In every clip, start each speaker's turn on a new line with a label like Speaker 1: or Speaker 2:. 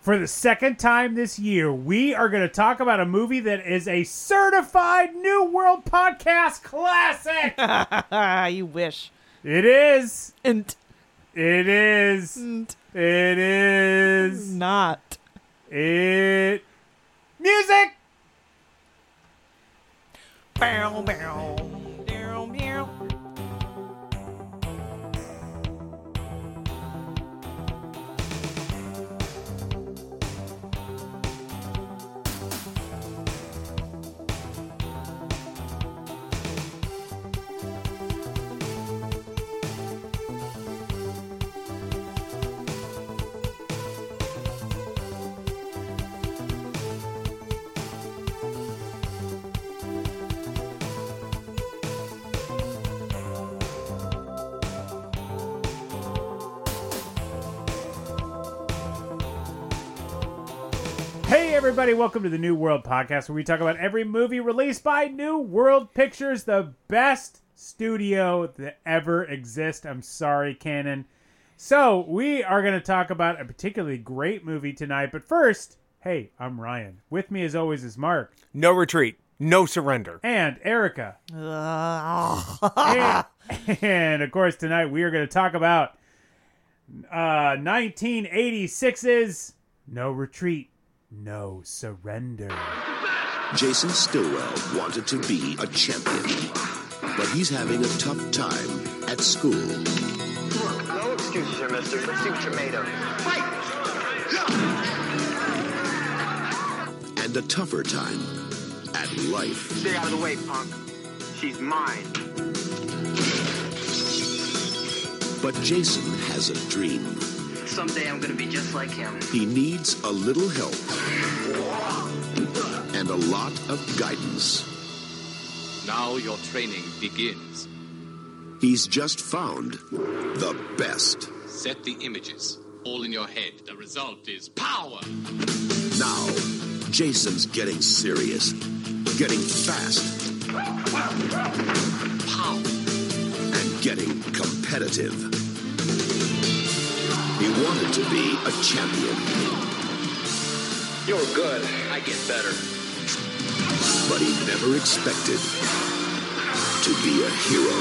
Speaker 1: For the second time this year, we are going to talk about a movie that is a certified New World Podcast classic.
Speaker 2: You wish.
Speaker 1: it is.
Speaker 2: And
Speaker 1: It is. It is.
Speaker 2: not.
Speaker 1: It. Music!
Speaker 2: Bow, bow.
Speaker 1: Everybody, welcome to the New World Podcast, where we talk about every movie released by New World Pictures, the best studio that ever exists. I'm sorry, Cannon. So, we are going to talk about a particularly great movie tonight, but first, hey, I'm Ryan. With me, as always, is Mark
Speaker 3: No retreat. No surrender.
Speaker 1: and Erica. And, and, of course, tonight we are going to talk about uh, 1986's No Retreat, No Surrender.
Speaker 4: Jason Stillwell wanted to be a champion, but he's having a tough time at school.
Speaker 5: No excuses here, mister. Let's see what you're made of. Fight!
Speaker 4: and a tougher time at life.
Speaker 5: Stay out of the way, punk. She's mine.
Speaker 4: But Jason has a dream.
Speaker 6: Someday I'm gonna be just like him.
Speaker 4: He needs a little help and a lot of guidance.
Speaker 7: Now your training begins.
Speaker 4: He's just found the best.
Speaker 7: Set the images. All in your head. The result is power.
Speaker 4: Now, Jason's getting serious, getting fast,
Speaker 7: Power.
Speaker 4: and getting competitive. He wanted to be a champion,
Speaker 5: You're good. I get better.
Speaker 4: but he never expected to be a hero.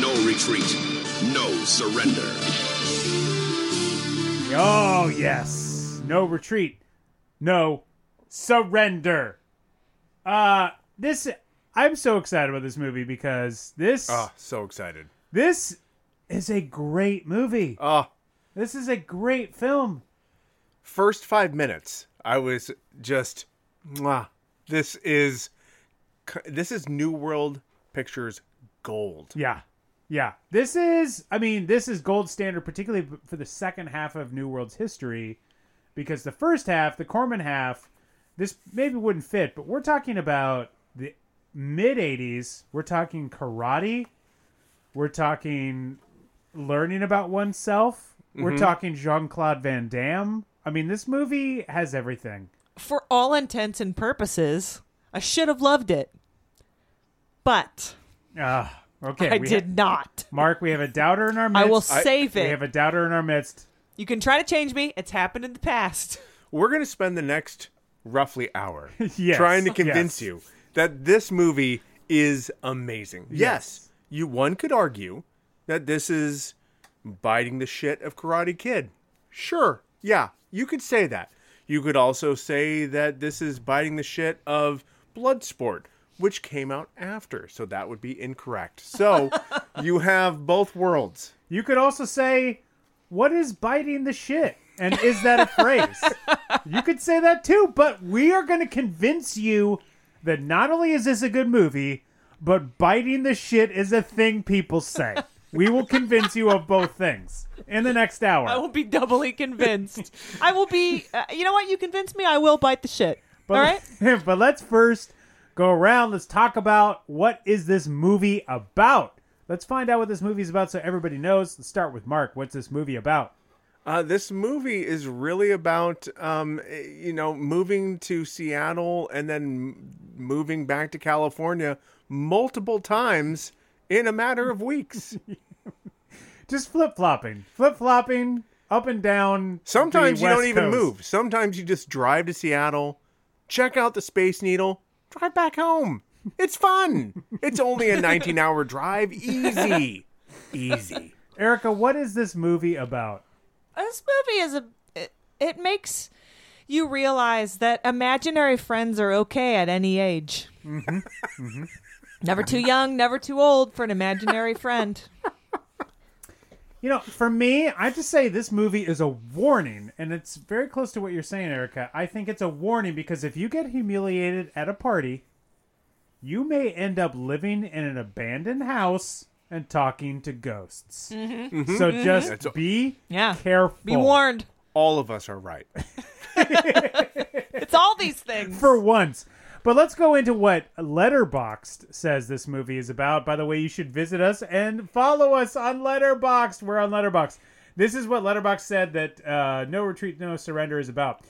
Speaker 4: No retreat, no surrender.
Speaker 1: Oh, yes. No retreat. No surrender. Uh this I'm so excited about this movie because this
Speaker 3: Oh, so excited.
Speaker 1: this is a great movie.
Speaker 3: Oh,
Speaker 1: This is a great film.
Speaker 3: first five minutes, I was just, mwah. This is, this is New World Pictures gold.
Speaker 1: Yeah. Yeah. This is I mean, this is gold standard particularly for the second half of New World's history because the first half, the Corman half, this maybe wouldn't fit, but we're talking about mid 80s. We're talking karate. We're talking learning about oneself. We're talking Jean-Claude Van Damme. I mean, this movie has everything.
Speaker 2: For all intents and purposes, I should have loved it. But
Speaker 1: Ah, okay.
Speaker 2: I did
Speaker 1: ha-
Speaker 2: not.
Speaker 1: Mark, we have a doubter in our midst.
Speaker 2: I will save
Speaker 1: We
Speaker 2: it.
Speaker 1: We have a doubter in our midst.
Speaker 2: You can try to change me. It's happened in the past.
Speaker 3: We're going to spend the next roughly hour
Speaker 1: Yes,
Speaker 3: trying to convince
Speaker 1: yes.
Speaker 3: you that this movie is amazing. Yes. you one could argue that this is biting the shit of Karate Kid. Sure, yeah, you could say that. You could also say that this is biting the shit of Bloodsport, which came out after, so that would be incorrect. So you have both worlds.
Speaker 1: You could also say, "What is biting the shit?" And is that a phrase? you could say that too, but we are going to convince you that not only is this a good movie, but biting the shit is a thing people say. We will convince you of both things in the next hour.
Speaker 2: I will be doubly convinced. I will be. Uh, you know what? You convinced me. I will bite the shit.
Speaker 1: But,
Speaker 2: All right.
Speaker 1: but let's first go around. Let's talk about what is this movie about. Let's find out what this movie is about so everybody knows. Let's start with Mark. What's this movie about?
Speaker 3: Uh, this movie is really about, um, eh, you know, moving to Seattle and then moving back to California multiple times in a matter of weeks.
Speaker 1: Just flip flopping, flip flopping up and down.
Speaker 3: Sometimes you don't even
Speaker 1: Coast.
Speaker 3: move. Sometimes you just drive to Seattle, check out the Space Needle, drive back home. It's fun. it's only a 19 hour drive. Easy. Easy.
Speaker 1: Erica, what is this movie about?
Speaker 2: This movie is a. It, it makes you realize that imaginary friends are okay at any age. Mm-hmm. Never too young, never too old for an imaginary friend.
Speaker 1: You know, for me, I have to say this movie is a warning, and it's very close to what you're saying, Erica. I think it's a warning because if you get humiliated at a party, you may end up living in an abandoned house and talking to ghosts. So just
Speaker 3: That's-
Speaker 1: be
Speaker 2: Yeah.
Speaker 1: careful.
Speaker 2: Be warned.
Speaker 3: All of us are right.
Speaker 2: It's all these things.
Speaker 1: for once. But let's go into what Letterboxd says this movie is about. By the way, you should visit us and follow us on Letterboxd. We're on Letterboxd. This is what Letterboxd said that uh, No Retreat, No Surrender is about.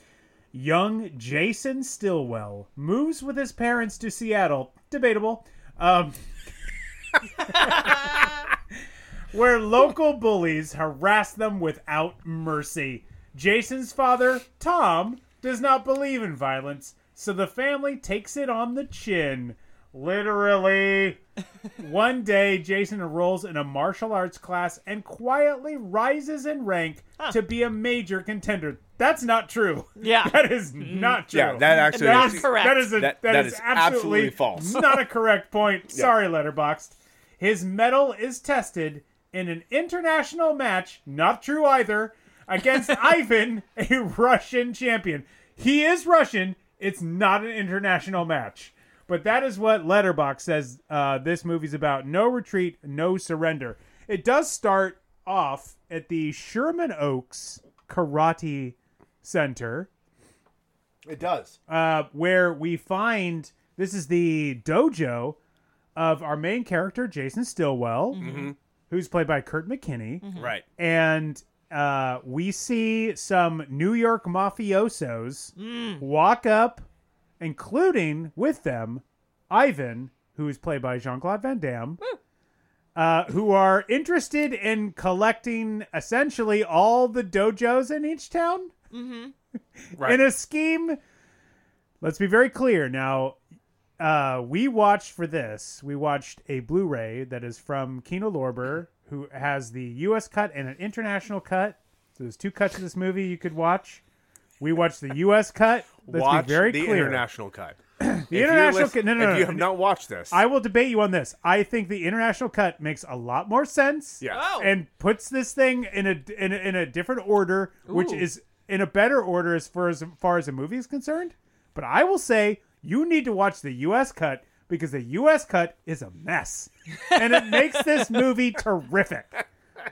Speaker 1: Young Jason Stillwell moves with his parents to Seattle. Debatable. Um, where local bullies harass them without mercy. Jason's father, Tom, does not believe in violence, so the family takes it on the chin. Literally. One day, Jason enrolls in a martial arts class and quietly rises in rank to be a major contender. That's not true.
Speaker 2: Yeah.
Speaker 1: That is mm-hmm. not true.
Speaker 3: Yeah, that actually
Speaker 2: Not
Speaker 3: is-
Speaker 2: correct.
Speaker 1: That is a,
Speaker 3: That-
Speaker 1: that
Speaker 3: that
Speaker 1: is,
Speaker 3: is
Speaker 1: absolutely,
Speaker 3: absolutely false.
Speaker 1: Not a correct point. Sorry, Letterboxd. His medal is tested in an international match. Not true either. Against Ivan, a Russian champion. He is Russian. It's not an international match. But that is what Letterboxd says uh, this movie's about. No retreat, no surrender. It does start off at the Sherman Oaks Karate Center
Speaker 3: It does.
Speaker 1: uh, where we find this is the dojo of our main character, Jason Stillwell, mm-hmm. Mm-hmm. who's played by Kurt McKinney. Mm-hmm.
Speaker 3: Right.
Speaker 1: And uh, we see some New York mafiosos mm. walk up, including with them Ivan, who is played by Jean Claude Van Damme. Mm. Uh, who are interested in collecting essentially all the dojos in each town?
Speaker 3: Right.
Speaker 1: in a scheme. Let's be very clear now. Uh, we watched for this. We watched a Blu-ray that is from Kino Lorber, who has the U.S. cut and an international cut. So there's two cuts of this movie you could watch. We watched the U.S. cut. Let's
Speaker 3: Watch
Speaker 1: be very
Speaker 3: the
Speaker 1: clear.
Speaker 3: international cut.
Speaker 1: the international cut. No, no, no.
Speaker 3: If you have not watched this,
Speaker 1: I will debate you on this. I think the international cut makes a lot more sense.
Speaker 3: Yes.
Speaker 2: Oh.
Speaker 1: And puts this thing in a in a, in a different order, which is in a better order as far as far as the movie is concerned. But I will say you need to watch the U.S. cut because the U.S. cut is a mess, and it makes this movie terrific.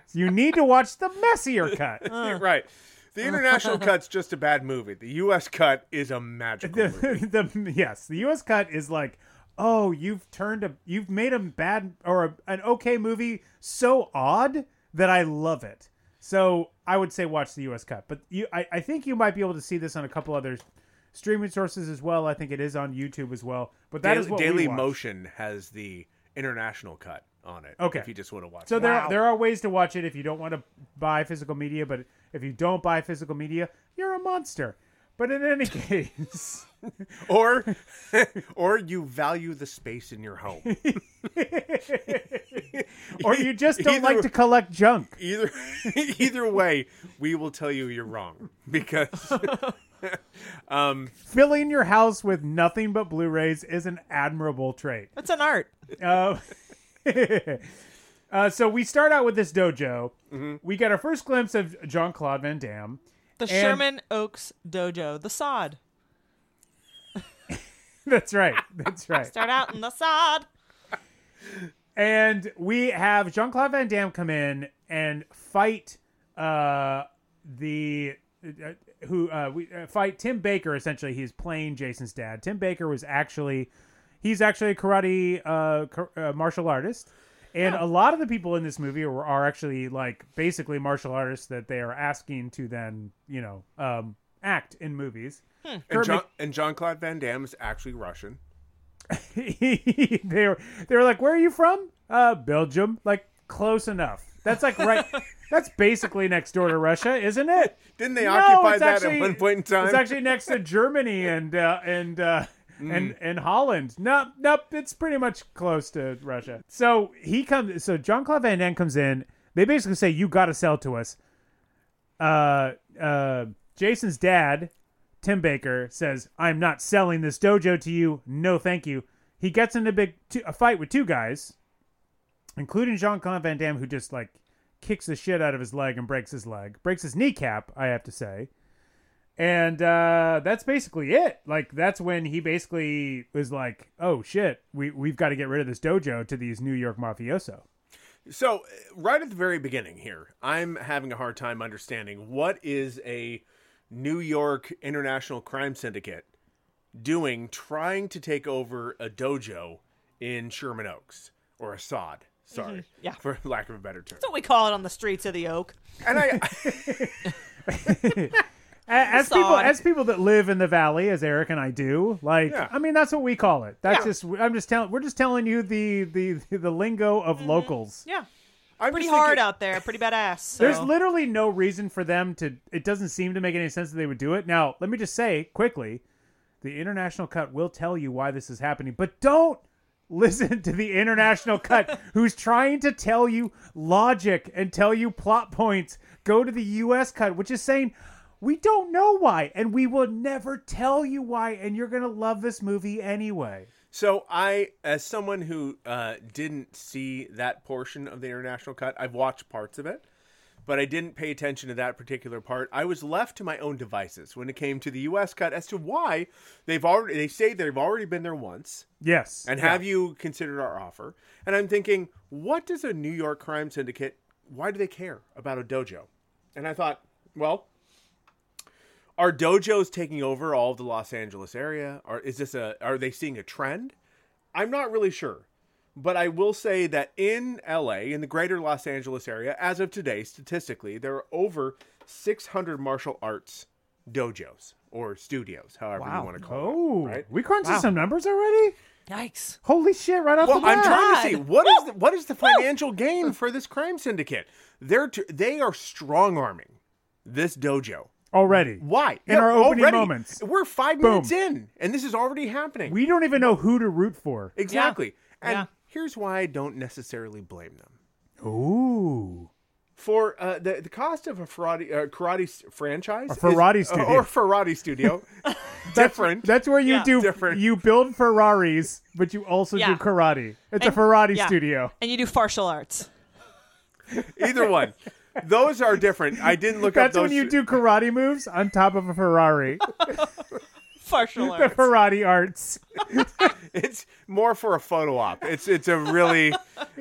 Speaker 1: So you need to watch the messier cut.
Speaker 3: right. The international cut's just a bad movie. The U.S. cut is a magical movie.
Speaker 1: the, the yes, the U.S. cut is like, oh, you've turned a, you've made a bad or a, an okay movie so odd that I love it. So I would say watch the U.S. cut, but you, I, I think you might be able to see this on a couple other streaming sources as well. I think it is on YouTube as well. But that is
Speaker 3: Daily,
Speaker 1: what
Speaker 3: Daily. Motion has the international cut on it.
Speaker 1: Okay.
Speaker 3: If you just want to watch
Speaker 1: So
Speaker 3: it.
Speaker 1: there there are ways to watch it if you don't want to buy physical media, but if you don't buy physical media, you're a monster. But in any case.
Speaker 3: or or you value the space in your home.
Speaker 1: or you just don't like to collect junk.
Speaker 3: either either way, we will tell you you're wrong because
Speaker 1: Filling your house with nothing but Blu-rays is an admirable trait.
Speaker 2: That's an art.
Speaker 1: Uh, uh, so we start out with this dojo. We get our first glimpse of Jean Claude Van Damme.
Speaker 2: The
Speaker 1: And-
Speaker 2: Sherman Oaks Dojo, the sod.
Speaker 1: That's right. That's right.
Speaker 2: Start out in the sod.
Speaker 1: and we have Jean Claude Van Damme come in and fight uh, the uh, who uh, we uh, fight Tim Baker. Essentially, he's playing Jason's dad. Tim Baker was actually he's actually a karate uh, kar- uh, martial artist. And a lot of the people in this movie are, are actually like basically martial artists that they are asking to then you know um, act in movies.
Speaker 3: And John
Speaker 1: Mc-
Speaker 3: and John Claude Van Damme is actually Russian.
Speaker 1: they were they were like, "Where are you from?" Uh, Belgium. Like close enough. That's like right. That's basically next door to Russia, isn't it?
Speaker 3: Didn't they
Speaker 1: No,
Speaker 3: occupy that
Speaker 1: actually-
Speaker 3: at one point in time?
Speaker 1: It's actually next to Germany and uh, and uh,
Speaker 3: Mm.
Speaker 1: and and Holland. Nope, nope. It's pretty much close to Russia. So he comes. So John Claude Van Damme comes in. They basically say you got to sell to us. Uh, uh, Jason's dad, Tim Baker, says I'm not selling this dojo to you. No, thank you. He gets in a big a fight with two guys, including Jean Claude Van Damme, who just like kicks the shit out of his leg and breaks his leg, breaks his kneecap. I have to say and uh, that's basically it. Like that's when he basically was like, "Oh shit, we we've got to get rid of this dojo to these New York mafioso."
Speaker 3: So, uh, right at the very beginning here, I'm having a hard time understanding what is a New York International Crime Syndicate doing trying to take over a dojo in Sherman Oaks or Assad. Mm-hmm. Sorry,
Speaker 2: Yeah.
Speaker 3: for lack of a better term.
Speaker 2: That's what we call it on the streets of the Oak.
Speaker 3: And I,
Speaker 1: A- As people as people that live in the valley, as Eric and I do, like
Speaker 3: Yeah.
Speaker 1: I mean, that's what we call it. That's
Speaker 2: Yeah.
Speaker 1: just I'm just telling we're just telling you the the the lingo of mm-hmm. locals.
Speaker 2: Yeah.
Speaker 3: I'm
Speaker 2: Pretty hard
Speaker 3: thinking-
Speaker 2: out there. Pretty badass. So.
Speaker 1: There's literally no reason for them to. It doesn't seem to make any sense that they would do it. Now, let me just say quickly the international cut will tell you why this is happening, but don't listen to the international cut who's trying to tell you logic and tell you plot points. Go to the US cut, which is saying. We don't know why, and we will never tell you why, and you're gonna love this movie anyway.
Speaker 3: So I, as someone who uh, didn't see that portion of the international cut, I've watched parts of it, but I didn't pay attention to that particular part. I was left to my own devices when it came to the U.S. cut as to why they've already. They say they've already been there once,
Speaker 1: Yes,
Speaker 3: and have you considered our offer? And I'm thinking, what does a New York crime syndicate? Why do they care about a dojo? And I thought, well, are dojos taking over all of the Los Angeles area? Or is this a? Are they seeing a trend? I'm not really sure, but I will say that in LA, in the greater Los Angeles area, as of today, statistically, there are over 600 martial arts dojos or studios, however you want to call
Speaker 1: Oh,
Speaker 3: it. Right?
Speaker 1: we crunching some numbers already.
Speaker 2: Yikes.
Speaker 1: Holy shit! Right off
Speaker 3: Well,
Speaker 1: the bat.
Speaker 3: I'm trying to see what is the, what is the financial gain for this crime syndicate? They're t- they are strong arming this dojo.
Speaker 1: Already.
Speaker 3: Why?
Speaker 1: In our opening
Speaker 3: already.
Speaker 1: moments.
Speaker 3: We're five
Speaker 1: Boom.
Speaker 3: minutes in, and this is already happening.
Speaker 1: We don't even know who to root for.
Speaker 3: exactly. And
Speaker 2: Yeah.
Speaker 3: here's why I don't necessarily blame them.
Speaker 1: Ooh.
Speaker 3: For uh, the the cost of a karate, uh, karate franchise,
Speaker 1: A Ferrari
Speaker 3: is-
Speaker 1: studio.
Speaker 3: or Ferrari studio, different.
Speaker 1: That's where you
Speaker 2: Yeah.
Speaker 1: do
Speaker 3: Different.
Speaker 1: you build Ferraris, but you also do karate. It's a
Speaker 2: And-
Speaker 1: Ferrari
Speaker 2: yeah.
Speaker 1: studio.
Speaker 2: And you do martial arts.
Speaker 3: Either one, those are different. I didn't look
Speaker 1: That's
Speaker 3: up those.
Speaker 1: That's when you do karate moves on top of a Ferrari.
Speaker 2: Martial
Speaker 1: the
Speaker 2: arts.
Speaker 1: Ferrari arts.
Speaker 3: It's more for a photo op. It's it's a really.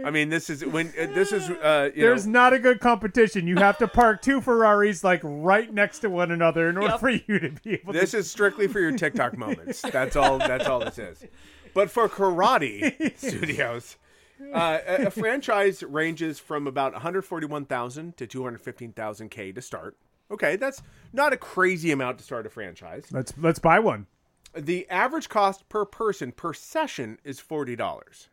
Speaker 3: I mean, this is when uh, this is. Uh, you
Speaker 1: There's
Speaker 3: know,
Speaker 1: not a good competition. You have to park two Ferraris like right next to one another in order
Speaker 2: Yep.
Speaker 1: for you to be able to
Speaker 3: This
Speaker 1: to.
Speaker 3: is strictly for your TikTok moments. That's all. That's all this is. But for karate studios, uh, a, a franchise ranges from about 141,000 to 215,000 k to start. Okay, that's not a crazy amount to start a franchise.
Speaker 1: Let's let's buy one.
Speaker 3: The average cost per person per session is forty dollars.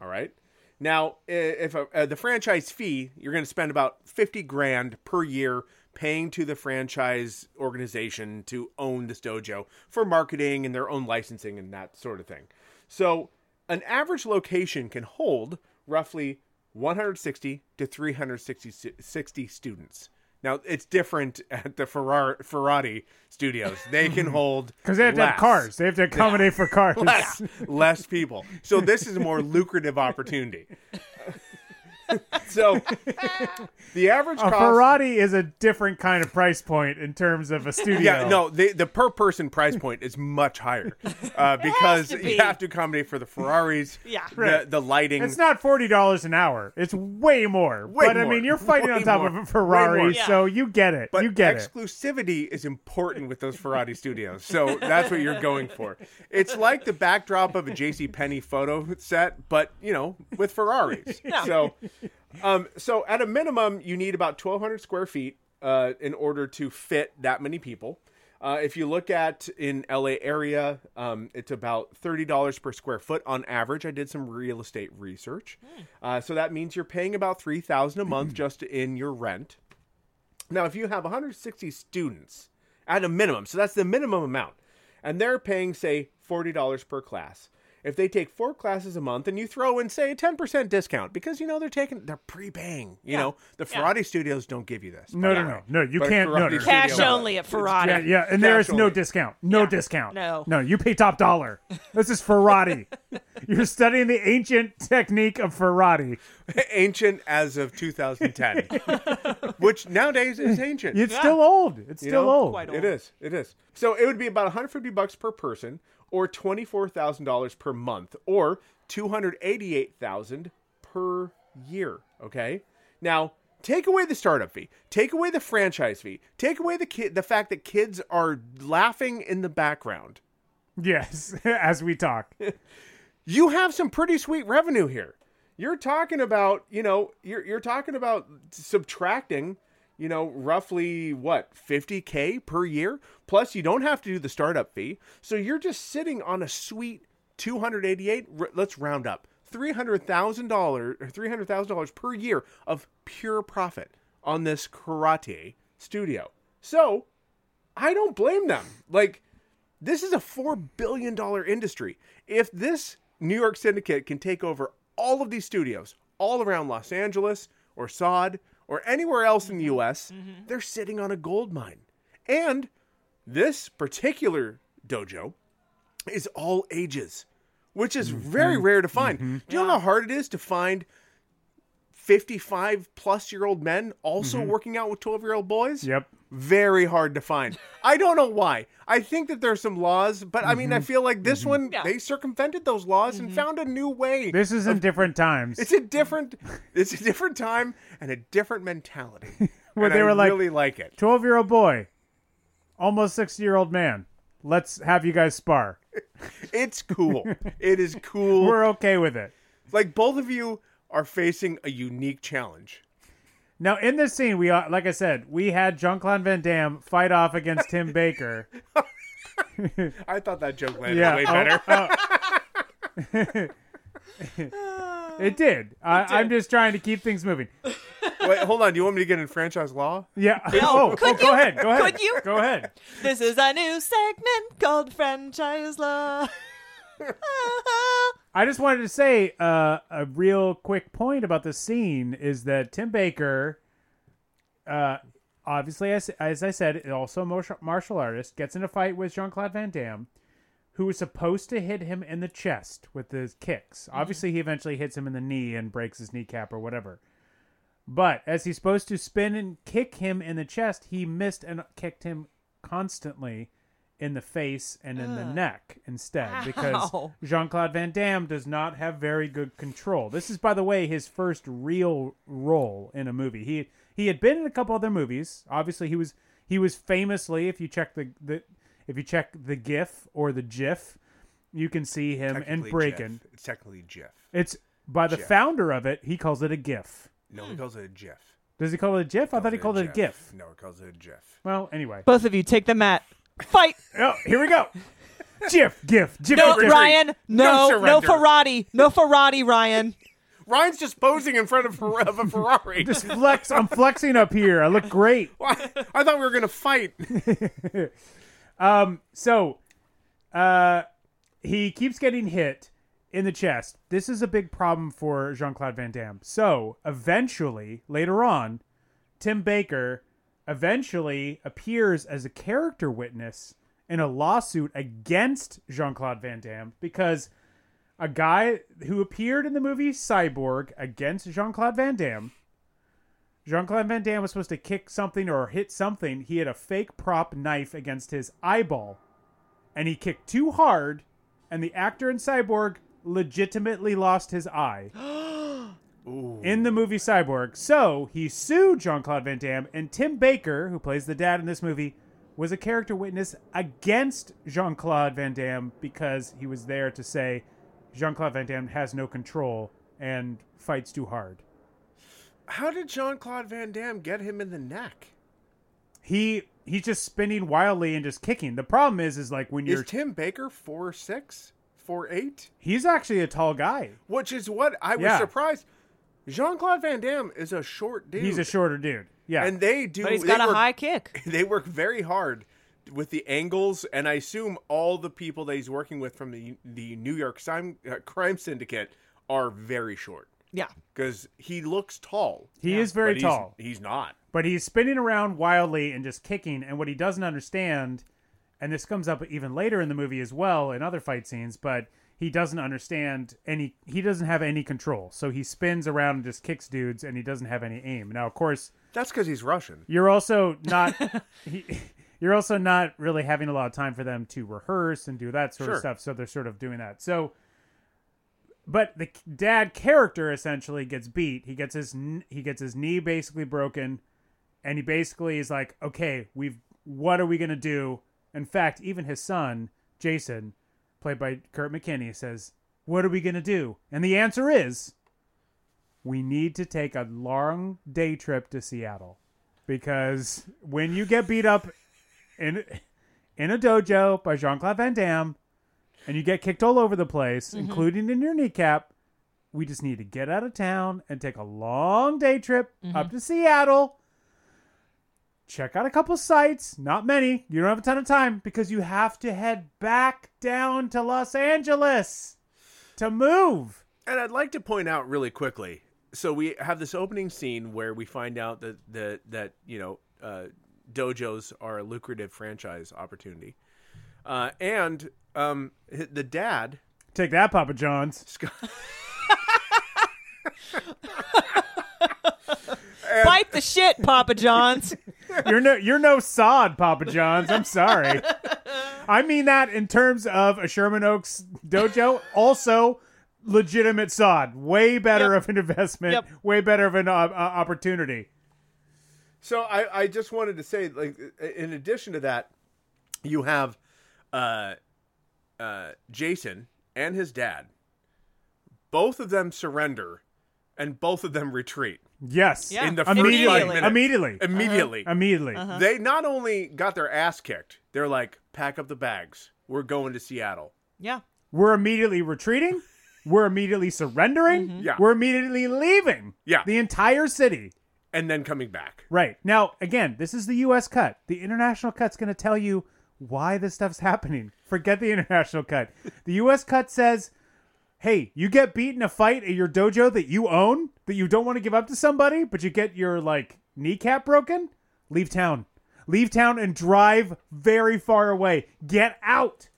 Speaker 3: All right. Now, if a, uh, the franchise fee, you're going to spend about fifty grand per year paying to the franchise organization to own this dojo for marketing and their own licensing and that sort of thing. So, an average location can hold roughly 160 to 360 students. Now, it's different at the Ferrari, Ferrari studios. They can hold
Speaker 1: Because they have to have cars. They have to accommodate for cars.
Speaker 3: less, less people. So this is a more lucrative opportunity. so the average
Speaker 1: A
Speaker 3: cost.
Speaker 1: Ferrari is a different kind of price point in terms of a studio.
Speaker 3: yeah, no, the the per person price point is much higher uh, because
Speaker 2: to
Speaker 3: you have to accommodate for the Ferraris,
Speaker 2: Yeah.
Speaker 3: the,
Speaker 1: Right.
Speaker 3: the lighting.
Speaker 1: It's not forty dollars an hour. It's way more.
Speaker 3: Way
Speaker 1: but I mean, you're fighting
Speaker 3: Way
Speaker 1: on top
Speaker 3: more.
Speaker 1: of a Ferrari,
Speaker 3: more.
Speaker 1: so you get it.
Speaker 3: But
Speaker 1: you get
Speaker 3: exclusivity is important with those Ferrari studios. So that's what you're going for. It's like the backdrop of a JC Penney photo set, but you know, with Ferraris. So um so at a minimum you need about 1200 square feet uh in order to fit that many people. Uh, if you look at in LA area, um, it's about thirty dollars per square foot on average. I did some real estate research, uh, so that means you're paying about three thousand a month just in your rent. Now, if you have 160 students at a minimum, so that's the minimum amount, and they're paying say forty dollars per class. If they take four classes a month and you throw in say a 10% discount because you know they're taking they're prepaying, you know, the Ferrari studios don't give you this.
Speaker 1: No, no, no, no. You
Speaker 3: But
Speaker 1: can't. No, no,
Speaker 2: Cash
Speaker 3: does.
Speaker 2: only at Ferrari.
Speaker 1: Yeah, yeah, and there is
Speaker 3: Cash
Speaker 1: no discount. No discount.
Speaker 2: No.
Speaker 1: no. You pay top dollar. This is Ferrari. You're studying the ancient technique of Ferrari.
Speaker 3: ancient as of 2010, which nowadays is ancient.
Speaker 1: It's still old. It's
Speaker 3: You
Speaker 1: still
Speaker 3: know?
Speaker 1: old.
Speaker 2: Quite
Speaker 3: It is. It is. So it would be about 150 bucks per person, or twenty four thousand dollars per month, or two hundred eighty eight thousand per year. Okay. Now take away the startup fee, take away the franchise fee, take away the kid, the fact that kids are laughing in the background.
Speaker 1: Yes, as we talk.
Speaker 3: you have some pretty sweet revenue here. You're talking about, you know, you're you're talking about subtracting, you know, roughly what, 50k per year, plus you don't have to do the startup fee. So you're just sitting on a sweet 288, let's round up. $300,000 or $300,000 per year of pure profit on this karate studio. So, I don't blame them. Like this is a four billion dollar industry. If this New York syndicate can take over all of these studios all around Los Angeles or Sod or anywhere else in the mm-hmm. US, mm-hmm. they're sitting on a gold mine. And this particular dojo is all ages, which is mm-hmm. very rare to find. Do you know how hard it is to find 55 plus year old men also working out with 12 year old boys?
Speaker 1: Yep.
Speaker 3: Very hard to find. I don't know why. I think that there's some laws, but I mean, I mm-hmm. feel like this mm-hmm. one
Speaker 2: Yeah.
Speaker 3: they circumvented those laws and mm-hmm. found a new way.
Speaker 1: This is in different times.
Speaker 3: it's a different, it's a different time and a different mentality.
Speaker 1: Where
Speaker 3: And
Speaker 1: they
Speaker 3: I
Speaker 1: were like-
Speaker 3: really like it.
Speaker 1: 12 year old boy, almost 60 year old man. Let's have you guys spar.
Speaker 3: It's cool. it is cool.
Speaker 1: We're okay with it.
Speaker 3: like both of you are facing a unique challenge.
Speaker 1: Now, in this scene, we like I said, we had Jean Claude Van Damme fight off against Tim Baker.
Speaker 3: I thought that joke landed
Speaker 1: Yeah,
Speaker 3: way
Speaker 1: oh,
Speaker 3: better. Oh.
Speaker 1: It did. I, I'm just trying to keep things moving.
Speaker 3: Wait, hold on. Do you want me to get in franchise law?
Speaker 1: Yeah. oh, oh,
Speaker 2: could
Speaker 1: go
Speaker 2: you?
Speaker 1: ahead. Go ahead.
Speaker 2: Could you?
Speaker 1: Go ahead.
Speaker 2: This is a new segment called Franchise Law.
Speaker 1: I just wanted to say uh, a real quick point about the scene is that Tim Baker, uh, obviously, as, as I said, also a martial, martial artist, gets in a fight with Jean Claude Van Damme, who was supposed to hit him in the chest with his kicks. Obviously, he eventually hits him in the knee and breaks his kneecap or whatever. But as he's supposed to spin and kick him in the chest, he missed and kicked him constantly in the face and in the neck instead because
Speaker 2: Ow.
Speaker 1: Jean Claude Van Damme does not have very good control. This is, by the way, his first real role in a movie. He he had been in a couple other movies. Obviously, he was he was famously, if you check the, the if you check the GIF or the GIF, you can see him in
Speaker 3: Technically
Speaker 1: Breakin'.
Speaker 3: It's technically Jeff.
Speaker 1: It's by the
Speaker 3: Jeff.
Speaker 1: founder of it. He calls it a GIF.
Speaker 3: No, he hmm. calls it a Jeff.
Speaker 1: Does he call it a GIF? I thought he called it a GIF.
Speaker 3: No, he calls it a Jeff.
Speaker 1: Well, anyway.
Speaker 2: Both of you take the mat. Fight.
Speaker 1: Oh, here we go. GIF, GIF, GIF.
Speaker 2: No,
Speaker 1: GIF.
Speaker 2: Ryan.
Speaker 3: No
Speaker 2: No, no,
Speaker 3: surrender.
Speaker 2: Ferrari. No Ferrari, Ryan.
Speaker 3: Ryan's just posing in front of, of a Ferrari.
Speaker 1: Just flex. I'm flexing up here. I look great.
Speaker 3: Why? I thought we were gonna fight.
Speaker 1: So, uh, he keeps getting hit in the chest. This is a big problem for Jean Claude Van Damme. So, eventually, later on, Tim Baker eventually appears as a character witness in a lawsuit against Jean Claude Van Damme because a guy who appeared in the movie Cyborg against Jean Claude Van Damme. Jean Claude Van Damme was supposed to kick something or hit something. He had a fake prop knife against his eyeball. And he kicked too hard, and the actor in Cyborg legitimately lost his eye. In the movie Cyborg. So he sued Jean Claude Van Damme, and Tim Baker, who plays the dad in this movie, was a character witness against Jean Claude Van Damme because he was there to say Jean Claude Van Damme has no control and fights too hard.
Speaker 3: How did Jean Claude Van Damme get him in the neck?
Speaker 1: he he's just spinning wildly and just kicking. The problem is, is like when you're
Speaker 3: Is Tim Baker four six, four eight?
Speaker 1: he's actually a tall guy.
Speaker 3: Which is what I was
Speaker 1: Yeah.
Speaker 3: surprised. Jean Claude Van Damme is a short dude.
Speaker 1: He's a shorter dude. Yeah,
Speaker 3: and they do.
Speaker 2: But he's
Speaker 3: they
Speaker 2: got a
Speaker 3: work-
Speaker 2: high kick.
Speaker 3: They work very hard with the angles, and I assume all the people that he's working with from the the New York Sim- uh, Crime Syndicate are very short
Speaker 2: Yeah.
Speaker 3: because he looks tall.
Speaker 1: he is very
Speaker 3: but he's-
Speaker 1: tall.
Speaker 3: He's, not.
Speaker 1: but he's spinning around wildly and just kicking. And what he doesn't understand, and this comes up even later in the movie as well in other fight scenes, but he doesn't understand any. He doesn't have any control, so he spins around and just kicks dudes, and he doesn't have any aim. Now, of course,
Speaker 3: That's because he's Russian.
Speaker 1: you're also not. he, you're also not really having a lot of time for them to rehearse and do that sort of stuff. So they're sort of doing that. So, but the dad character essentially gets beat. He gets his he gets his knee basically broken, and he basically is like, okay, we've what are we gonna do? In fact, even his son Jason, played by Kurt McKinney, says, "What are we gonna do?" And the answer is, we need to take a long day trip to Seattle because when you get beat up in in a dojo by Jean Claude Van Damme and you get kicked all over the place, mm-hmm. including in your kneecap, we just need to get out of town and take a long day trip up mm-hmm. to Seattle. Check out a couple sites, not many. You don't have a ton of time because you have to head back down to Los Angeles to move.
Speaker 3: And I'd like to point out really quickly. So we have this opening scene where we find out that that that you know uh, dojos are a lucrative franchise opportunity, uh, and um, the dad
Speaker 1: Take that, Papa John's.
Speaker 3: Scott,
Speaker 2: Bite the shit, Papa John's.
Speaker 1: You're no you're no sod, Papa John's. I'm sorry. I mean that in terms of a Sherman Oaks dojo, also legitimate sod. Way better
Speaker 2: Yep.
Speaker 1: of an investment.
Speaker 2: Yep.
Speaker 1: Way better of an uh, uh, opportunity.
Speaker 3: So I, I just wanted to say, like, in addition to that, you have uh, uh, Jason and his dad. Both of them surrender, and both of them retreat
Speaker 1: Yes.
Speaker 2: Yeah.
Speaker 3: in the first
Speaker 1: Immediately.
Speaker 3: five minutes.
Speaker 1: Immediately.
Speaker 3: Immediately. Uh-huh.
Speaker 1: Immediately. Uh-huh.
Speaker 3: They not only got their ass kicked, they're like, pack up the bags. We're going to Seattle.
Speaker 2: Yeah.
Speaker 1: We're immediately retreating. We're immediately surrendering. Mm-hmm.
Speaker 3: Yeah.
Speaker 1: We're immediately leaving.
Speaker 3: Yeah.
Speaker 1: The entire city.
Speaker 3: And then coming back.
Speaker 1: Right. Now, again, this is the U.S. cut. The international cut's going to tell you why this stuff's happening. Forget the international cut. The U.S. cut says, hey, you get beat in a fight at your dojo that you own, that you don't want to give up to somebody, but you get your, like, kneecap broken, leave town. Leave town and drive very far away. Get out.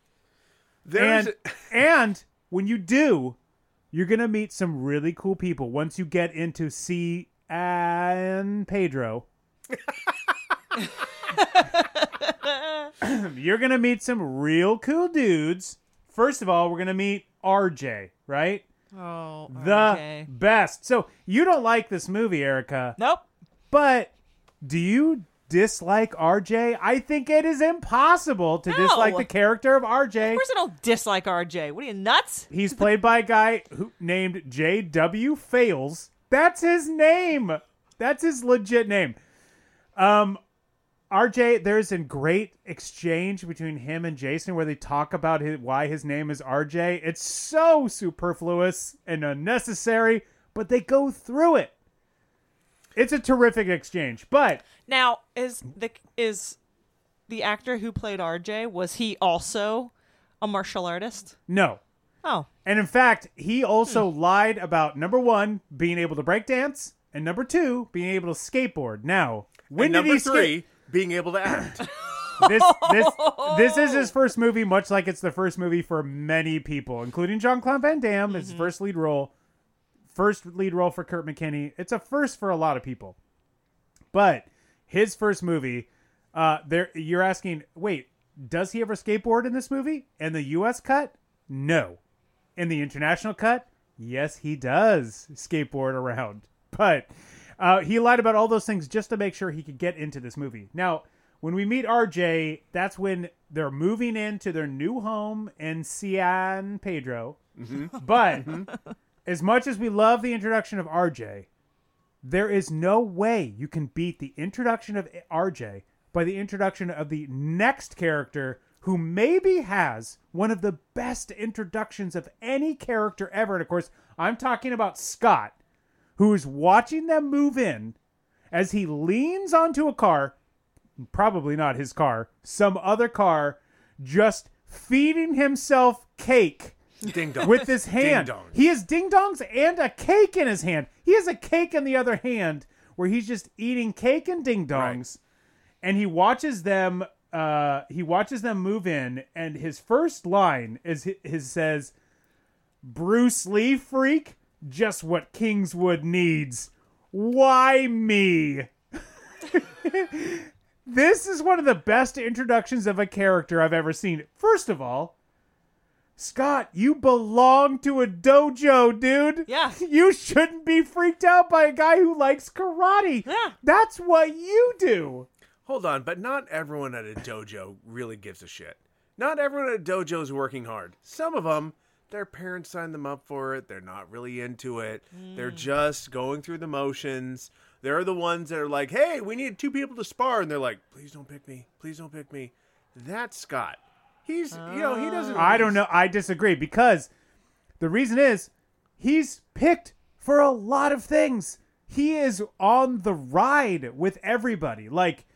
Speaker 3: There's
Speaker 1: And, and when you do, you're going to meet some really cool people once you get into C and Pedro. you're going to meet some real cool dudes. First of all, we're going to meet RJ, right?
Speaker 2: Oh.
Speaker 1: The
Speaker 2: okay.
Speaker 1: best. So, you don't like this movie, Erica,
Speaker 2: Nope.
Speaker 1: but do you dislike RJ? I think it is impossible to dislike the character of RJ.
Speaker 2: Of course I don't dislike RJ. What are you nuts?
Speaker 1: He's played by a guy who named J.W. Fails. That's his name. That's his legit name. Um, RJ, there's a great exchange between him and Jason where they talk about his, why his name is RJ. It's so superfluous and unnecessary, but they go through it. It's a terrific exchange, but
Speaker 2: Now, is the is the actor who played RJ was he also a martial artist?
Speaker 1: no.
Speaker 2: Oh.
Speaker 1: And in fact, he also lied about number one, being able to break dance, and number two, being able to skateboard. Now, when
Speaker 3: and
Speaker 1: did
Speaker 3: number
Speaker 1: he skate-
Speaker 3: three, being able to act.
Speaker 1: this this this is his first movie, much like it's the first movie for many people, including John Claude Van Damme, his first lead role, first lead role for Kurt McKinney. It's a first for a lot of people, but his first movie. Uh, there you're asking, wait, does he ever skateboard in this movie? In the U.S. cut, no. In the international cut, yes, he does skateboard around, but uh, he lied about all those things just to make sure he could get into this movie. Now, when we meet RJ, that's when they're moving into their new home in San Pedro. But as much as we love the introduction of RJ, there is no way you can beat the introduction of RJ by the introduction of the next character who maybe has one of the best introductions of any character ever. And of course, I'm talking about Scott, who's watching them move in as he leans onto a car, probably not his car, some other car, just feeding himself cake
Speaker 3: Ding dong.
Speaker 1: with his hand.
Speaker 3: Ding dong.
Speaker 1: He has ding dongs and a cake in his hand. He has a cake in the other hand where he's just eating cake and ding dongs, and he watches them. Uh, he watches them move in, and his first line is hi- his says, "Bruce Lee freak, just what Kingswood needs. Why me?" this is one of the best introductions of a character I've ever seen. First of all, Scott, you belong to a dojo, dude.
Speaker 2: Yeah.
Speaker 1: You shouldn't be freaked out by a guy who likes karate.
Speaker 2: Yeah.
Speaker 1: That's what you do.
Speaker 3: Hold on, but not everyone at a dojo really gives a shit. Not everyone at a dojo is working hard. Some of them, their parents signed them up for it. They're not really into it. They're hmm. just going through the motions. They're the ones that are like, hey, we need two people to spar. And they're like, please don't pick me. Please don't pick me. That's Scott. He's, you know, he doesn't. Ah.
Speaker 1: I don't know. I disagree because the reason is he's picked for a lot of things. He is on the ride with everybody. Like,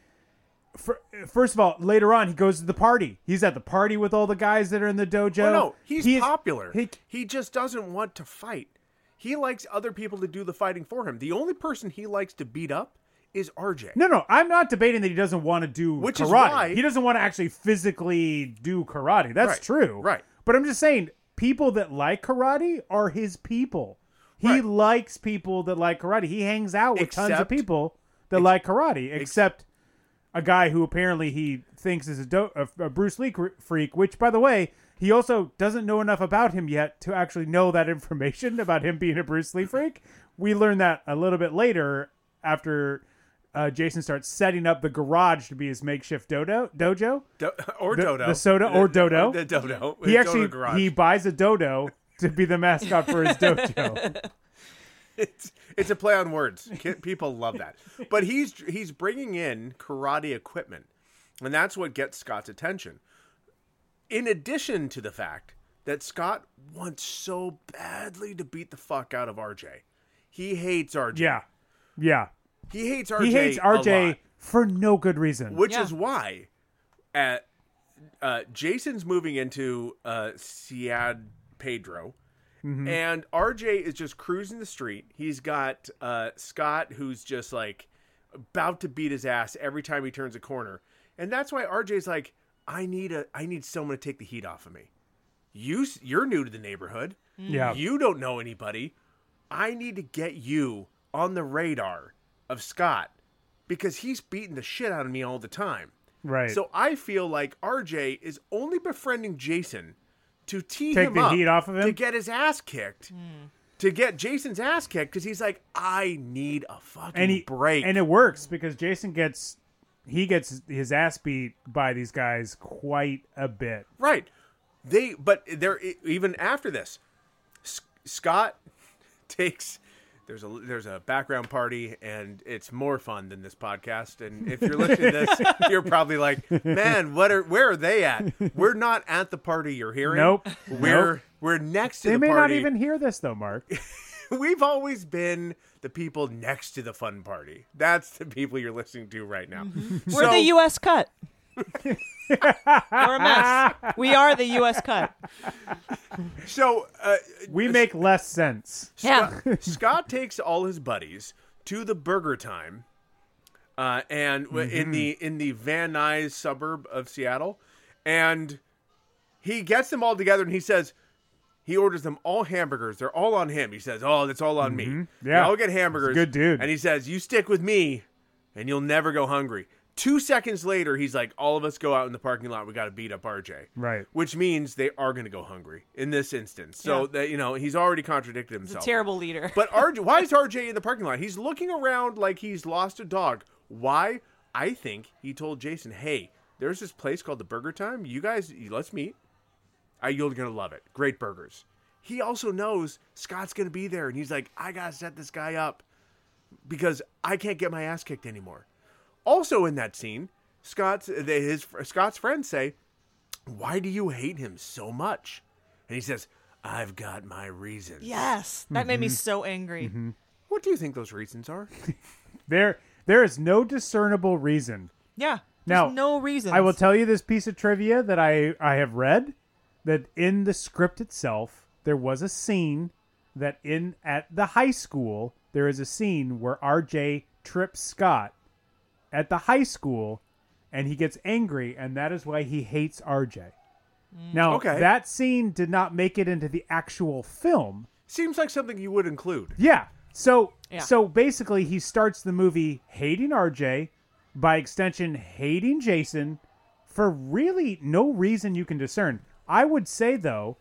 Speaker 1: for, first of all, later on, he goes to the party. He's at the party with all the guys that are in the dojo.
Speaker 3: Oh, no, he's
Speaker 1: He is-
Speaker 3: popular.
Speaker 1: he-
Speaker 3: He, just doesn't want to fight. He likes other people to do the fighting for him. The only person he likes to beat up is RJ.
Speaker 1: No, no, I'm not debating that he doesn't want to do
Speaker 3: Which
Speaker 1: karate.
Speaker 3: is why-
Speaker 1: he doesn't want to actually physically do karate. That's
Speaker 3: Right,
Speaker 1: true.
Speaker 3: right.
Speaker 1: But I'm just saying, people that like karate are his people. He
Speaker 3: Right.
Speaker 1: likes people that like karate. He hangs out with tons of people that like karate, except a guy who apparently he thinks is a, do- a, a Bruce Lee freak. Which, by the way, he also doesn't know enough about him yet to actually know that information about him being a Bruce Lee freak. We learn that a little bit later after uh, Jason starts setting up the garage to be his makeshift dodo dojo.
Speaker 3: Do- or
Speaker 1: The-
Speaker 3: Dodo.
Speaker 1: the soda or Dodo.
Speaker 3: The Dodo.
Speaker 1: He
Speaker 3: The
Speaker 1: actually
Speaker 3: Dodo
Speaker 1: he buys a dodo to be the mascot for his dojo.
Speaker 3: it's, it's a play on words. People love that. But he's he's bringing in karate equipment, and that's what gets Scott's attention. In addition to the fact that Scott wants so badly to beat the fuck out of RJ, he hates RJ.
Speaker 1: yeah, yeah.
Speaker 3: he hates RJ.
Speaker 1: He hates
Speaker 3: a
Speaker 1: RJ
Speaker 3: lot.
Speaker 1: for no good reason.
Speaker 3: which
Speaker 2: Yeah.
Speaker 3: is why at uh, Jason's moving into uh, San Pedro, and RJ is just cruising the street. He's got uh, Scott, who's just like about to beat his ass every time he turns a corner, and that's why RJ's like, I need a, I need someone to take the heat off of me. You, you're new to the neighborhood.
Speaker 1: Yeah.
Speaker 3: You don't know anybody. I need to get you on the radar of Scott because he's beating the shit out of me all the time.
Speaker 1: Right.
Speaker 3: So I feel like RJ is only befriending Jason to tee
Speaker 1: Take
Speaker 3: him
Speaker 1: the
Speaker 3: up
Speaker 1: heat off of him?
Speaker 3: to get his ass kicked. Hmm. To get Jason's ass kicked because he's like, I need a fucking
Speaker 1: and he
Speaker 3: break.
Speaker 1: and it works because Jason gets he gets his ass beat by these guys quite a bit.
Speaker 3: Right. They, but they're even after this. S- Scott takes. There's a there's a background party and it's more fun than this podcast. And if you're listening to this, you're probably like, man, what are where are they at? We're not at the party you're hearing.
Speaker 1: Nope.
Speaker 3: We're
Speaker 1: Nope.
Speaker 3: we're next to
Speaker 1: They
Speaker 3: the
Speaker 1: may not even hear this though, Mark.
Speaker 3: We've always been the people next to the fun party. That's the people you're listening to right now. Mm-hmm.
Speaker 2: We're
Speaker 3: So-
Speaker 2: the U.S. cut. We're a mess. We are the U.S. cut.
Speaker 3: So uh,
Speaker 1: We make less sense.
Speaker 2: Yeah.
Speaker 3: Scott takes all his buddies to the Burger Time, uh, and w in the in the Van Nuys suburb of Seattle, and he gets them all together and he says. He orders them all hamburgers. They're all on him. He says, "Oh, that's all on me.
Speaker 1: Yeah.
Speaker 3: I'll get hamburgers."
Speaker 1: A good dude.
Speaker 3: And he says, "You stick with me, and you'll never go hungry." Two seconds later, he's like, "All of us go out in the parking lot. We got to beat up RJ."
Speaker 1: Right.
Speaker 3: Which means they are going to go hungry in this instance. So
Speaker 2: Yeah.
Speaker 3: that you know, he's already contradicted
Speaker 2: He's a
Speaker 3: himself.
Speaker 2: terrible leader.
Speaker 3: But RJ, why is RJ in the parking lot? He's looking around like he's lost a dog. Why? I think he told Jason, "Hey, there's this place called the Burger Time. You guys, let's meet. Uh, you're gonna love it. Great burgers." He also knows Scott's gonna be there, and he's like, "I gotta set this guy up because I can't get my ass kicked anymore." Also in that scene, Scott's they, his Scott's friends say, "Why do you hate him so much?" And he says, "I've got my reasons."
Speaker 2: Yes, that made me
Speaker 1: Mm-hmm.
Speaker 2: so angry.
Speaker 3: What do you think those reasons are?
Speaker 1: There, there is no discernible reason.
Speaker 2: Yeah.
Speaker 1: Now,
Speaker 2: no reason.
Speaker 1: I will tell you this piece of trivia that I I have read that in the script itself there was a scene that in at the high school there is a scene where RJ trips Scott at the high school and he gets angry and that is why he hates RJ. Mm. Now,
Speaker 3: Okay.
Speaker 1: that scene did not make it into the actual film.
Speaker 3: Seems like something you would include.
Speaker 1: Yeah. So
Speaker 2: Yeah.
Speaker 1: so basically he starts the movie hating RJ, by extension hating Jason for really no reason you can discern. I would say though,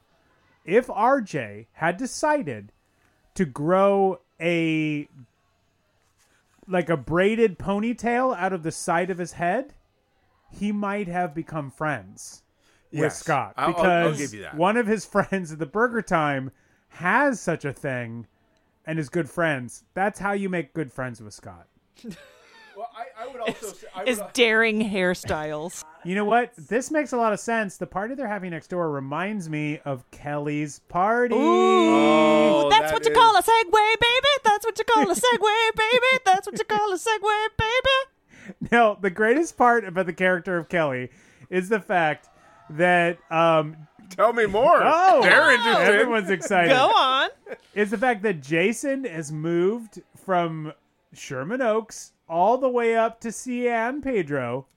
Speaker 1: if RJ had decided to grow a like a braided ponytail out of the side of his head, he might have become friends with
Speaker 3: Yes.
Speaker 1: Scott
Speaker 3: I'll- I'll-
Speaker 1: because
Speaker 3: I'll give you that.
Speaker 1: one of his friends at the Burger Time has such a thing and is good friends. That's how you make good friends with Scott.
Speaker 3: Well, I, I would also say, I
Speaker 2: is daring hairstyles.
Speaker 1: You know what? This makes a lot of sense. The party they're having next door reminds me of Kelly's party.
Speaker 3: Oh,
Speaker 2: That's
Speaker 3: that
Speaker 2: what you call a segue, baby. That's what you call a segue, baby. That's what you call a segue, baby.
Speaker 1: Now, the greatest part about the character of Kelly is the fact that um
Speaker 3: Tell me more.
Speaker 1: oh,
Speaker 3: They're interested.
Speaker 1: Everyone's excited.
Speaker 2: Go on.
Speaker 1: Is the fact that Jason has moved from Sherman Oaks all the way up to San Pedro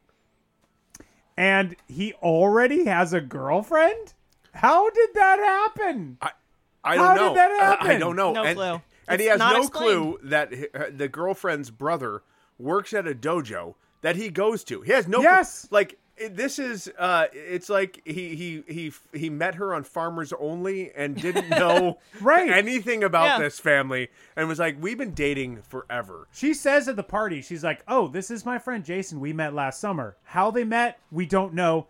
Speaker 1: and he already has a girlfriend? How did that happen?
Speaker 3: I, I don't
Speaker 1: How
Speaker 3: know.
Speaker 1: did that
Speaker 3: I- I
Speaker 1: happen?
Speaker 3: don't know.
Speaker 2: No
Speaker 3: and,
Speaker 2: clue.
Speaker 3: And he has no
Speaker 2: explained.
Speaker 3: clue that the girlfriend's brother works at a dojo that he goes to. He has no.
Speaker 1: Yes.
Speaker 3: Like this is. Uh, it's like he he he he met her on Farmers Only and didn't know
Speaker 1: Right.
Speaker 3: anything about
Speaker 2: Yeah.
Speaker 3: this family and was like, "We've been dating forever."
Speaker 1: She says at the party, she's like, "Oh, this is my friend Jason. We met last summer. How they met, we don't know."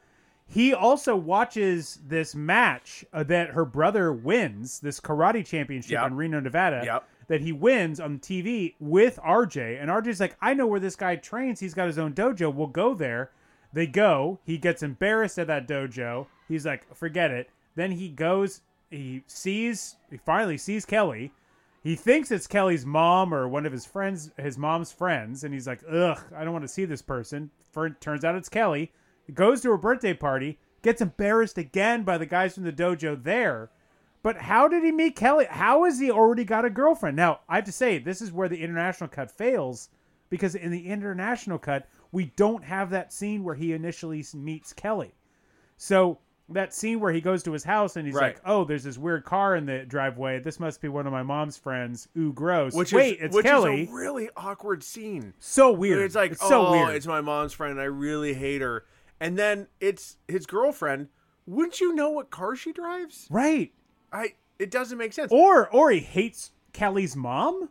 Speaker 1: He also watches this match uh, that her brother wins, this karate championship
Speaker 3: Yep.
Speaker 1: in Reno, Nevada.
Speaker 3: Yep.
Speaker 1: That he wins on TV with RJ, and RJ's like, "I know where this guy trains. He's got his own dojo. We'll go there." They go. He gets embarrassed at that dojo. He's like, "Forget it." Then he goes. He sees. He finally sees Kelly. He thinks it's Kelly's mom or one of his friends, his mom's friends, and he's like, "Ugh, I don't want to see this person." Turns out it's Kelly. Goes to her birthday party, gets embarrassed again by the guys from the dojo there. But how did he meet Kelly? How has he already got a girlfriend? Now, I have to say, this is where the international cut fails because in the international cut, we don't have that scene where he initially meets Kelly. So that scene where he goes to his house and he's
Speaker 3: Right.
Speaker 1: like, "Oh, there's this weird car in the driveway. This must be one of my mom's friends. Ooh, gross."
Speaker 3: Which
Speaker 1: Wait,
Speaker 3: is
Speaker 1: it's
Speaker 3: which
Speaker 1: Kelly.
Speaker 3: is a really awkward scene.
Speaker 1: so weird.
Speaker 3: It's like,
Speaker 1: so
Speaker 3: oh,
Speaker 1: weird.
Speaker 3: it's my mom's friend. I really hate her. And then it's his girlfriend. Wouldn't you know what car she drives?
Speaker 1: right.
Speaker 3: I. It doesn't make sense.
Speaker 1: Or or he hates Kelly's mom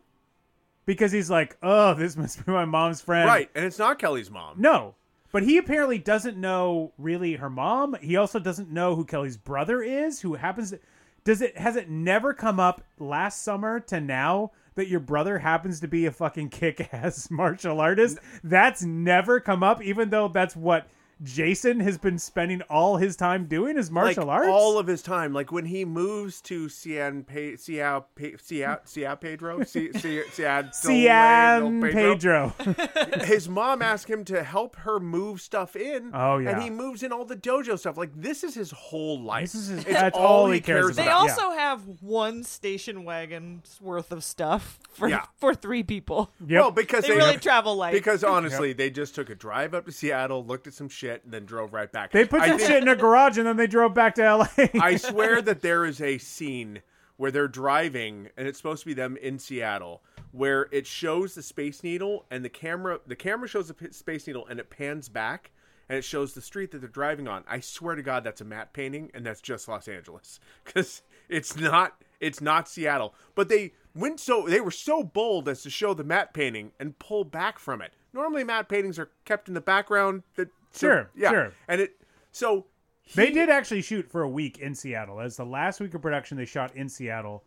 Speaker 1: because he's like, "Oh, this must be my mom's friend."
Speaker 3: right, and it's not Kelly's mom.
Speaker 1: No. But he apparently doesn't know really her mom. He also doesn't know who Kelly's brother is, who happens to, does it has it never come up last summer to now that your brother happens to be a fucking kick-ass martial artist? That's never come up even though that's what Jason has been spending all his time doing is martial
Speaker 3: like
Speaker 1: arts.
Speaker 3: all of his time. Like when he moves to Cian Pe- Cia Pe- Cia Cia Pedro, Ci- Ci- Cian
Speaker 1: Cian
Speaker 3: Pedro.
Speaker 1: Pedro.
Speaker 3: His mom asked him to help her move stuff in.
Speaker 1: Oh, yeah.
Speaker 3: and he moves in all the dojo stuff. Like this is his whole life.
Speaker 1: This is his-
Speaker 3: It's
Speaker 1: that's all he cares
Speaker 2: They
Speaker 1: about. Yeah.
Speaker 2: also have one station wagon's worth of stuff for
Speaker 3: Yeah.
Speaker 2: for three people.
Speaker 1: Yep.
Speaker 3: Well, because
Speaker 2: They really travel light.
Speaker 3: Because honestly, they just took a drive up to Seattle, looked at some shit, and then drove right back.
Speaker 1: they put
Speaker 3: I
Speaker 1: that shit in a garage and then they drove back to LA.
Speaker 3: I swear that there is a scene where they're driving and it's supposed to be them in Seattle where it shows the space needle and the camera the camera shows the p- space needle and it pans back and it shows the street that they're driving on. I swear to god that's a matte painting and that's just Los Angeles cuz it's not it's not Seattle. But they went so they were so bold as to show the matte painting and pull back from it. Normally matte paintings are kept in the background that
Speaker 1: Sure,
Speaker 3: yeah.
Speaker 1: sure.
Speaker 3: And it so
Speaker 1: They did actually shoot for a week in Seattle. As the last week of production, they shot in Seattle.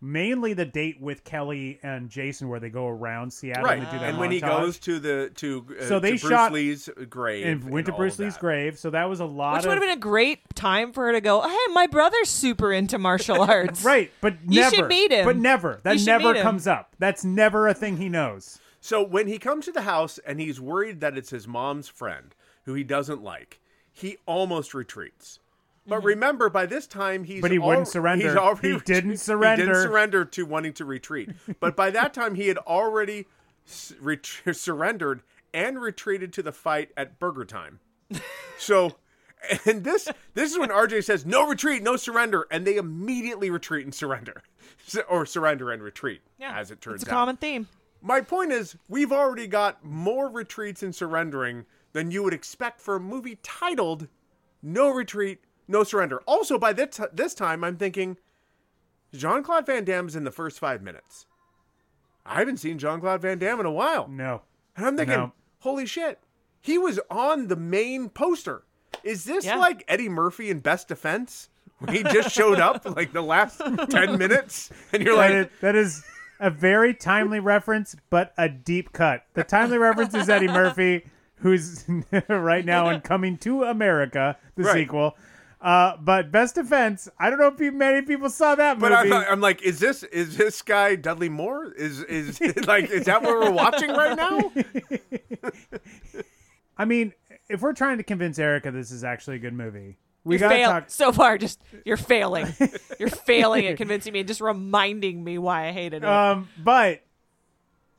Speaker 1: mainly the date with Kelly and Jason where they go around Seattle
Speaker 3: right.
Speaker 1: and they do that
Speaker 3: and when he goes to the to uh,
Speaker 1: So they
Speaker 3: to Bruce
Speaker 1: shot-
Speaker 3: Lee's grave
Speaker 1: and went to
Speaker 3: all
Speaker 1: Bruce Lee's grave, so that was a lot
Speaker 2: Which
Speaker 1: of
Speaker 2: would have been a great time for her to go. Hey, my brother's super into martial arts.
Speaker 1: right, but
Speaker 2: You
Speaker 1: never.
Speaker 2: should meet him.
Speaker 1: But never. That
Speaker 2: You
Speaker 1: never
Speaker 2: meet him.
Speaker 1: comes up. That's never a thing he knows.
Speaker 3: So when he comes to the house and he's worried that it's his mom's friend who he doesn't like, he almost retreats. But remember, by this time he's
Speaker 1: Mm-hmm. But he wouldn't
Speaker 3: al-
Speaker 1: surrender.
Speaker 3: He's already
Speaker 1: He
Speaker 3: ret-
Speaker 1: didn't surrender.
Speaker 3: He
Speaker 1: surrender.
Speaker 3: didn't surrender to wanting to retreat. But by that time he had already s- ret- surrendered and retreated to the fight at Burger Time. So, and this this is when RJ says no retreat, no surrender, and they immediately retreat and surrender, So- or surrender and retreat,
Speaker 2: Yeah,
Speaker 3: as it turns
Speaker 2: It's a
Speaker 3: out.
Speaker 2: common theme.
Speaker 3: My point is, we've already got more retreats and surrendering than you would expect for a movie titled "No Retreat, No Surrender." Also, by this this time, I'm thinking Jean Claude Van Damme's in the first five minutes. I haven't seen Jean Claude Van Damme in a while,
Speaker 1: No.
Speaker 3: and I'm thinking,
Speaker 1: No.
Speaker 3: holy shit, he was on the main poster. Is this
Speaker 2: Yeah.
Speaker 3: like Eddie Murphy in Best Defense? When he just showed up like the last ten minutes, and you're
Speaker 1: That
Speaker 3: like,
Speaker 1: is, that is a very timely reference, but a deep cut. The timely reference is Eddie Murphy, who's right now in Coming to America, the
Speaker 3: Right.
Speaker 1: sequel. Uh, but Best Defense, I don't know if many people saw that
Speaker 3: But
Speaker 1: movie.
Speaker 3: I'm, I'm like, is this is this guy Dudley Moore? Is is like is that what we're watching right now?
Speaker 1: I mean, if we're trying to convince Erica this is actually a good movie, we
Speaker 2: You're
Speaker 1: gotta
Speaker 2: fail-
Speaker 1: talk.
Speaker 2: so far. Just you're failing. you're failing at convincing me and just reminding me why I hated it.
Speaker 1: Um, but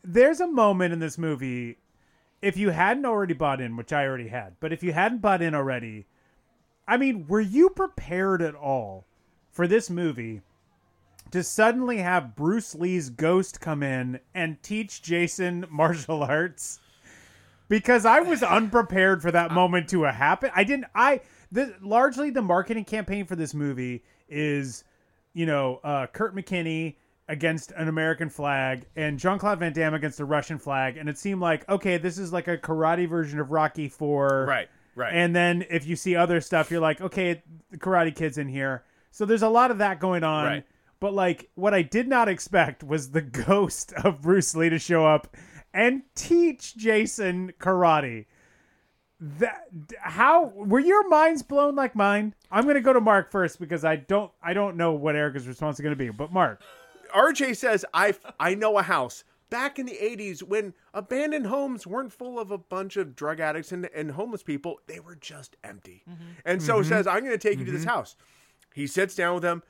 Speaker 1: there's a moment in this movie. If you hadn't already bought in, which I already had, but if you hadn't bought in already, I mean, were you prepared at all for this movie to suddenly have Bruce Lee's ghost come in and teach Jason martial arts? Because I was unprepared for that moment to happen. I didn't. I the largely the marketing campaign for this movie is, you know, uh, Kurt McKinney against an American flag and Jean Claude Van Damme against a Russian flag, and it seemed like okay, this is like a karate version of Rocky Four,
Speaker 3: Right, right.
Speaker 1: And then if you see other stuff, you're like, okay, the Karate Kid's in here. So there's a lot of that going on.
Speaker 3: Right.
Speaker 1: But like, what I did not expect was the ghost of Bruce Lee to show up and teach Jason karate. That how were your minds blown like mine? I'm gonna go to Mark first because I don't I don't know what Erica's response is gonna be. But Mark,
Speaker 3: RJ says, I I know a house back in the '80s when abandoned homes weren't full of a bunch of drug addicts and, and homeless people; they were just empty. Mm-hmm. And so mm-hmm. says, I'm going to take you to this mm-hmm. house. He sits down with them.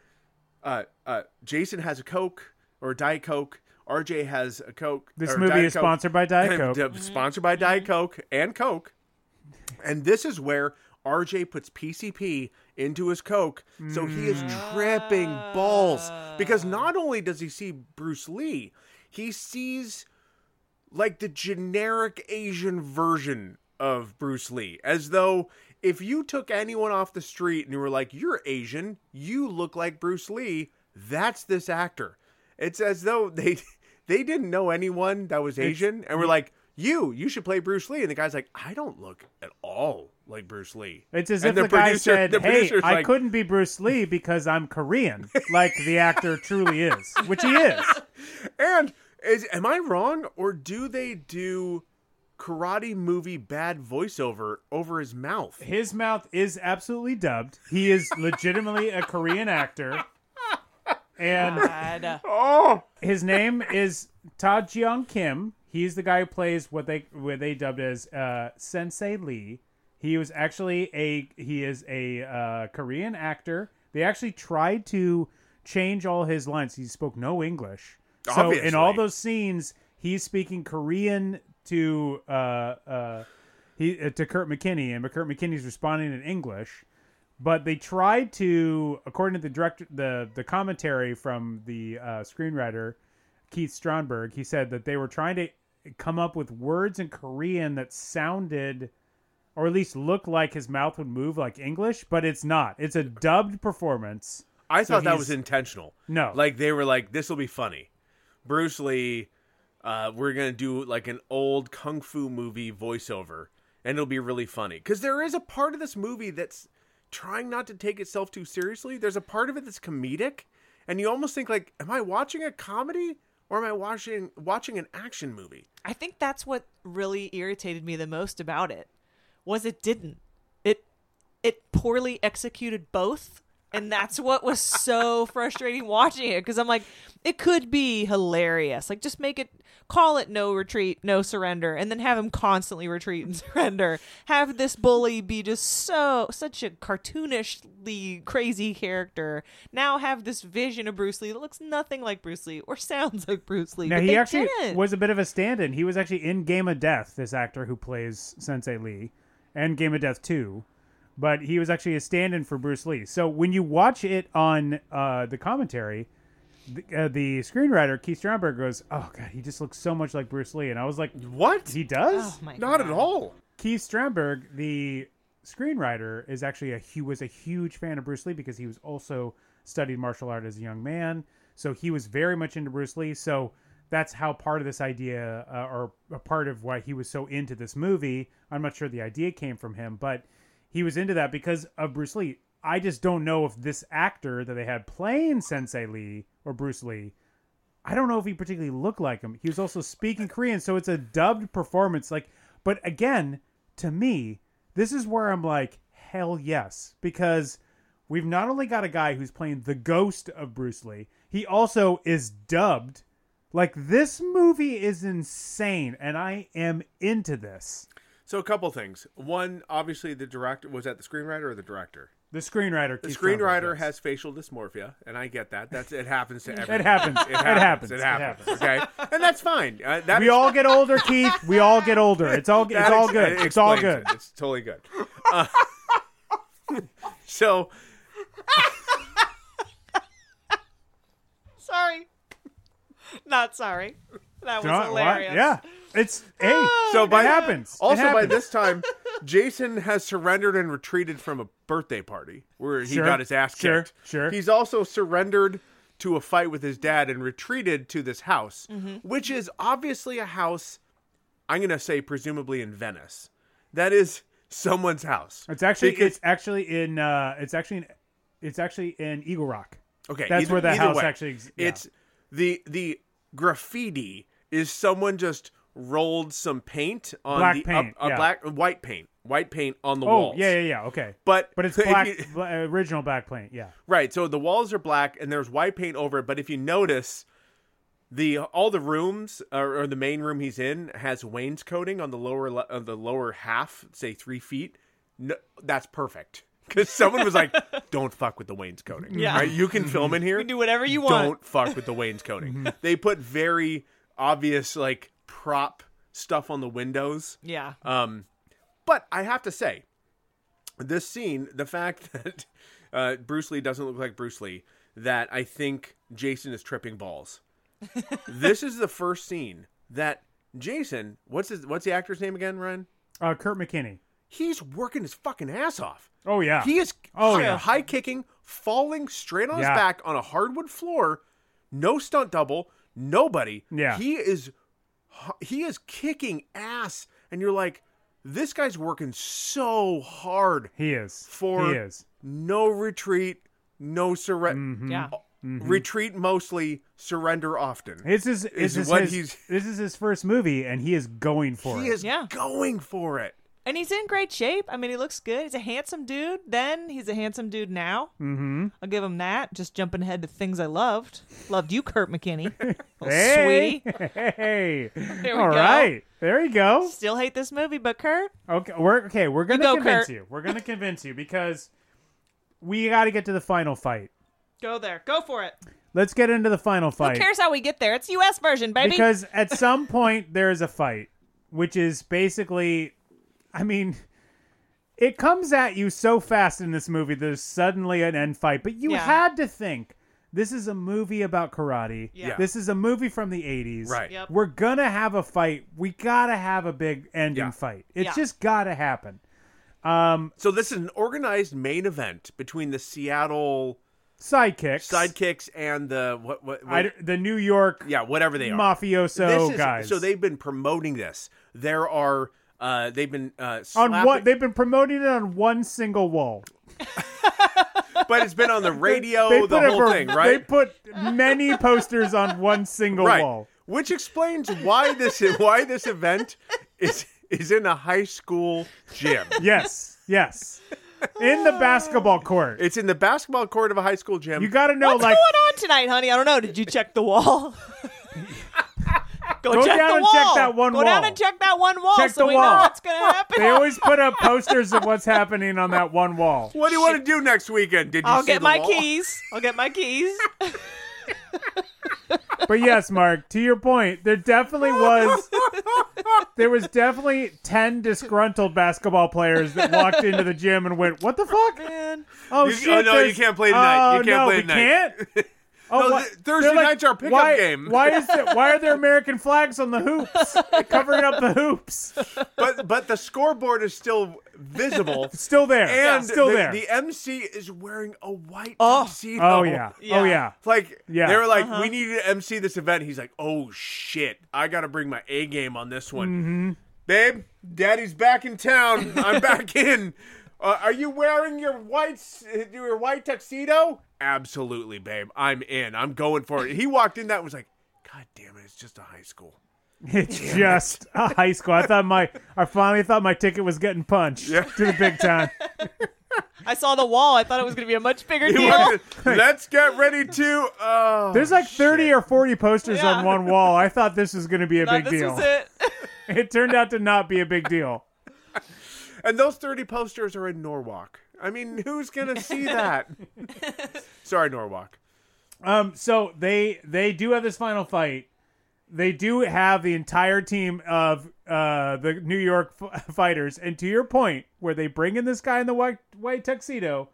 Speaker 3: Uh, uh, Jason has a Coke or a Diet Coke. RJ has a Coke.
Speaker 1: This movie
Speaker 3: Diet
Speaker 1: is sponsored by Diet uh, Coke.
Speaker 3: D- Sponsored by Diet Coke and Coke. And this is where RJ puts PCP into his Coke. So he is mm. tripping balls. Because ah. not only does he see Bruce Lee, he sees like the generic Asian version of Bruce Lee. As though if you took anyone off the street and you were like, you're Asian, you look like Bruce Lee, that's this actor. It's as though they they didn't know anyone that was Asian and were like, you, you should play Bruce Lee. And the guy's like, I don't look at all like Bruce Lee.
Speaker 1: it's as
Speaker 3: And
Speaker 1: if the, guy
Speaker 3: producer-
Speaker 1: said,
Speaker 3: the
Speaker 1: "Hey, I
Speaker 3: like,
Speaker 1: couldn't be Bruce Lee because I'm Korean, like the actor truly is, which he is."
Speaker 3: And is am I wrong or do they do karate movie bad voiceover over his mouth?
Speaker 1: His mouth is absolutely dubbed. He is legitimately a Korean actor. And
Speaker 2: God.
Speaker 3: Oh,
Speaker 1: his name is Ta Jeong Kim. He's the guy who plays what they what they dubbed as uh, Sensei Lee. He was actually a he is a uh, Korean actor. They actually tried to change all his lines. He spoke no English. So in all those scenes, he's speaking Korean to uh, uh, he uh, to Kurt McKinney, and Kurt McKinney's responding in English. But they tried to, according to the director, the the commentary from the uh, screenwriter Keith Stromberg, he said that they were trying to come up with words in Korean that sounded, or at least looked like his mouth would move like English, but it's not. It's a dubbed performance.
Speaker 3: I
Speaker 1: So
Speaker 3: thought that was intentional.
Speaker 1: No.
Speaker 3: like they were like, this will be funny. Bruce Lee, uh, we're gonna do like an old kung fu movie voiceover, and it'll be really funny because there is a part of this movie that's trying not to take itself too seriously. There's a part of it that's comedic, and you almost think like, am I watching a comedy or am I watching watching an action movie?
Speaker 2: I think that's what really irritated me the most about it was it didn't. It it poorly executed both. And that's what was so frustrating watching it because I'm like, it could be hilarious. Like, just make it, call it no retreat, no surrender, and then have him constantly retreat and surrender. Have this bully be just so, such a cartoonishly crazy character. Now have this vision of Bruce Lee that looks nothing like Bruce Lee or sounds like Bruce Lee.
Speaker 1: Now he actually
Speaker 2: didn't.
Speaker 1: was a bit of a stand-in. He was actually in Game of Death. This actor who plays Sensei Lee, and Game of Death Two, but he was actually a stand-in for Bruce Lee. So when you watch it on uh, the commentary, the, uh, the screenwriter Keith Stromberg goes, "Oh God, he just looks so much like Bruce Lee," and I was like,
Speaker 3: What?
Speaker 1: "He does."
Speaker 2: Oh
Speaker 3: Not
Speaker 2: God.
Speaker 3: at all.
Speaker 1: Keith Stromberg, the screenwriter, is actually a he was a huge fan of Bruce Lee because he was also studied martial art as a young man. So he was very much into Bruce Lee. So that's how part of this idea, uh, or a part of why he was so into this movie. I'm not sure the idea came from him, but he was into that because of Bruce Lee. I just don't know if this actor that they had playing Sensei Lee or Bruce Lee I don't know if he particularly looked like him. He was also speaking Korean, so it's a dubbed performance. Like, but again, to me, this is where I'm like, hell yes, because we've not only got a guy who's playing the ghost of Bruce Lee, he also is dubbed. Like, this movie is insane, and I am into this.
Speaker 3: So a couple things. One, obviously, the director was that the screenwriter or the director.
Speaker 1: The screenwriter,
Speaker 3: The screenwriter has facial dysmorphia, and I get that. That's it happens to everyone.
Speaker 1: It happens.
Speaker 3: It happens.
Speaker 1: happens.
Speaker 3: It
Speaker 1: It
Speaker 3: happens.
Speaker 1: happens.
Speaker 3: Okay, and that's fine. Uh, that
Speaker 1: We all get older, Keith. We all get older. It's all. It's
Speaker 3: that
Speaker 1: all good. It's all good.
Speaker 3: it. It's totally good. Uh, so
Speaker 2: Sorry. Not sorry. That was
Speaker 1: Don't- what?
Speaker 2: hilarious.
Speaker 1: Yeah, it's hey.
Speaker 3: so by
Speaker 1: it happens. It
Speaker 3: Also, by this time, Jason has surrendered and retreated from a birthday party where he
Speaker 1: Sure,
Speaker 3: got his ass
Speaker 1: sure,
Speaker 3: kicked.
Speaker 1: sure.
Speaker 3: He's also surrendered to a fight with his dad and retreated to this house,
Speaker 1: Mm-hmm.
Speaker 3: which is obviously a house. I'm going to say presumably in Venice. That is someone's house.
Speaker 1: It's actually
Speaker 3: Because-
Speaker 1: it's actually in uh it's actually in it's actually in Eagle Rock.
Speaker 3: Okay,
Speaker 1: That's
Speaker 3: either-
Speaker 1: where the house
Speaker 3: way,
Speaker 1: actually ex- yeah.
Speaker 3: It's the the graffiti is someone just rolled some paint on
Speaker 1: Black
Speaker 3: the
Speaker 1: paint,
Speaker 3: up, uh,
Speaker 1: yeah.
Speaker 3: black white paint, white paint on the
Speaker 1: Oh
Speaker 3: walls.
Speaker 1: yeah yeah yeah okay.
Speaker 3: But
Speaker 1: But it's black
Speaker 3: you-
Speaker 1: original black paint. Yeah.
Speaker 3: right. So the walls are black and there's white paint over it. But if you notice, the all the rooms or, or the main room he's in has wainscoting on the lower le- on the lower half, say three feet. No, that's perfect. Because someone was like, "Don't fuck with the wainscoting.
Speaker 2: Yeah.
Speaker 3: right? You can film in here.
Speaker 2: You can do whatever you want.
Speaker 3: Don't fuck with the wainscoting. they put very obvious like prop stuff on the windows.
Speaker 2: Yeah.
Speaker 3: Um, but I have to say, this scene, the fact that uh, Bruce Lee doesn't look like Bruce Lee, that I think Jason is tripping balls. this is the first scene that Jason, what's his, what's the actor's name again, Ryan?
Speaker 1: Uh, Kurt McKinney.
Speaker 3: He's working his fucking ass off.
Speaker 1: Oh yeah.
Speaker 3: He is
Speaker 1: Oh,
Speaker 3: high,
Speaker 1: yeah.
Speaker 3: high kicking, falling straight on his back on a hardwood floor. No stunt double, nobody.
Speaker 1: Yeah.
Speaker 3: He is he is kicking ass and you're like this guy's working so hard
Speaker 1: He is.
Speaker 3: for
Speaker 1: he is.
Speaker 3: no retreat, no surrender.
Speaker 1: Mm-hmm.
Speaker 2: Yeah.
Speaker 3: Retreat mostly, surrender often.
Speaker 1: This is
Speaker 3: Is
Speaker 1: this is
Speaker 3: what
Speaker 1: his,
Speaker 3: he's-
Speaker 1: this is his first movie, and he is going for it.
Speaker 3: he is
Speaker 2: Yeah.
Speaker 3: going for it.
Speaker 2: And he's in great shape. I mean, he looks good. He's a handsome dude. Then he's a handsome dude now. Mm-hmm. I'll give him that. Just jumping ahead to things I loved. Loved you, Kurt McKinney.
Speaker 1: Hey,
Speaker 2: sweetie.
Speaker 1: hey,
Speaker 2: There we
Speaker 1: all right, there you go.
Speaker 2: Still hate this movie, but Kurt,
Speaker 1: Okay, we're okay. We're gonna
Speaker 2: go,
Speaker 1: convince
Speaker 2: Kurt.
Speaker 1: you. We're gonna convince you because we got to get to the final fight.
Speaker 2: go there. Go for it.
Speaker 1: Let's get into the final fight.
Speaker 2: Who cares how we get there? It's U.S. version, baby.
Speaker 1: Because at some point there is a fight, which is basically, I mean, it comes at you so fast in this movie. There's suddenly an end fight, but you
Speaker 2: Yeah.
Speaker 1: had to think this is a movie about karate.
Speaker 2: Yeah.
Speaker 1: This is a movie from the 80s.
Speaker 3: Right.
Speaker 2: Yep.
Speaker 1: We're gonna have a fight. We gotta have a big ending
Speaker 3: Yeah.
Speaker 1: fight. It's
Speaker 2: Yeah.
Speaker 1: just gotta happen. Um,
Speaker 3: So this is an organized main event between the Seattle
Speaker 1: sidekicks,
Speaker 3: sidekicks and the what what, what
Speaker 1: I, the New York
Speaker 3: yeah whatever they are
Speaker 1: mafioso
Speaker 3: This is-
Speaker 1: guys.
Speaker 3: So they've been promoting this. There are uh, they've been uh,
Speaker 1: on what they've been promoting it on one single wall.
Speaker 3: but it's been on the radio,
Speaker 1: They
Speaker 3: the
Speaker 1: put a
Speaker 3: whole
Speaker 1: ver-
Speaker 3: thing,
Speaker 1: They put many posters on one single
Speaker 3: right.
Speaker 1: wall.
Speaker 3: Which explains why this why this event is is in a high school gym.
Speaker 1: Yes, yes. In the basketball court.
Speaker 3: It's in the basketball court of a high school gym.
Speaker 1: You got to know,
Speaker 2: What's
Speaker 1: like,
Speaker 2: going on tonight, honey? I don't know. Did you check the wall? Go,
Speaker 1: Go
Speaker 2: check
Speaker 1: down
Speaker 2: the
Speaker 1: and
Speaker 2: wall.
Speaker 1: check that one wall.
Speaker 2: Go down and check that one wall
Speaker 1: Check
Speaker 2: so
Speaker 1: the
Speaker 2: we
Speaker 1: wall.
Speaker 2: know what's going to happen.
Speaker 1: they always put up posters of what's happening on that one wall.
Speaker 3: what do you want to do next weekend? Did you
Speaker 2: I'll
Speaker 3: see
Speaker 2: get
Speaker 3: the
Speaker 2: my
Speaker 3: wall?
Speaker 2: keys. I'll get my keys.
Speaker 1: But yes, Mark, to your point, there definitely was there was definitely 10 disgruntled basketball players that walked into the gym and went, "What the fuck?"
Speaker 2: Man.
Speaker 1: Oh
Speaker 3: You- oh,
Speaker 1: shit!
Speaker 3: oh, no, you can't play tonight. You
Speaker 1: Oh,
Speaker 3: can't
Speaker 1: no,
Speaker 3: play
Speaker 1: we
Speaker 3: tonight.
Speaker 1: can't. Oh,
Speaker 3: No, th- Thursday
Speaker 1: they're like,
Speaker 3: night's our pickup
Speaker 1: why,
Speaker 3: game.
Speaker 1: Why is the, Why are there American flags on the hoops, covering up the hoops?
Speaker 3: But but the scoreboard is still visible.
Speaker 1: Still there,
Speaker 3: And
Speaker 1: still
Speaker 3: the,
Speaker 1: there.
Speaker 3: the MC is wearing a white
Speaker 2: Oh.
Speaker 3: tuxedo.
Speaker 1: oh yeah. oh
Speaker 2: Yeah.
Speaker 1: yeah.
Speaker 3: Like
Speaker 1: Yeah.
Speaker 3: they were like,
Speaker 2: Uh-huh.
Speaker 3: we need to MC this event. He's like, oh shit, I got to bring my A game on this one,
Speaker 1: Mm-hmm.
Speaker 3: babe. Daddy's back in town. I'm back in. Uh, are you wearing your white your white tuxedo? Absolutely, babe. I'm in. I'm going for it. He walked in that and was like, God damn it, it's just a high school.
Speaker 1: It's just a high school. I thought my, I finally thought my ticket was getting punched to the big time.
Speaker 2: I saw the wall. I thought it was going to be a much bigger
Speaker 3: He
Speaker 2: deal.
Speaker 3: walked Let's get ready to. Oh,
Speaker 1: There's like 30
Speaker 3: shit.
Speaker 1: or 40 posters
Speaker 2: Yeah.
Speaker 1: on one wall. I thought this was going to be a
Speaker 2: Thought
Speaker 1: big
Speaker 2: this
Speaker 1: deal.
Speaker 2: was it.
Speaker 1: It turned out to not be a big deal.
Speaker 3: And those 30 posters are in Norwalk. I mean, who's going to see that? Sorry, Norwalk.
Speaker 1: Um, so they they do have this final fight. They do have the entire team of uh, the New York f- fighters, and to your point, where they bring in this guy in the white white tuxedo,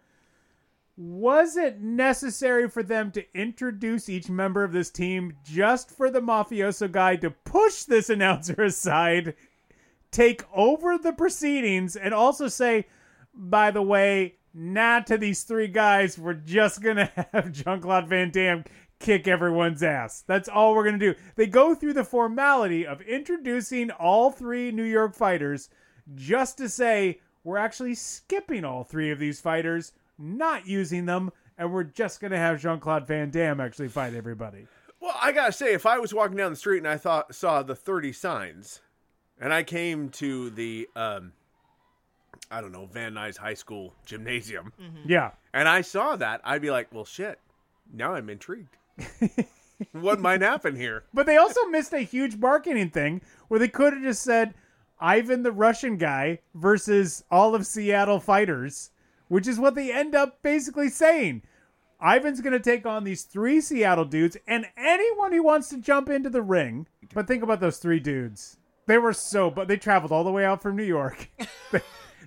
Speaker 1: was it necessary for them to introduce each member of this team just for the mafioso guy to push this announcer aside, take over the proceedings, and also say, by the way, not to these three guys. We're just gonna have Jean Claude Van Damme kick everyone's ass. That's all we're gonna do. They go through the formality of introducing all three New York fighters just to say we're actually skipping all three of these fighters, not using them, and we're just gonna have Jean Claude Van Damme actually fight everybody.
Speaker 3: Well, I gotta say, if I was walking down the street and I thought saw the thirty signs, and I came to the um, I don't know Van Nuys High School gymnasium, mm-hmm.
Speaker 1: Yeah.
Speaker 3: and I saw that, I'd be like, well, shit. Now I'm intrigued. what might happen here?
Speaker 1: But they also missed a huge marketing thing where they could have just said Ivan the Russian guy versus all of Seattle fighters, which is what they end up basically saying. Ivan's going to take on these three Seattle dudes and anyone who wants to jump into the ring. But think about those three dudes. They were so, but they traveled all the way out from New York.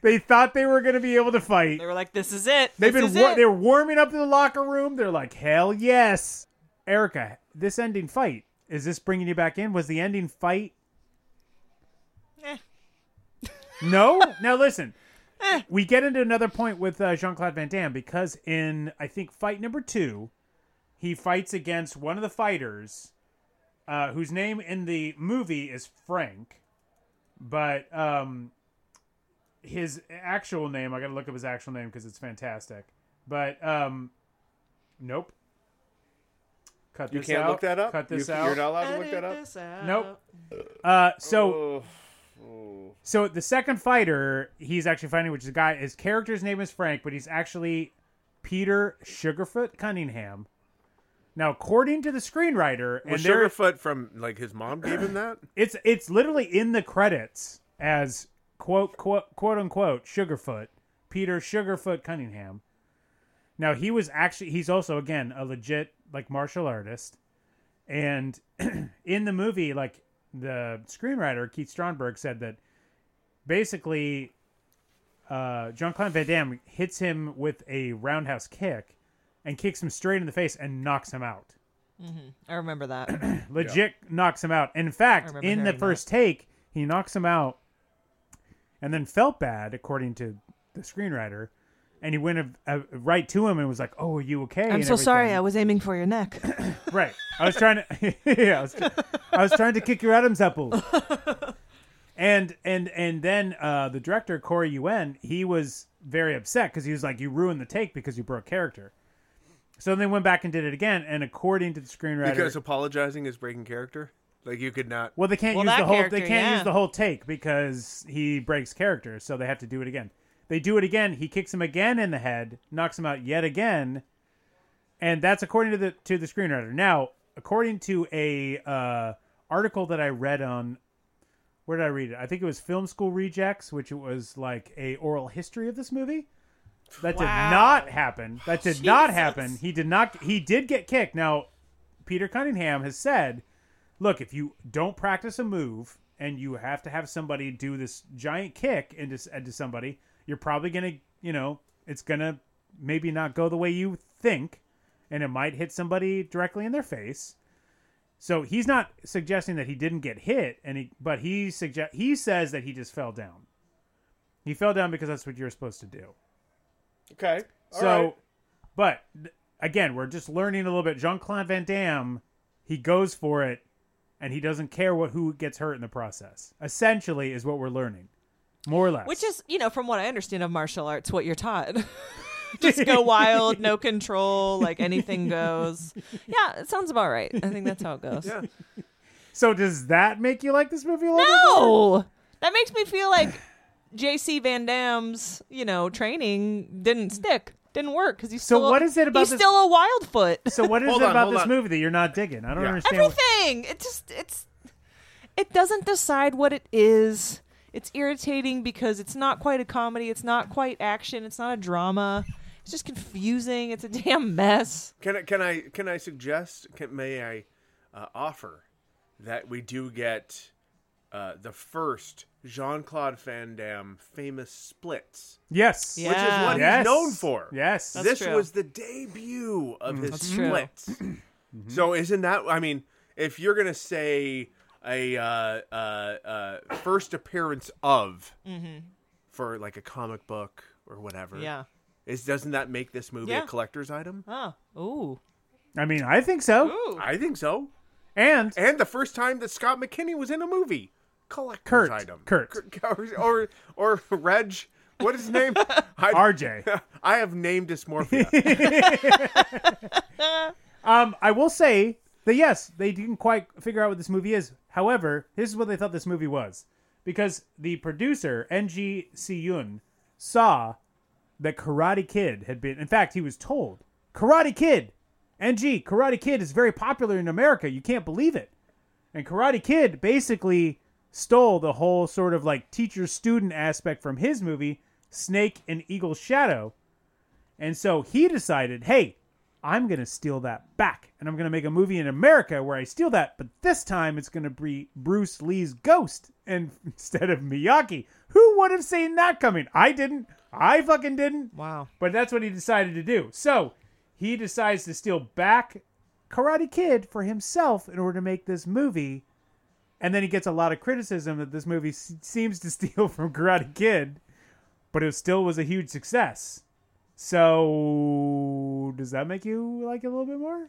Speaker 1: they, thought they were going to be able to fight.
Speaker 2: They were like, "This is it.
Speaker 1: They've
Speaker 2: this
Speaker 1: been
Speaker 2: is
Speaker 1: war-
Speaker 2: it."
Speaker 1: they were warming up in the locker room. They're like, hell yes, Erica. This ending fight is this bringing you back in? Was the ending fight?
Speaker 2: Eh.
Speaker 1: No. now listen, we get into another point with uh, Jean Claude Van Damme because in I think fight number two, he fights against one of the fighters, uh, whose name in the movie is Frank, but um, his actual name I got to look up his actual name because it's fantastic. But um, nope. Cut
Speaker 3: You
Speaker 1: this
Speaker 3: can't
Speaker 1: out.
Speaker 3: look that up.
Speaker 1: Cut this
Speaker 3: you,
Speaker 1: out.
Speaker 3: You're not allowed to look that up.
Speaker 2: this out.
Speaker 1: Nope. Uh, so
Speaker 3: Oh, oh.
Speaker 1: so the second fighter he's actually fighting, which is a guy. His character's name is Frank, but he's actually Peter Sugarfoot Cunningham. Now, according to the screenwriter, and
Speaker 3: Was
Speaker 1: there,
Speaker 3: Sugarfoot from like his mom gave him that?
Speaker 1: it's it's literally in the credits as quote quote quote unquote Sugarfoot Peter Sugarfoot Cunningham. Now he was actually he's also again a legit like martial artist, and in the movie like the screenwriter Keith Stromberg said that basically uh, Jean Claude Van Damme hits him with a roundhouse kick and kicks him straight in the face and knocks him out Mm-hmm.
Speaker 2: I remember that.
Speaker 1: legit knocks him out. In fact, in the first take, he knocks him out, and then felt bad, according to the screenwriter, and he went uh, right to him and was like, "Oh, are you okay?"
Speaker 2: I'm
Speaker 1: and
Speaker 2: so sorry. I was aiming for your neck.
Speaker 1: right. I was trying to, yeah, I was, I was trying to kick your Adam's apple. And and and then uh, the director Corey Yuen, he was very upset because he was like, "You ruined the take because you broke character." So then they went back and did it again, and according to the screenwriter,
Speaker 3: Because apologizing is breaking character. Like you could not.
Speaker 1: well, they can't
Speaker 2: Well,
Speaker 1: use
Speaker 2: that
Speaker 1: the whole
Speaker 2: character,
Speaker 1: they can't
Speaker 2: yeah.
Speaker 1: use the whole take because he breaks character, so they have to do it again. They do it again. He kicks him again in the head, knocks him out yet again, and that's according to the to the screenwriter. Now, according to a uh, article that I read on, where did I read it? I think it was Film School Rejects, which was like a oral history of this movie. That did not happen. That did not
Speaker 2: Jesus.
Speaker 1: happen. He did not. He did get kicked. Now, Peter Cunningham has said, "Look, if you don't practice a move and you have to have somebody do this giant kick into into somebody, you're probably gonna, you know, it's gonna maybe not go the way you think, and it might hit somebody directly in their face." So he's not suggesting that he didn't get hit, and he, but he suggest he says that he just fell down. He fell down because that's what you're supposed to do.
Speaker 3: Okay.
Speaker 1: So, but again, we're just learning a little bit. Jean Claude Van Damme, he goes for it, and he doesn't care what who gets hurt in the process. Essentially, is what we're learning, more or less.
Speaker 2: Which is, you know, from what I understand of martial arts, what you're taught. Just go wild, no control, like anything goes. Yeah, it sounds about right. I think that's how it goes.
Speaker 3: Yeah.
Speaker 1: so. Does that make you like this movie a little bit?
Speaker 2: No, that makes me feel like J.C. Van Damme's, you know, training didn't stick, didn't work because he's
Speaker 1: So
Speaker 2: still. a-
Speaker 1: what is it about
Speaker 2: He's
Speaker 1: this-
Speaker 2: still a Wildfoot.
Speaker 1: So what is
Speaker 3: Hold
Speaker 1: it
Speaker 3: on,
Speaker 1: about
Speaker 3: hold
Speaker 1: this
Speaker 3: on.
Speaker 1: movie that you're not digging? I don't
Speaker 3: Yeah.
Speaker 1: understand. what-
Speaker 2: Everything. It just it's it doesn't decide what it is. It's irritating because it's not quite a comedy. It's not quite action. It's not a drama. It's just confusing. It's a damn mess.
Speaker 3: Can I can I can I suggest? Can, may I uh, offer that we do get uh, the first Jean Claude Van Damme famous splits,
Speaker 1: yes.
Speaker 2: Yeah.
Speaker 3: which is what
Speaker 1: Yes.
Speaker 3: he's known for.
Speaker 1: Yes.
Speaker 2: That's
Speaker 3: this
Speaker 2: true.
Speaker 3: was the debut of his
Speaker 2: That's true.
Speaker 3: splits. So isn't that? I mean, if you're gonna say a uh, uh, uh, first appearance of for like a comic book or whatever,
Speaker 2: Yeah.
Speaker 3: is doesn't that make this movie
Speaker 2: Yeah.
Speaker 3: a collector's item?
Speaker 2: Oh. Ooh.
Speaker 1: I mean, I think so.
Speaker 2: Ooh.
Speaker 3: I think so.
Speaker 1: And
Speaker 3: And the first time that Scott McKinney was in a movie, collector's
Speaker 1: Kurt.
Speaker 3: item.
Speaker 1: Kurt.
Speaker 3: Or, or or Reg. What is his name? I,
Speaker 1: RJ.
Speaker 3: I have name dysmorphia.
Speaker 1: Um, I will say that yes, they didn't quite figure out what this movie is. However, this is what they thought this movie was, because the producer Ng See-yuen saw that Karate Kid had been. In fact, he was told Karate Kid, Ng Karate Kid is very popular in America. You can't believe it. And Karate Kid basically stole the whole sort of like teacher student aspect from his movie Snake and Eagle's Shadow. And so he decided, hey, I'm going to steal that back. And I'm going to make a movie in America where I steal that. But this time it's going to be Bruce Lee's ghost and instead of Miyagi. Who would have seen that coming? I didn't. I fucking didn't.
Speaker 2: Wow.
Speaker 1: But that's what he decided to do. So he decides to steal back Karate Kid for himself in order to make this movie. And then he gets a lot of criticism that this movie s- seems to steal from Karate Kid, but it still was a huge success. So does that make you like it a little bit more?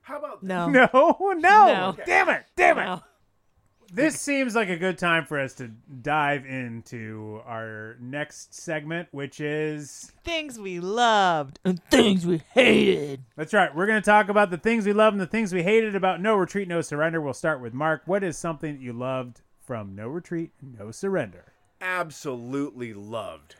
Speaker 3: How about
Speaker 2: No.
Speaker 1: No, no,
Speaker 2: No.
Speaker 1: damn it, damn it.
Speaker 2: No.
Speaker 1: This seems like a good time for us to dive into our next segment, which is
Speaker 2: Things we loved and things we hated.
Speaker 1: That's right. We're going to talk about the things we love and the things we hated about No Retreat, No Surrender. We'll start with Mark. What is something that you loved from No Retreat, No Surrender?
Speaker 3: absolutely loved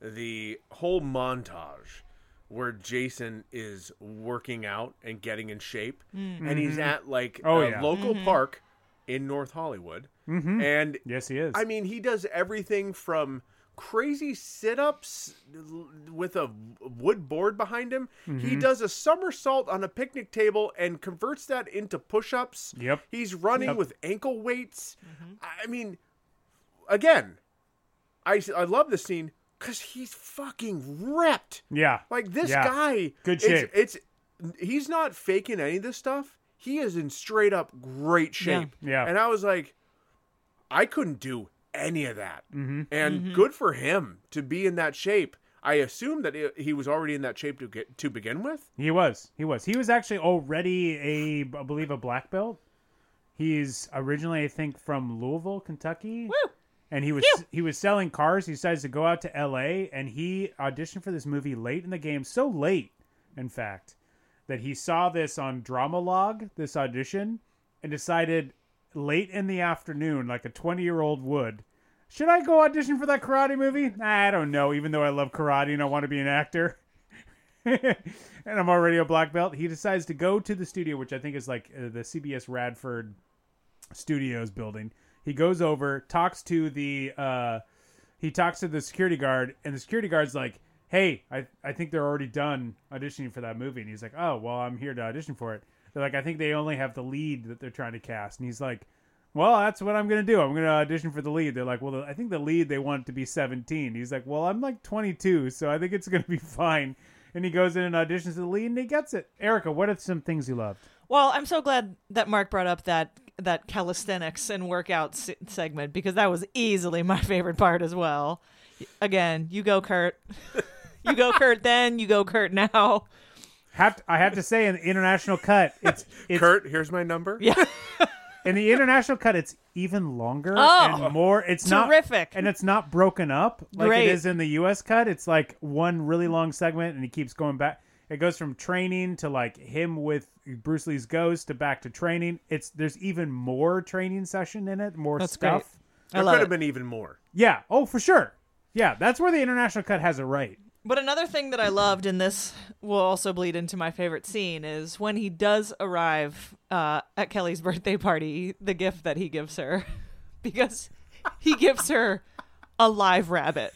Speaker 3: the whole montage where Jason is working out and getting in shape, and he's mm-hmm. at like
Speaker 1: Oh,
Speaker 3: a
Speaker 1: yeah.
Speaker 3: local mm-hmm. park in North Hollywood, and
Speaker 1: Yes, he is.
Speaker 3: I mean he does everything from crazy sit-ups with a wood board behind him.
Speaker 1: Mm-hmm.
Speaker 3: He does a somersault on a picnic table and converts that into push-ups.
Speaker 1: Yep.
Speaker 3: He's running
Speaker 1: Yep.
Speaker 3: with ankle weights. I mean, again, I I love this scene because he's fucking ripped.
Speaker 1: yeah.
Speaker 3: Like this
Speaker 1: Yeah.
Speaker 3: guy,
Speaker 1: Good
Speaker 3: it's,
Speaker 1: shape.
Speaker 3: It's he's not faking any of this stuff. He is in straight up great shape.
Speaker 1: Yeah. yeah.
Speaker 3: And I was like, I couldn't do any of that. Mm-hmm. And good for him to be in that shape. I assume that it, he was already in that shape to get to begin with.
Speaker 1: He was. He was. He was actually already a, I believe, a black belt. He's originally, I think, from Louisville, Kentucky.
Speaker 2: Woo.
Speaker 1: and he was he was selling cars. He decides to go out to L.A. and he auditioned for this movie late in the game, so late, in fact, that he saw this on Drama-Logue, this audition, and decided late in the afternoon, like a twenty year old would. Should I go audition for that karate movie? I don't know. Even though I love karate and I want to be an actor, and I'm already a black belt, he decides to go to the studio, which I think is like uh, the CBS Radford Studios building. He goes over, talks to the uh, he talks to the security guard, and the security guard's like, "Hey, I I think they're already done auditioning for that movie." And he's like, "Oh, well, I'm here to audition for it." They're like, "I think they only have the lead that they're trying to cast," and he's like. Well, that's what I'm gonna do. I'm gonna audition for the lead. They're like, well, I think the lead they want to be 17. He's like, well, I'm like 22, so I think it's gonna be fine. And he goes in and auditions the lead, and he gets it. Erica, what are some things you loved?
Speaker 2: Well, I'm so glad that Mark brought up that that calisthenics and workout se- segment because that was easily my favorite part as well. Again, you go Kurt. you go Kurt then, you go Kurt now.
Speaker 1: Have to, I have to say, in the international cut, it's, it's
Speaker 3: Kurt, here's my number.
Speaker 2: Yeah.
Speaker 1: in the international cut, it's even longer
Speaker 2: Oh,
Speaker 1: and more. It's not
Speaker 2: terrific.
Speaker 1: and it's not broken up like
Speaker 2: Great.
Speaker 1: it is in the U.S. cut. It's like one really long segment, and he keeps going back. It goes from training to like him with Bruce Lee's ghost to back to training. It's there's even more training session in it, more
Speaker 2: That's
Speaker 1: stuff.
Speaker 2: great.
Speaker 3: There
Speaker 2: I love
Speaker 3: could have been even more.
Speaker 1: Yeah. Oh, for sure. Yeah, that's where the international cut has it right.
Speaker 2: But another thing that I loved, and this will also bleed into my favorite scene, is when he does arrive uh, at Kelly's birthday party, the gift that he gives her, because he gives her a live rabbit.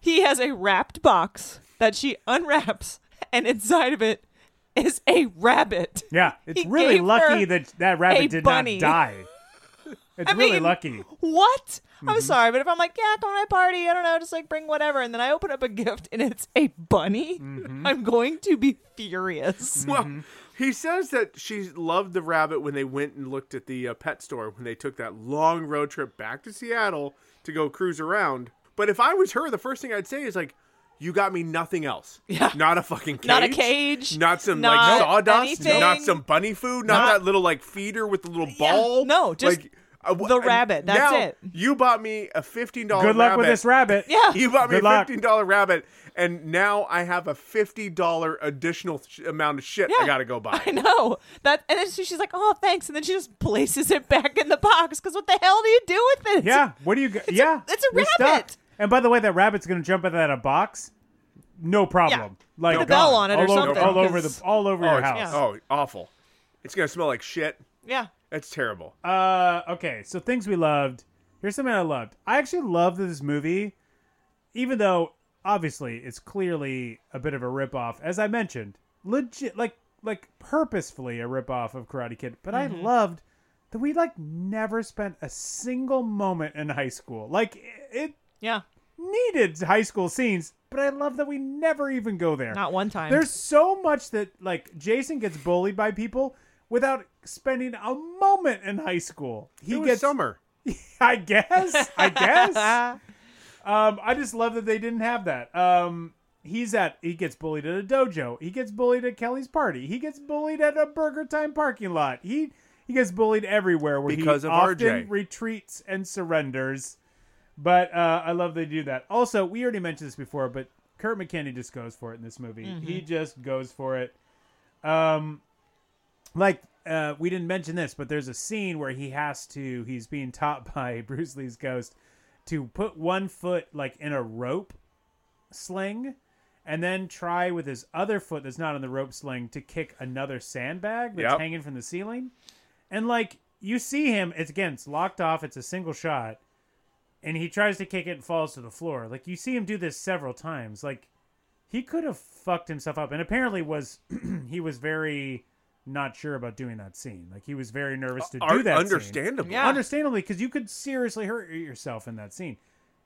Speaker 2: He has a wrapped box that she unwraps, and inside of it is a rabbit.
Speaker 1: Yeah, it's
Speaker 2: He
Speaker 1: really lucky that that rabbit did
Speaker 2: bunny.
Speaker 1: not die. It's
Speaker 2: I
Speaker 1: really
Speaker 2: mean,
Speaker 1: lucky.
Speaker 2: What? I'm
Speaker 1: Mm-hmm.
Speaker 2: sorry, but if I'm like, yeah, come to my party, I don't know, just like bring whatever, and then I open up a gift and it's a bunny,
Speaker 1: Mm-hmm.
Speaker 2: I'm going to be furious.
Speaker 3: Well, he says that she loved the rabbit when they went and looked at the uh, pet store when they took that long road trip back to Seattle to go cruise around. But if I was her, the first thing I'd say is like, "You got me nothing else.
Speaker 2: Yeah.
Speaker 3: Not a fucking cage.
Speaker 2: Not a cage,
Speaker 3: Not some
Speaker 2: not
Speaker 3: like sawdust.
Speaker 2: anything.
Speaker 3: Not some bunny food. Not,
Speaker 2: Not-
Speaker 3: that little like feeder with the little
Speaker 2: Yeah,
Speaker 3: ball.
Speaker 2: no, just
Speaker 3: like, uh,
Speaker 2: the rabbit, that's
Speaker 3: now
Speaker 2: it.
Speaker 3: You bought me a fifteen dollar.
Speaker 1: Good luck with this rabbit.
Speaker 2: Yeah.
Speaker 3: You bought me
Speaker 1: Good
Speaker 3: a fifteen dollar rabbit, and now I have a fifty dollar additional sh- amount of shit I gotta go buy.
Speaker 2: I know that, and then she- she's like, "Oh, thanks," and then she just places it back in the box because what the hell do you do with it?
Speaker 1: Yeah. What do you? Go- yeah.
Speaker 2: it's a
Speaker 1: you're stuck.
Speaker 2: rabbit.
Speaker 1: And by the way, that rabbit's gonna jump out of that box. No problem. Like
Speaker 2: Put a bell on it or
Speaker 1: all over,
Speaker 2: something,
Speaker 1: all over
Speaker 2: 'cause-
Speaker 1: the all over
Speaker 3: Oh,
Speaker 1: your
Speaker 3: it's,
Speaker 1: house.
Speaker 3: oh, awful! It's gonna smell like shit.
Speaker 2: yeah.
Speaker 3: That's terrible.
Speaker 1: Uh, okay, so things we loved. Here's something I loved. I actually loved this movie, even though obviously it's clearly a bit of a ripoff, as I mentioned, legit, like like purposefully a ripoff of Karate Kid. But I loved that we like never spent a single moment in high school. Like it, it
Speaker 2: Yeah.
Speaker 1: needed high school scenes, but I love that we never even go there.
Speaker 2: Not one time.
Speaker 1: There's so much that like Jason gets bullied by people without spending a moment in high school. He gets
Speaker 3: summer.
Speaker 1: I guess. I guess. um, I just love that they didn't have that. Um, he's at he gets bullied at a dojo. He gets bullied at Kelly's party. He gets bullied at a Burger Time parking lot. He he gets bullied everywhere where
Speaker 3: Because
Speaker 1: he
Speaker 3: of
Speaker 1: often
Speaker 3: RJ.
Speaker 1: retreats and surrenders. But uh, I love they do that. Also, we already mentioned this before, but Kurt McKinney just goes for it in this movie. He just goes for it. Um, like uh, we didn't mention this, but there's a scene where he has to. He's being taught by Bruce Lee's ghost to put one foot like in a rope sling, and then try with his other foot that's not on the rope sling to kick another sandbag that's
Speaker 3: Yep.
Speaker 1: hanging from the ceiling. And like you see him, it's again, it's locked off. It's a single shot, and he tries to kick it and falls to the floor. Like you see him do this several times. Like he could have fucked himself up, and apparently was he was very not sure about doing that scene. Like he was very nervous to do
Speaker 3: Ar-
Speaker 1: that. scene.
Speaker 3: understandably.
Speaker 2: Yeah.
Speaker 1: understandably, because you could seriously hurt yourself in that scene,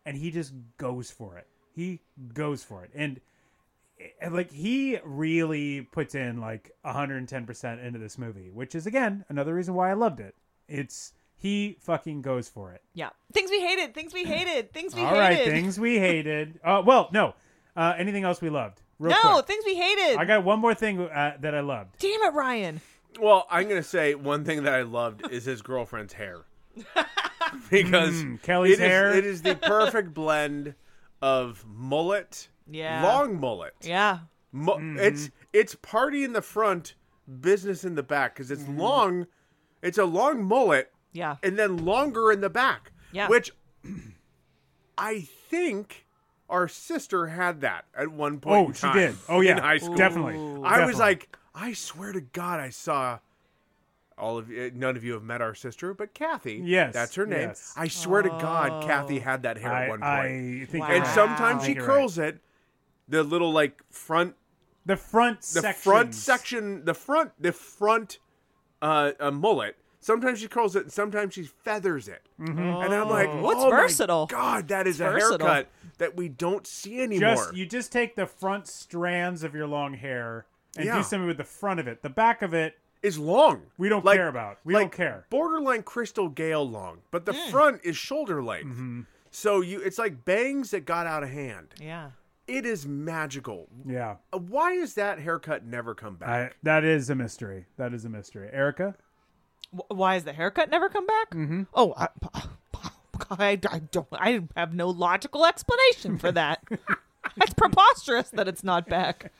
Speaker 1: and he just goes for it. He goes for it, and, and like he really puts in like 110 percent into this movie, which is again another reason why I loved it. It's he fucking goes for it.
Speaker 2: yeah. Things we hated. Things we hated. Things we
Speaker 1: All
Speaker 2: hated.
Speaker 1: right, things we hated. Uh, well, no. Uh, anything else we loved? Real
Speaker 2: no,
Speaker 1: quick.
Speaker 2: things we hated.
Speaker 1: I got one more thing uh, that I loved.
Speaker 2: Damn it, Ryan.
Speaker 3: Well, I'm gonna say one thing that I loved is his girlfriend's hair. because
Speaker 1: Mm, Kelly's
Speaker 3: it is-
Speaker 1: hair.
Speaker 3: it is the perfect blend of mullet,
Speaker 2: Yeah.
Speaker 3: long mullet.
Speaker 2: Yeah.
Speaker 3: Mu-
Speaker 1: Mm-hmm.
Speaker 3: It's it's party in the front, business in the back because it's
Speaker 1: Mm-hmm.
Speaker 3: long. It's a long mullet
Speaker 2: Yeah.
Speaker 3: and then longer in the back.
Speaker 2: Yeah.
Speaker 3: Which I think our sister had that at one point.
Speaker 1: Oh,
Speaker 3: in
Speaker 1: she
Speaker 3: time
Speaker 1: did. Oh yeah,
Speaker 3: in high school.
Speaker 1: definitely.
Speaker 3: I was like, I swear to God, I saw. All of you, none of you have met our sister, but Kathy.
Speaker 1: Yes,
Speaker 3: that's her name.
Speaker 1: yes.
Speaker 3: I swear to God, Kathy had that hair
Speaker 1: I,
Speaker 3: at one point.
Speaker 1: I think
Speaker 2: Wow.
Speaker 3: and sometimes
Speaker 1: I
Speaker 3: she
Speaker 1: think you're right.
Speaker 3: curls it. The little like front
Speaker 1: the front
Speaker 3: the
Speaker 1: sections.
Speaker 3: front section, the front, the front uh, uh, mullet. Sometimes she curls it, and sometimes she feathers it.
Speaker 1: Mm-hmm.
Speaker 3: And I'm like,
Speaker 2: Oh, it's
Speaker 3: oh my
Speaker 2: versatile.
Speaker 3: God, that is
Speaker 2: It's
Speaker 3: a
Speaker 2: versatile.
Speaker 3: haircut that we don't see anymore.
Speaker 1: Just you just take the front strands of your long hair and
Speaker 3: Yeah.
Speaker 1: do something with the front of it. The back of it,
Speaker 3: is long.
Speaker 1: we don't
Speaker 3: Like-
Speaker 1: care about. We
Speaker 3: like
Speaker 1: don't care.
Speaker 3: Borderline Crystal Gayle long, but the
Speaker 2: Mm.
Speaker 3: front is shoulder length.
Speaker 1: Mm-hmm.
Speaker 3: So you, it's like bangs that got out of hand.
Speaker 2: Yeah.
Speaker 3: It is magical.
Speaker 1: Yeah,
Speaker 3: Uh, Why is that haircut never come back?
Speaker 1: I, that is a mystery. That is a mystery. Erica,
Speaker 2: Wh- Why has the haircut never come back? Mm-hmm. Oh, I, I, I don't. I have no logical explanation for that. it's preposterous that it's not back.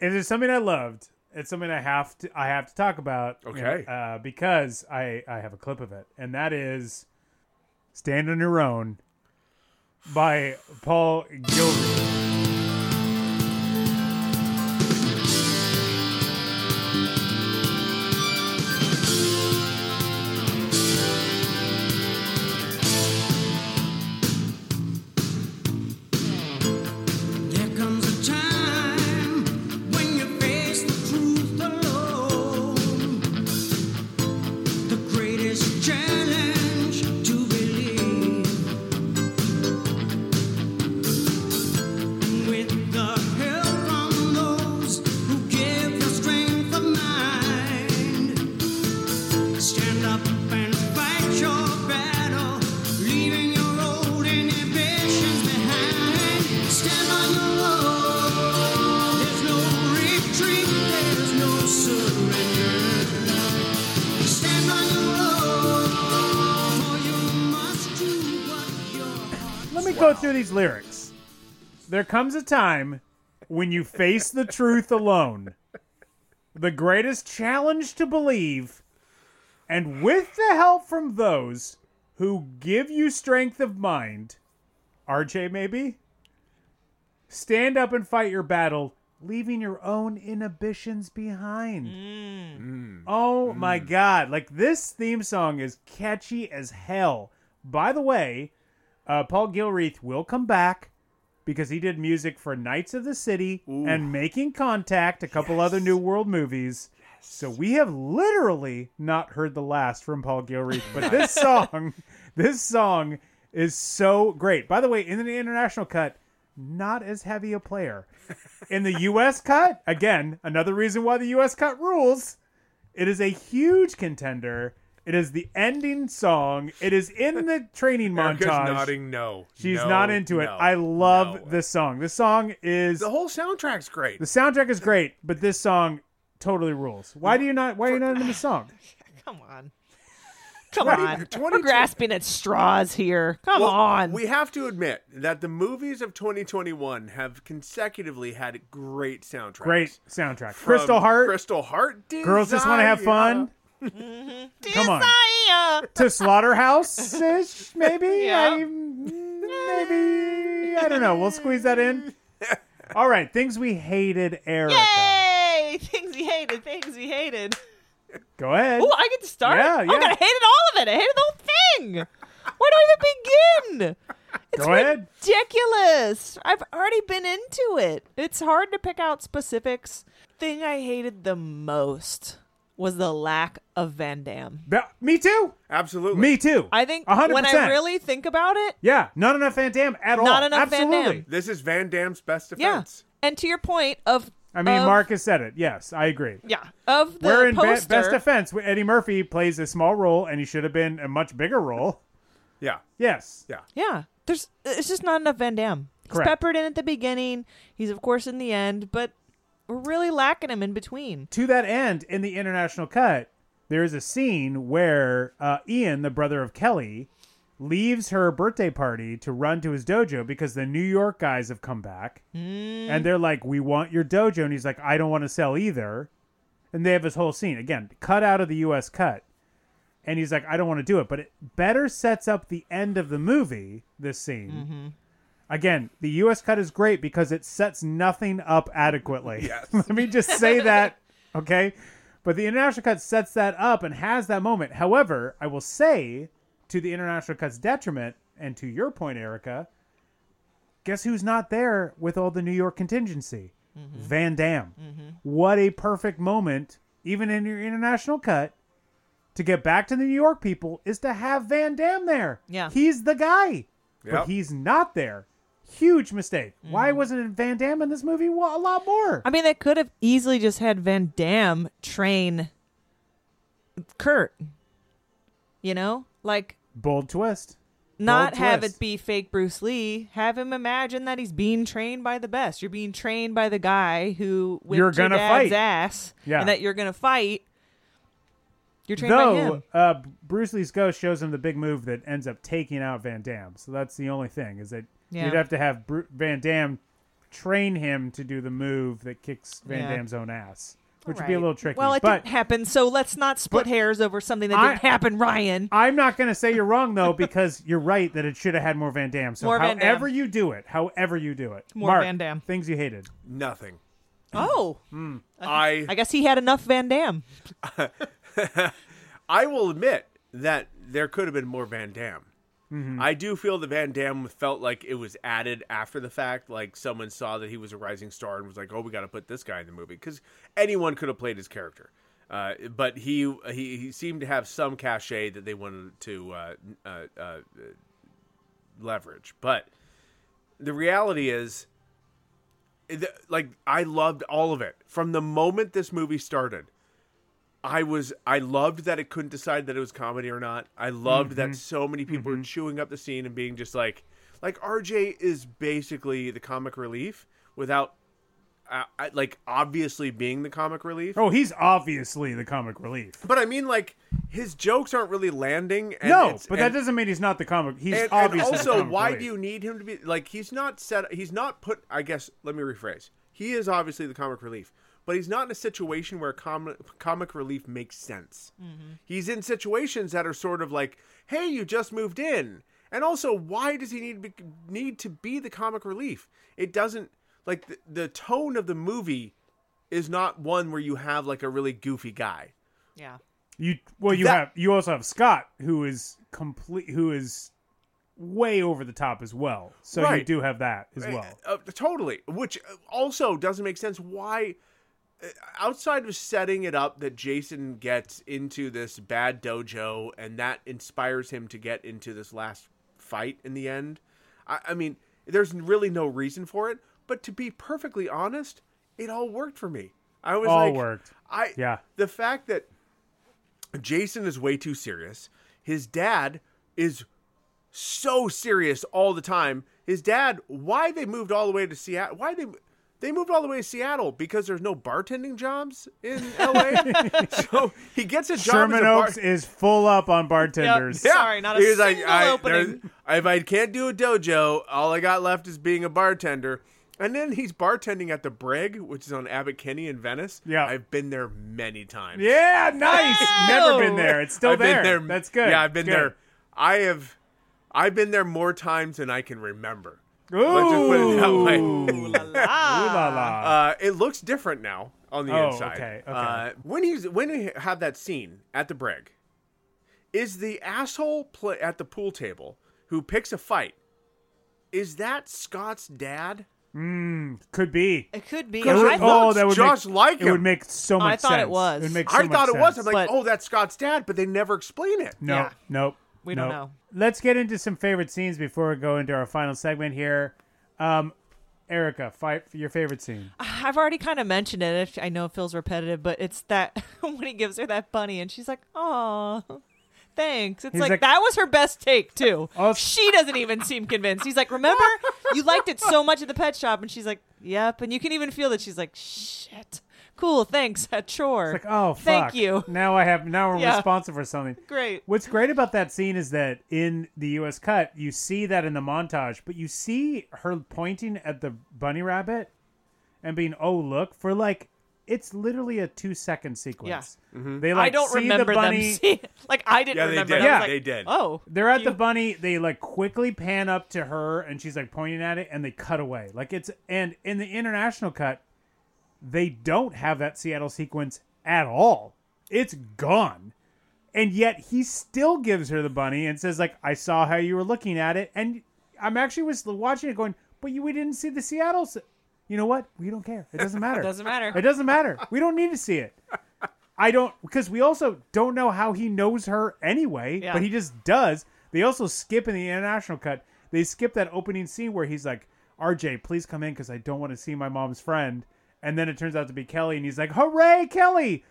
Speaker 1: it is something I loved. It's something I have to I have to talk about.
Speaker 3: Okay.
Speaker 1: uh, because I I have a clip of it, and that is "Stand on Your Own" by Paul Gilreath. These lyrics. There comes a time when you face the truth alone, the greatest challenge to believe, and with the help from those who give you strength of mind, RJ maybe, stand up and fight your battle, leaving your own inhibitions behind. Mm. Oh mm. my god. Like this theme song is catchy as hell. By the way, uh, Paul Gilreath will come back because he did music for Knights of the City and Making Contact, a couple other New World movies. So we have literally not heard the last from Paul Gilreath, but this song, this song is so great. By the way, in the international cut, not as heavy a player. In the US cut, again, another reason why the US cut rules. It is a huge contender. It is the ending song. It is in the training
Speaker 3: Erica's
Speaker 1: montage.
Speaker 3: nodding no.
Speaker 1: She's
Speaker 3: No,
Speaker 1: not into it.
Speaker 3: no,
Speaker 1: I love
Speaker 3: no.
Speaker 1: this song. This song is
Speaker 3: The whole soundtrack's great.
Speaker 1: the soundtrack is great, but this song totally rules. Why do you not? Why are you not into the song?
Speaker 2: Come on. Come on.
Speaker 3: 22
Speaker 2: We're grasping at straws here. Come
Speaker 3: Well,
Speaker 2: on.
Speaker 3: We have to admit that the movies of 2021 have consecutively had great soundtracks.
Speaker 1: Great soundtrack.
Speaker 3: From
Speaker 1: Crystal Heart.
Speaker 3: Crystal Heart.
Speaker 1: Girls just want to have
Speaker 3: Desire.
Speaker 1: fun. Come on. To Slaughterhouse ish, maybe.
Speaker 2: Yeah.
Speaker 1: I, maybe. I don't know. We'll squeeze that in. All right. Things we hated, Erica.
Speaker 2: Yay! Things we hated. Things we hated.
Speaker 1: Go ahead.
Speaker 2: Oh, I get to start.
Speaker 1: Yeah,
Speaker 2: Oh,
Speaker 1: yeah.
Speaker 2: God, I hated all of it. I hated the whole thing. Where do I even begin? It's
Speaker 1: Go ahead.
Speaker 2: ridiculous. I've already been into it. It's hard to pick out specifics. Thing I hated the most was the lack of Van Damme.
Speaker 1: Ba- Me too.
Speaker 3: Absolutely.
Speaker 1: Me too.
Speaker 2: I think
Speaker 1: 100%.
Speaker 2: when I really think about it,
Speaker 1: Yeah. Not enough Van Damme at all.
Speaker 2: Not enough Van
Speaker 1: Absolutely.
Speaker 2: Damme.
Speaker 3: This is Van Damme's best
Speaker 2: yeah.
Speaker 3: defense.
Speaker 2: And to your point of,
Speaker 1: I mean,
Speaker 2: of-
Speaker 1: Marcus said it. Yes, I agree.
Speaker 2: yeah, of the
Speaker 1: We're in be-
Speaker 2: poster.
Speaker 1: best defense. Eddie Murphy plays a small role, and he should have been a much bigger role.
Speaker 3: Yeah.
Speaker 1: Yes.
Speaker 3: Yeah.
Speaker 2: Yeah, there's it's just not enough Van Damme. He's
Speaker 1: Correct.
Speaker 2: peppered in at the beginning. He's of course in the end, but we're really lacking him in between.
Speaker 1: To that end, in the international cut, there's a scene where uh, Ian, the brother of Kelly, leaves her birthday party to run to his dojo because the New York guys have come back. And they're like, We want your dojo. And he's like, I don't want to sell either. And they have this whole scene. Again, cut out of the US cut. And he's like, I don't want to do it. But it better sets up the end of the movie, this scene. Again, the US cut is great because it sets nothing up adequately.
Speaker 3: Yes.
Speaker 1: Let me just say that, okay? But the international cut sets that up and has that moment. However, I will say to the international cut's detriment, and to your point, Erica, guess who's not there with all the New York contingency? Mm-hmm. Van Damme. Mm-hmm. What a perfect moment, even in your international cut, to get back to the New York people is to have Van Damme there.
Speaker 2: Yeah.
Speaker 1: He's the guy.
Speaker 3: Yep.
Speaker 1: But he's not there. Huge mistake. Why wasn't Van Damme in this movie well, a lot more?
Speaker 2: I mean, they could have easily just had Van Damme train Kurt. You know, like
Speaker 1: Bold twist.
Speaker 2: not
Speaker 1: Bold
Speaker 2: have
Speaker 1: twist.
Speaker 2: it be fake Bruce Lee. Have him imagine that he's being trained by the best. You're being trained by the guy who whipped
Speaker 1: You're
Speaker 2: your
Speaker 1: gonna
Speaker 2: dad's
Speaker 1: fight.
Speaker 2: ass,
Speaker 1: Yeah.
Speaker 2: and that you're gonna fight. You're trained by
Speaker 1: Though
Speaker 2: him.
Speaker 1: uh, Bruce Lee's ghost shows him the big move that ends up taking out Van Damme. So that's the only thing is that
Speaker 2: Yeah.
Speaker 1: you'd have to have Bru- Van Damme train him to do the move that kicks Van
Speaker 2: Yeah.
Speaker 1: Damme's own ass, which would be a
Speaker 2: Right.
Speaker 1: little tricky.
Speaker 2: Well, it
Speaker 1: but
Speaker 2: didn't happen, so let's not split
Speaker 1: but
Speaker 2: hairs over something that
Speaker 1: I-
Speaker 2: didn't happen, Ryan.
Speaker 1: I'm not going to say you're wrong though, because you're right that it should have had more Van Damme. So
Speaker 2: More Van Damme.
Speaker 1: however you do it, however you do it,
Speaker 2: More
Speaker 1: Mark,
Speaker 2: Van Damme.
Speaker 1: things you hated.
Speaker 3: Nothing.
Speaker 2: Oh, hmm.
Speaker 3: I
Speaker 2: I guess he had enough Van Damme.
Speaker 3: I will admit that there could have been more Van Damme. I do feel that Van Damme felt like it was added after the fact. Like someone saw that he was a rising star and was like, "Oh, we got to put this guy in the movie," because anyone could have played his character. Uh, but he, he he seemed to have some cachet that they wanted to uh, uh, uh, leverage. But the reality is, the- like I loved all of it from the moment this movie started. I was I loved that it couldn't decide that it was comedy or not. I loved that so many people were chewing up the scene and being just like like RJ is basically the comic relief without uh, I- like obviously being the comic relief.
Speaker 1: Oh, he's obviously the comic relief.
Speaker 3: But I mean like his jokes aren't really landing and
Speaker 1: no, but that doesn't mean he's not the comic. He's
Speaker 3: and, and
Speaker 1: obviously the
Speaker 3: also why
Speaker 1: relief.
Speaker 3: do you need him to be like he's not set he's not put i guess let me rephrase he is obviously the comic relief but he's not in a situation where comic comic relief makes sense he's in situations that are sort of like hey you just moved in and also why does he need to be, need to be the comic relief it doesn't like the, the tone of the movie is not one where you have like a really goofy guy
Speaker 2: Yeah.
Speaker 1: You well, you
Speaker 3: That-
Speaker 1: have you also have Scott, who is complete, who is way over the top as well. So you do have that as well.
Speaker 3: Uh, totally. Which uh, also doesn't make sense. Why, outside of setting it up that Jason gets into this bad dojo and that inspires him to get into this last fight in the end, I, I mean, there's really no reason for it. But to be perfectly honest, it all worked for me. I was
Speaker 1: All
Speaker 3: like,
Speaker 1: worked.
Speaker 3: I
Speaker 1: Yeah.
Speaker 3: The fact that Jason is way too serious. His dad is so serious all the time. His dad, why they moved all the way to Seattle? Why they they moved all the way to Seattle because there's no bartending jobs in LA. so he gets a job
Speaker 1: Sherman
Speaker 3: as a bar-
Speaker 1: Oaks is full up on bartenders.
Speaker 2: Yeah. Sorry, not a
Speaker 3: He was like,
Speaker 2: single
Speaker 3: I,
Speaker 2: opening.
Speaker 3: there's- If I can't do a dojo, all I got left is being a bartender. And then he's bartending at the Brig, which is on Abbot Kinney in Venice.
Speaker 1: Yeah.
Speaker 3: I've been there many times.
Speaker 1: Yeah, nice. Never been there. It's still
Speaker 3: I've
Speaker 1: there.
Speaker 3: Been there.
Speaker 1: That's good.
Speaker 3: Yeah, I've been
Speaker 1: Good.
Speaker 3: there. I have. I've been there more times than I can remember.
Speaker 1: Ooh,
Speaker 3: Let's just put it that way.
Speaker 1: Ooh la la.
Speaker 3: Uh, it looks different now on the
Speaker 1: Oh,
Speaker 3: inside.
Speaker 1: okay, okay.
Speaker 3: Uh, when he's when we have that scene at the brig, is the asshole play at the pool table who picks a fight? Is that Scott's dad?
Speaker 1: Could be.
Speaker 2: It could be.
Speaker 3: Because I
Speaker 2: I
Speaker 3: thought
Speaker 2: thought,
Speaker 1: oh, that would
Speaker 3: just
Speaker 1: make,
Speaker 3: like
Speaker 1: It would make so much.
Speaker 2: I
Speaker 1: much
Speaker 2: thought it
Speaker 1: sense.
Speaker 2: was.
Speaker 1: would make so
Speaker 3: I
Speaker 1: much
Speaker 3: thought it was.
Speaker 1: sense.
Speaker 3: I'm like,
Speaker 2: But-
Speaker 3: oh, that's Scott's dad, but they never explain it.
Speaker 1: No,
Speaker 2: Yeah.
Speaker 1: nope.
Speaker 2: We don't
Speaker 1: nope.
Speaker 2: know.
Speaker 1: Let's get into some favorite scenes before we go into our final segment here. Um, Erica, fight your favorite scene.
Speaker 2: I've already kind of mentioned it. I know it feels repetitive, but it's that when he gives her that bunny and she's like, "Oh, thanks." It's like,
Speaker 1: like-
Speaker 2: that was her best take too.
Speaker 1: Oh.
Speaker 2: she doesn't even seem convinced. He's like, "Remember, you liked it so much at the pet shop," and she's like, "Yep." And you can even feel that she's like, "Shit." Cool, thanks. Sure.
Speaker 1: It's like, oh,
Speaker 2: Thank you.
Speaker 1: Now I have now we're
Speaker 2: Yeah.
Speaker 1: responsible for something.
Speaker 2: Great.
Speaker 1: What's great about that scene is that in the U.S. cut, you see that in the montage, but you see her pointing at the bunny rabbit and being, "Oh, look!" for like it's literally a two-second sequence. Mm-hmm. They like
Speaker 2: I don't
Speaker 1: see
Speaker 2: remember
Speaker 1: the bunny.
Speaker 2: them seeing. Like I didn't
Speaker 3: Yeah, they
Speaker 2: remember.
Speaker 3: did.
Speaker 2: them.
Speaker 1: Yeah.
Speaker 2: Like,
Speaker 3: They did.
Speaker 2: Oh,
Speaker 1: They're at the bunny. They like quickly pan up to her, and she's like pointing at it, and they cut away. Like it's and in the international cut, they don't have that Seattle sequence at all. It's gone, and yet he still gives her the bunny and says like, "I saw how you were looking at it," and I'm actually was watching it going, "But you, we didn't see the Seattle." Se-. You know what? We don't care. It doesn't matter.
Speaker 2: It doesn't matter.
Speaker 1: It doesn't matter. We don't need to see it. I don't because we also don't know how he knows her anyway,
Speaker 2: Yeah.
Speaker 1: but he just does. They also skip in the international cut. They skip that opening scene where he's like, "RJ, please come in because I don't want to see my mom's friend." And then it turns out to be Kelly, and he's like, "Hooray, Kelly!"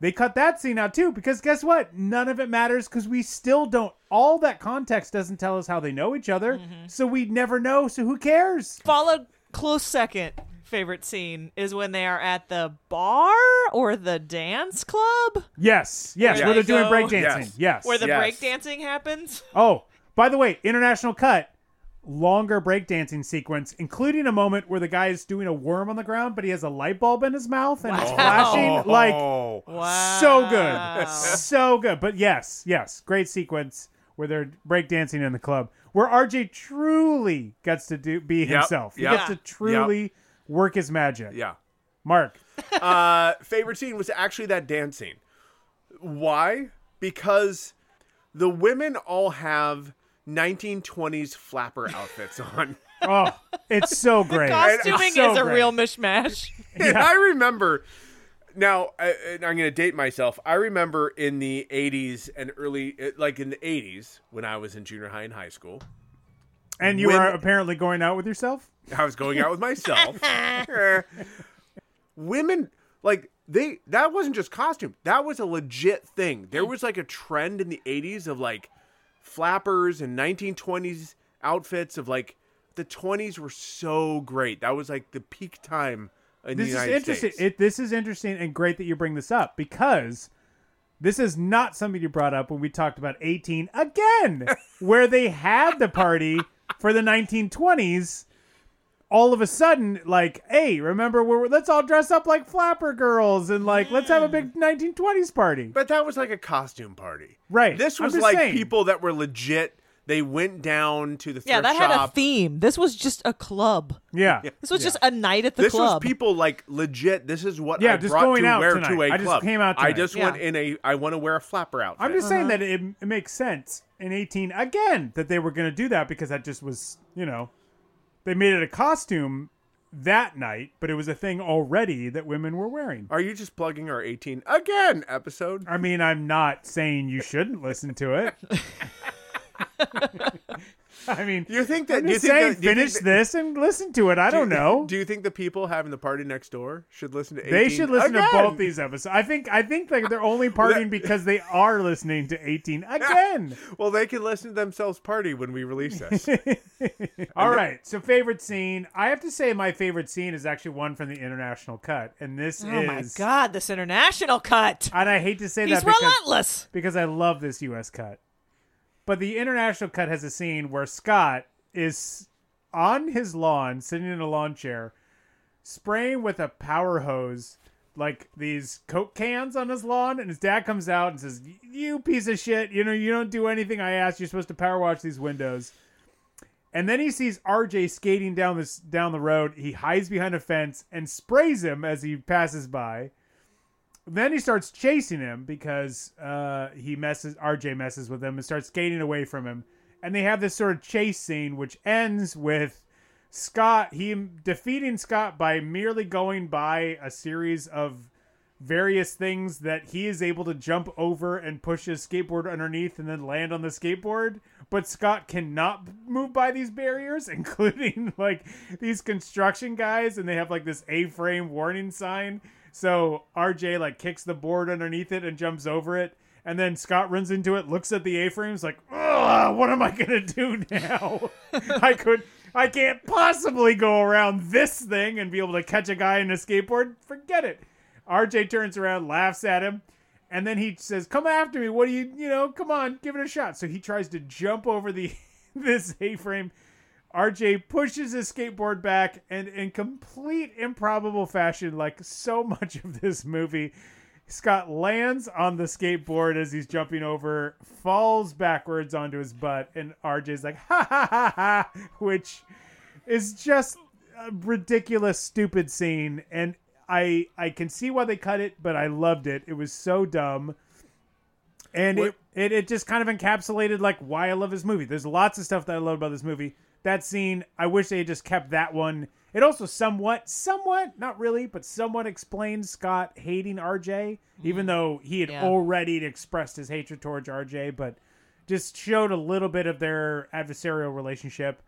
Speaker 1: They cut that scene out too because guess what? None of it matters because we still don't. All that context doesn't tell us how they know each other,
Speaker 2: Mm-hmm.
Speaker 1: so we never know. So who cares?
Speaker 2: Followed close second favorite scene is when they are at the bar or the dance club
Speaker 1: Yes, yes,
Speaker 2: Where
Speaker 1: where,
Speaker 2: they
Speaker 1: they're doing
Speaker 2: go-
Speaker 1: breakdancing.
Speaker 3: Yes.
Speaker 1: Yes,
Speaker 2: where the
Speaker 3: Yes.
Speaker 2: breakdancing happens.
Speaker 1: Oh, by the way, international cut, longer breakdancing sequence, including a moment where the guy is doing a worm on the ground, but he has a light bulb in his mouth and it's flashing. Like,
Speaker 3: Oh,
Speaker 2: Wow.
Speaker 1: so good. So good. But yes, yes, great sequence where they're breakdancing in the club, where RJ truly gets to do be himself. He
Speaker 3: yep.
Speaker 1: gets to truly work his magic.
Speaker 3: yeah.
Speaker 1: Mark.
Speaker 3: Uh, favorite scene was actually that dance scene. Why? Because the women all have 1920s flapper outfits on.
Speaker 1: Oh, it's so great.
Speaker 2: Costuming
Speaker 1: so
Speaker 2: is a
Speaker 1: great.
Speaker 2: real mishmash.
Speaker 3: And I remember now, I, and I'm going to date myself. I remember in the 80s and early, uh, like in the 80s when I was in junior high and high school,
Speaker 1: And you
Speaker 3: When-
Speaker 1: are apparently going out with yourself?
Speaker 3: I was going out with myself. Women like they that wasn't just costume. That was a legit thing. There was like a trend in the 80s of like flappers and 1920s outfits of like the 20s were so great. That was like the peak time in
Speaker 1: this
Speaker 3: the
Speaker 1: is
Speaker 3: United
Speaker 1: interesting.
Speaker 3: States.
Speaker 1: It, this is interesting and great that you bring this up because this is not something you brought up when we talked about 18 again, where they had the party for the 1920s. All of a sudden, like, hey, remember we're let's all dress up like flapper girls and like let's have a big 1920s party.
Speaker 3: But that was like a costume party.
Speaker 1: Right.
Speaker 3: This was like
Speaker 1: saying.
Speaker 3: people that were legit. They went down to the thrift
Speaker 2: Yeah, that had a theme. This was just a club.
Speaker 1: yeah.
Speaker 2: This was just a night at the
Speaker 3: this
Speaker 2: club.
Speaker 3: This was people like legit. This is what
Speaker 1: Yeah,
Speaker 3: I
Speaker 1: just
Speaker 3: brought
Speaker 1: going
Speaker 3: to
Speaker 1: out
Speaker 3: wear
Speaker 1: tonight.
Speaker 3: to a
Speaker 1: I just came out
Speaker 3: I just
Speaker 2: Yeah.
Speaker 3: went in a. I want to wear a flapper outfit.
Speaker 1: I'm just saying
Speaker 2: Uh-huh.
Speaker 1: that it, it makes sense in 18 again that they were going to do that because that just was, you know, they made it a costume that night, but it was a thing already that women were wearing.
Speaker 3: Are you just plugging our 18 again episode?
Speaker 1: I mean, I'm not saying you shouldn't listen to it. I mean,
Speaker 3: Do you think that?
Speaker 1: I'm
Speaker 3: do you
Speaker 1: just
Speaker 3: think
Speaker 1: saying,
Speaker 3: that, do you
Speaker 1: finish
Speaker 3: think
Speaker 1: this and listen to it. I
Speaker 3: that-
Speaker 1: don't
Speaker 3: do you-
Speaker 1: know.
Speaker 3: Do you think the people having the party next door should listen to? 18
Speaker 1: They should listen
Speaker 3: again?
Speaker 1: to both these episodes. I think I think like they're only partying because they are listening to 18 again.
Speaker 3: Well, they can listen to themselves party when we release this.
Speaker 1: All right. So favorite scene. I have to say my favorite scene is actually one from the international cut, and this
Speaker 2: oh
Speaker 1: is.
Speaker 2: my god, this international cut.
Speaker 1: And I hate to say
Speaker 2: He's
Speaker 1: that because,
Speaker 2: relentless.
Speaker 1: because I love this U.S. cut, but the international cut has a scene where Scott is on his lawn, sitting in a lawn chair, spraying with a power hose. Like these Coke cans on his lawn, and his dad comes out and says, "You piece of shit! You know you don't do anything I asked. You're supposed to power wash these windows." And then he sees RJ skating down this down the road. He hides behind a fence and sprays him as he passes by. Then he starts chasing him because uh, he messes RJ messes with him and starts skating away from him. And they have this sort of chase scene which ends with Scott he defeating Scott by merely going by a series of various things that he is able to jump over and push his skateboard underneath and then land on the skateboard. But Scott cannot move by these barriers, including like these construction guys, and they have like this A frame warning sign. So RJ like kicks the board underneath it and jumps over it. And then Scott runs into it, looks at the A frames, like, what am I gonna do now? I could I can't possibly go around this thing and be able to catch a guy in a skateboard. Forget it. RJ turns around, laughs at him, and then he says, "Come after me. What do you, you know? Come on, give it a shot." So he tries to jump over the this A-frame. RJ pushes his skateboard back, and in complete improbable fashion, like so much of this movie, Scott lands on the skateboard as he's jumping over, falls backwards onto his butt, and RJ's like, ha ha ha ha, which is just a ridiculous, stupid scene. And I I can see why they cut it, but I loved it. It was so dumb. And it, it, it just kind of encapsulated like why I love this movie. There's lots of stuff that I love about this movie. That scene, I wish they had just kept that one. It also somewhat, somewhat, not really, but somewhat explains Scott hating RJ, even though he had
Speaker 2: Yeah.
Speaker 1: already expressed his hatred towards RJ, but just showed a little bit of their adversarial relationship.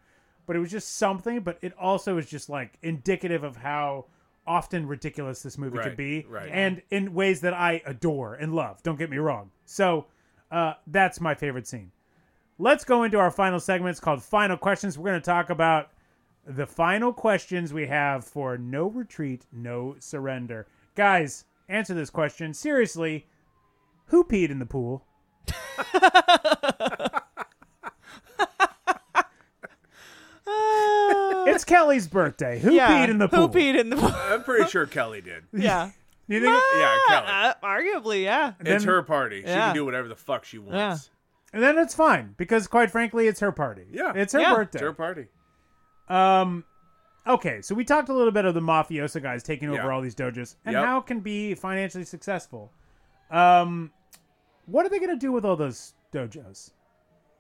Speaker 1: But it was just something, but it also is just like indicative of how often ridiculous this movie could be.
Speaker 3: right.
Speaker 1: And in ways that I adore and love. Don't get me wrong. So uh, that's my favorite scene. Let's go into our final segment. It's called Final Questions. We're going to talk about the final questions we have for No Retreat, No Surrender. Guys, answer this question. Seriously, who peed in the pool? it's Kelly's birthday. Who
Speaker 2: yeah.
Speaker 1: peed in the pool?
Speaker 2: Who peed in the pool?
Speaker 3: I'm pretty sure Kelly did.
Speaker 2: yeah.
Speaker 1: You think-
Speaker 3: Yeah, Kelly.
Speaker 2: Uh, arguably, yeah.
Speaker 3: It's
Speaker 1: then-
Speaker 3: her party. She
Speaker 2: Yeah.
Speaker 3: can do whatever the fuck she wants.
Speaker 1: And then it's fine because, quite frankly, it's her party.
Speaker 3: Yeah.
Speaker 1: it's her
Speaker 2: Yeah.
Speaker 1: birthday.
Speaker 3: It's her party.
Speaker 1: Um, okay, so we talked a little bit of the mafioso guys taking over
Speaker 3: Yeah.
Speaker 1: all these dojos and
Speaker 3: Yep.
Speaker 1: how it can be financially successful. Um, what are they going to do with all those dojos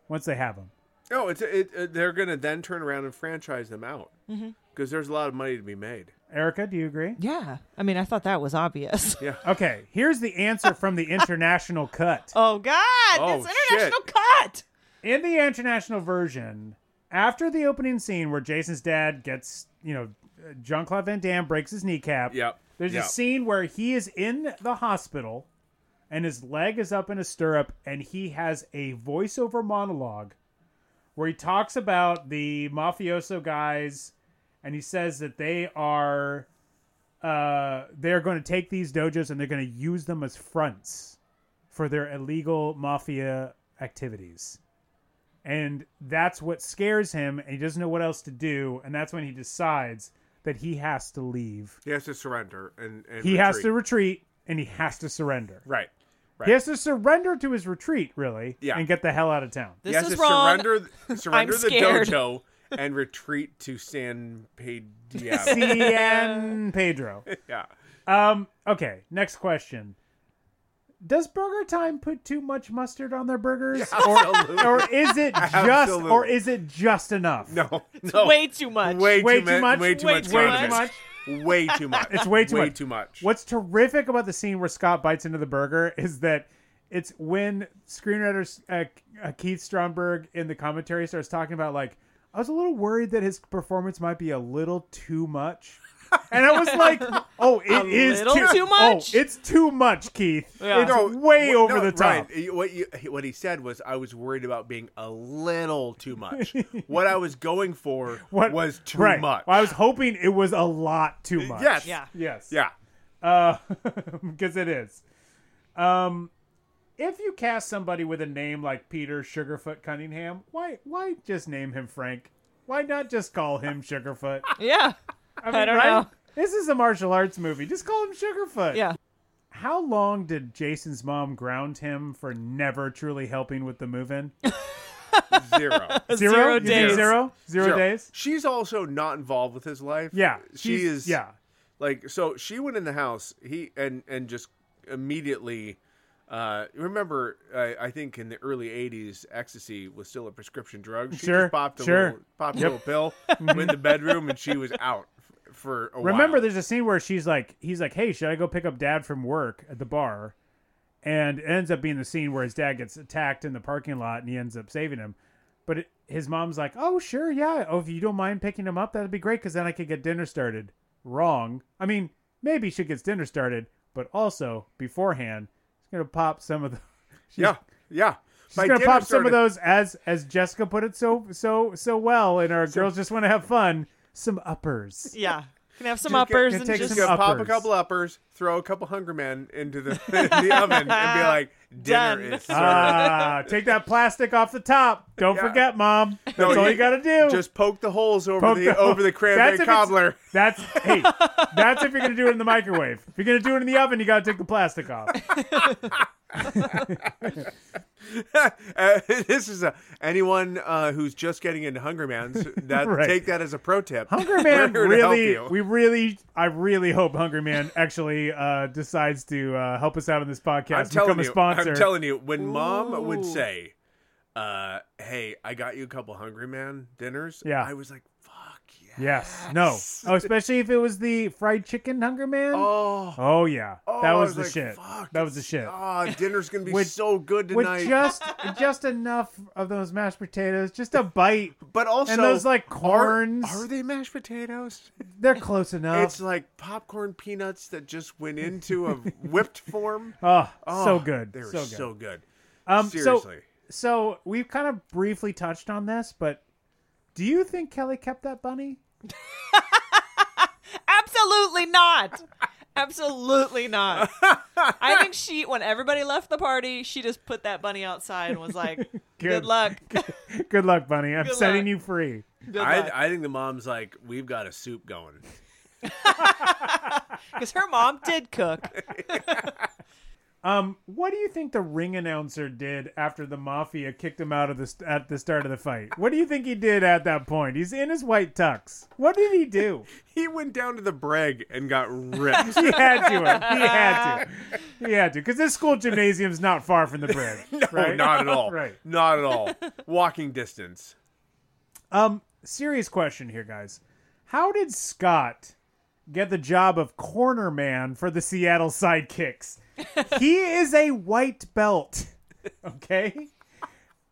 Speaker 1: once they have them?
Speaker 3: Oh, it's it, it, they're gonna then turn around and franchise them out because there's a lot of money to be made.
Speaker 1: Erica, do you agree?
Speaker 2: Yeah. I mean, I thought that was obvious.
Speaker 3: Yeah.
Speaker 1: Okay, here's the answer from the international cut.
Speaker 2: Oh, God.
Speaker 3: Oh,
Speaker 2: it's international
Speaker 3: shit.
Speaker 2: cut.
Speaker 1: In the international version, after the opening scene where Jason's dad gets, you know, Jean Claude Van Damme breaks his kneecap.
Speaker 3: Yep.
Speaker 1: There's
Speaker 3: Yep.
Speaker 1: a scene where he is in the hospital and his leg is up in a stirrup and he has a voiceover monologue where he talks about the mafioso guys and he says that they are uh they're going to take these dojos and they're going to use them as fronts for their illegal mafia activities. And that's what scares him and he doesn't know what else to do and that's when he decides that he has to leave.
Speaker 3: He has to surrender and, and
Speaker 1: He has to
Speaker 3: retreat.
Speaker 1: retreat and he has to surrender.
Speaker 3: right. Right.
Speaker 1: He has to surrender to his retreat, really,
Speaker 3: Yeah.
Speaker 1: and get the hell out of town.
Speaker 2: This
Speaker 3: he has
Speaker 2: is
Speaker 3: to
Speaker 2: wrong.
Speaker 3: surrender surrender the
Speaker 2: scared.
Speaker 3: dojo and retreat to San Pedro.
Speaker 1: San Pedro.
Speaker 3: yeah.
Speaker 1: Um. Okay. Next question. Does Burger Time put too much mustard on their burgers,
Speaker 3: Absolutely.
Speaker 1: or, or is it just,
Speaker 3: Absolutely.
Speaker 1: or is it just enough?
Speaker 3: No. No.
Speaker 2: Way too much.
Speaker 3: Way,
Speaker 1: Way
Speaker 3: too,
Speaker 1: too much?
Speaker 3: Way too
Speaker 2: Way
Speaker 3: much.
Speaker 2: too
Speaker 1: Way too
Speaker 3: condiments.
Speaker 1: much.
Speaker 3: Way too much.
Speaker 1: It's way too
Speaker 3: way
Speaker 1: much.
Speaker 3: too much.
Speaker 1: What's terrific about the scene where Scott bites into the burger is that it's when screenwriter uh, uh, Keith Strandberg in the commentary starts talking about like I was a little worried that his performance might be a little too much. And I was like, "Oh, it is
Speaker 2: little
Speaker 1: too,
Speaker 2: too much?
Speaker 1: Oh, it's too much, Keith.
Speaker 2: Yeah.
Speaker 1: It's
Speaker 3: No,
Speaker 1: way
Speaker 3: what-
Speaker 1: over
Speaker 3: no,
Speaker 1: the top."
Speaker 3: Right. What you, what he said was, I was worried about being a little too much. what I was going for
Speaker 1: What
Speaker 3: was too
Speaker 1: right.
Speaker 3: much.
Speaker 1: I was hoping it was a lot too much.
Speaker 3: Yes.
Speaker 2: Yeah.
Speaker 1: Yes.
Speaker 3: Yeah.
Speaker 1: Uh, because it is. Um, if you cast somebody with a name like Peter Sugarfoot Cunningham, why why just name him Frank? Why not just call him Sugarfoot?
Speaker 2: Yeah.
Speaker 1: I,
Speaker 2: I don't know.
Speaker 1: This is a martial arts movie. Just call him Sugarfoot.
Speaker 2: Yeah.
Speaker 1: How long did Jason's mom ground him for never truly helping with the move-in?
Speaker 3: Zero.
Speaker 1: Zero,
Speaker 2: Zero
Speaker 1: You think
Speaker 2: days.
Speaker 1: Zero? Zero
Speaker 3: Zero.
Speaker 1: days.
Speaker 3: She's also not involved with his life.
Speaker 1: Yeah.
Speaker 3: She is.
Speaker 1: Yeah.
Speaker 3: Like so, she went in the house. He and and just immediately. Uh, remember, I, I think in the early '80s, ecstasy was still a prescription drug. She
Speaker 1: Sure,
Speaker 3: just popped a
Speaker 1: sure.
Speaker 3: little, popped a little pill, went in the bedroom, and she was out f- for a while.
Speaker 1: Remember,
Speaker 3: while.
Speaker 1: there's a scene where she's like, he's like, "Hey, should I go pick up Dad from work at the bar?" And it ends up being the scene where his dad gets attacked in the parking lot, and he ends up saving him. But it, his mom's like, "Oh, sure, yeah. Oh, if you don't mind picking him up, that'd be great, because then I could get dinner started." Wrong. I mean, maybe she gets dinner started, but also beforehand, she's gonna pop some of the.
Speaker 3: yeah, yeah.
Speaker 1: She's
Speaker 3: By
Speaker 1: gonna
Speaker 3: dinner
Speaker 1: pop some of those, as as Jessica put it so so so well in our girls just want to have fun. Some uppers.
Speaker 2: Yeah. Can have some
Speaker 3: Just
Speaker 2: uppers
Speaker 1: can
Speaker 2: and just
Speaker 3: Just
Speaker 1: some
Speaker 3: go pop a couple uppers, throw a couple Hunger Men into the, in the oven, and be like, "Dinner
Speaker 2: Done.
Speaker 3: is served."
Speaker 1: Ah, take that plastic off the top. Don't
Speaker 3: Yeah.
Speaker 1: forget, Mom. That's
Speaker 3: No,
Speaker 1: all
Speaker 3: you-
Speaker 1: you got to do.
Speaker 3: Just poke the holes over
Speaker 1: Poke
Speaker 3: the,
Speaker 1: the-
Speaker 3: over the cranberry
Speaker 1: if it's-
Speaker 3: cobbler.
Speaker 1: That's hey, that's if you're gonna do it in the microwave. If you're gonna do it in the oven, you gotta take the plastic off.
Speaker 3: Uh, this is a anyone uh, who's just getting into Hungry Man's. That
Speaker 1: Right.
Speaker 3: take that as a pro tip.
Speaker 1: Hungry Man
Speaker 3: We're here to help
Speaker 1: really, we really, I really hope Hungry Man actually uh, decides to uh, help us out on this podcast.
Speaker 3: I'm telling
Speaker 1: become
Speaker 3: you,
Speaker 1: a sponsor.
Speaker 3: I'm telling you, when Mom would say, uh, "Hey, I got you a couple Hungry Man dinners,"
Speaker 1: Yeah.
Speaker 3: I was like!
Speaker 1: Yes, no, oh, especially if it was the fried chicken Hungry Man.
Speaker 3: Oh,
Speaker 1: Oh, yeah,
Speaker 3: oh,
Speaker 1: that
Speaker 3: I
Speaker 1: was the
Speaker 3: like,
Speaker 1: shit.
Speaker 3: Fuck,
Speaker 1: that was the shit.
Speaker 3: Oh, dinner's gonna be
Speaker 1: With-
Speaker 3: so good tonight.
Speaker 1: With just just enough of those mashed potatoes, just a bite.
Speaker 3: but also,
Speaker 1: and those like
Speaker 3: are,
Speaker 1: corns,
Speaker 3: are they mashed potatoes?
Speaker 1: they're close enough.
Speaker 3: It's like popcorn peanuts that just went into a whipped form.
Speaker 1: oh,
Speaker 3: Oh,
Speaker 1: so good,
Speaker 3: They were
Speaker 1: so good.
Speaker 3: so good.
Speaker 1: Um,
Speaker 3: Seriously.
Speaker 1: So, so we've kind of briefly touched on this, but do you think Kelly kept that bunny?
Speaker 2: Absolutely not. Absolutely not. I think she, when everybody left the party, she just put that bunny outside and was like, "Good,
Speaker 1: Good.
Speaker 2: luck."
Speaker 1: Good luck, bunny. I'm
Speaker 2: Good
Speaker 1: setting
Speaker 2: luck.
Speaker 1: you free.
Speaker 2: Good luck.
Speaker 3: I, I think the mom's like, we've got a soup going.
Speaker 2: Because her mom did cook.
Speaker 1: Um, what do you think the ring announcer did after the mafia kicked him out of the st- at the start of the fight? What do you think he did at that point? He's in his white tux. What did he do?
Speaker 3: He went down to the brig and got ripped.
Speaker 1: He had to. He had to. He had to. Because this school gymnasium's not far from the bridge.
Speaker 3: no,
Speaker 1: right?
Speaker 3: not at all.
Speaker 1: Right.
Speaker 3: Not at all. Walking distance.
Speaker 1: Um, serious question here, guys. How did Scott get the job of corner man for the Seattle Sidekicks? he is a white belt. Okay?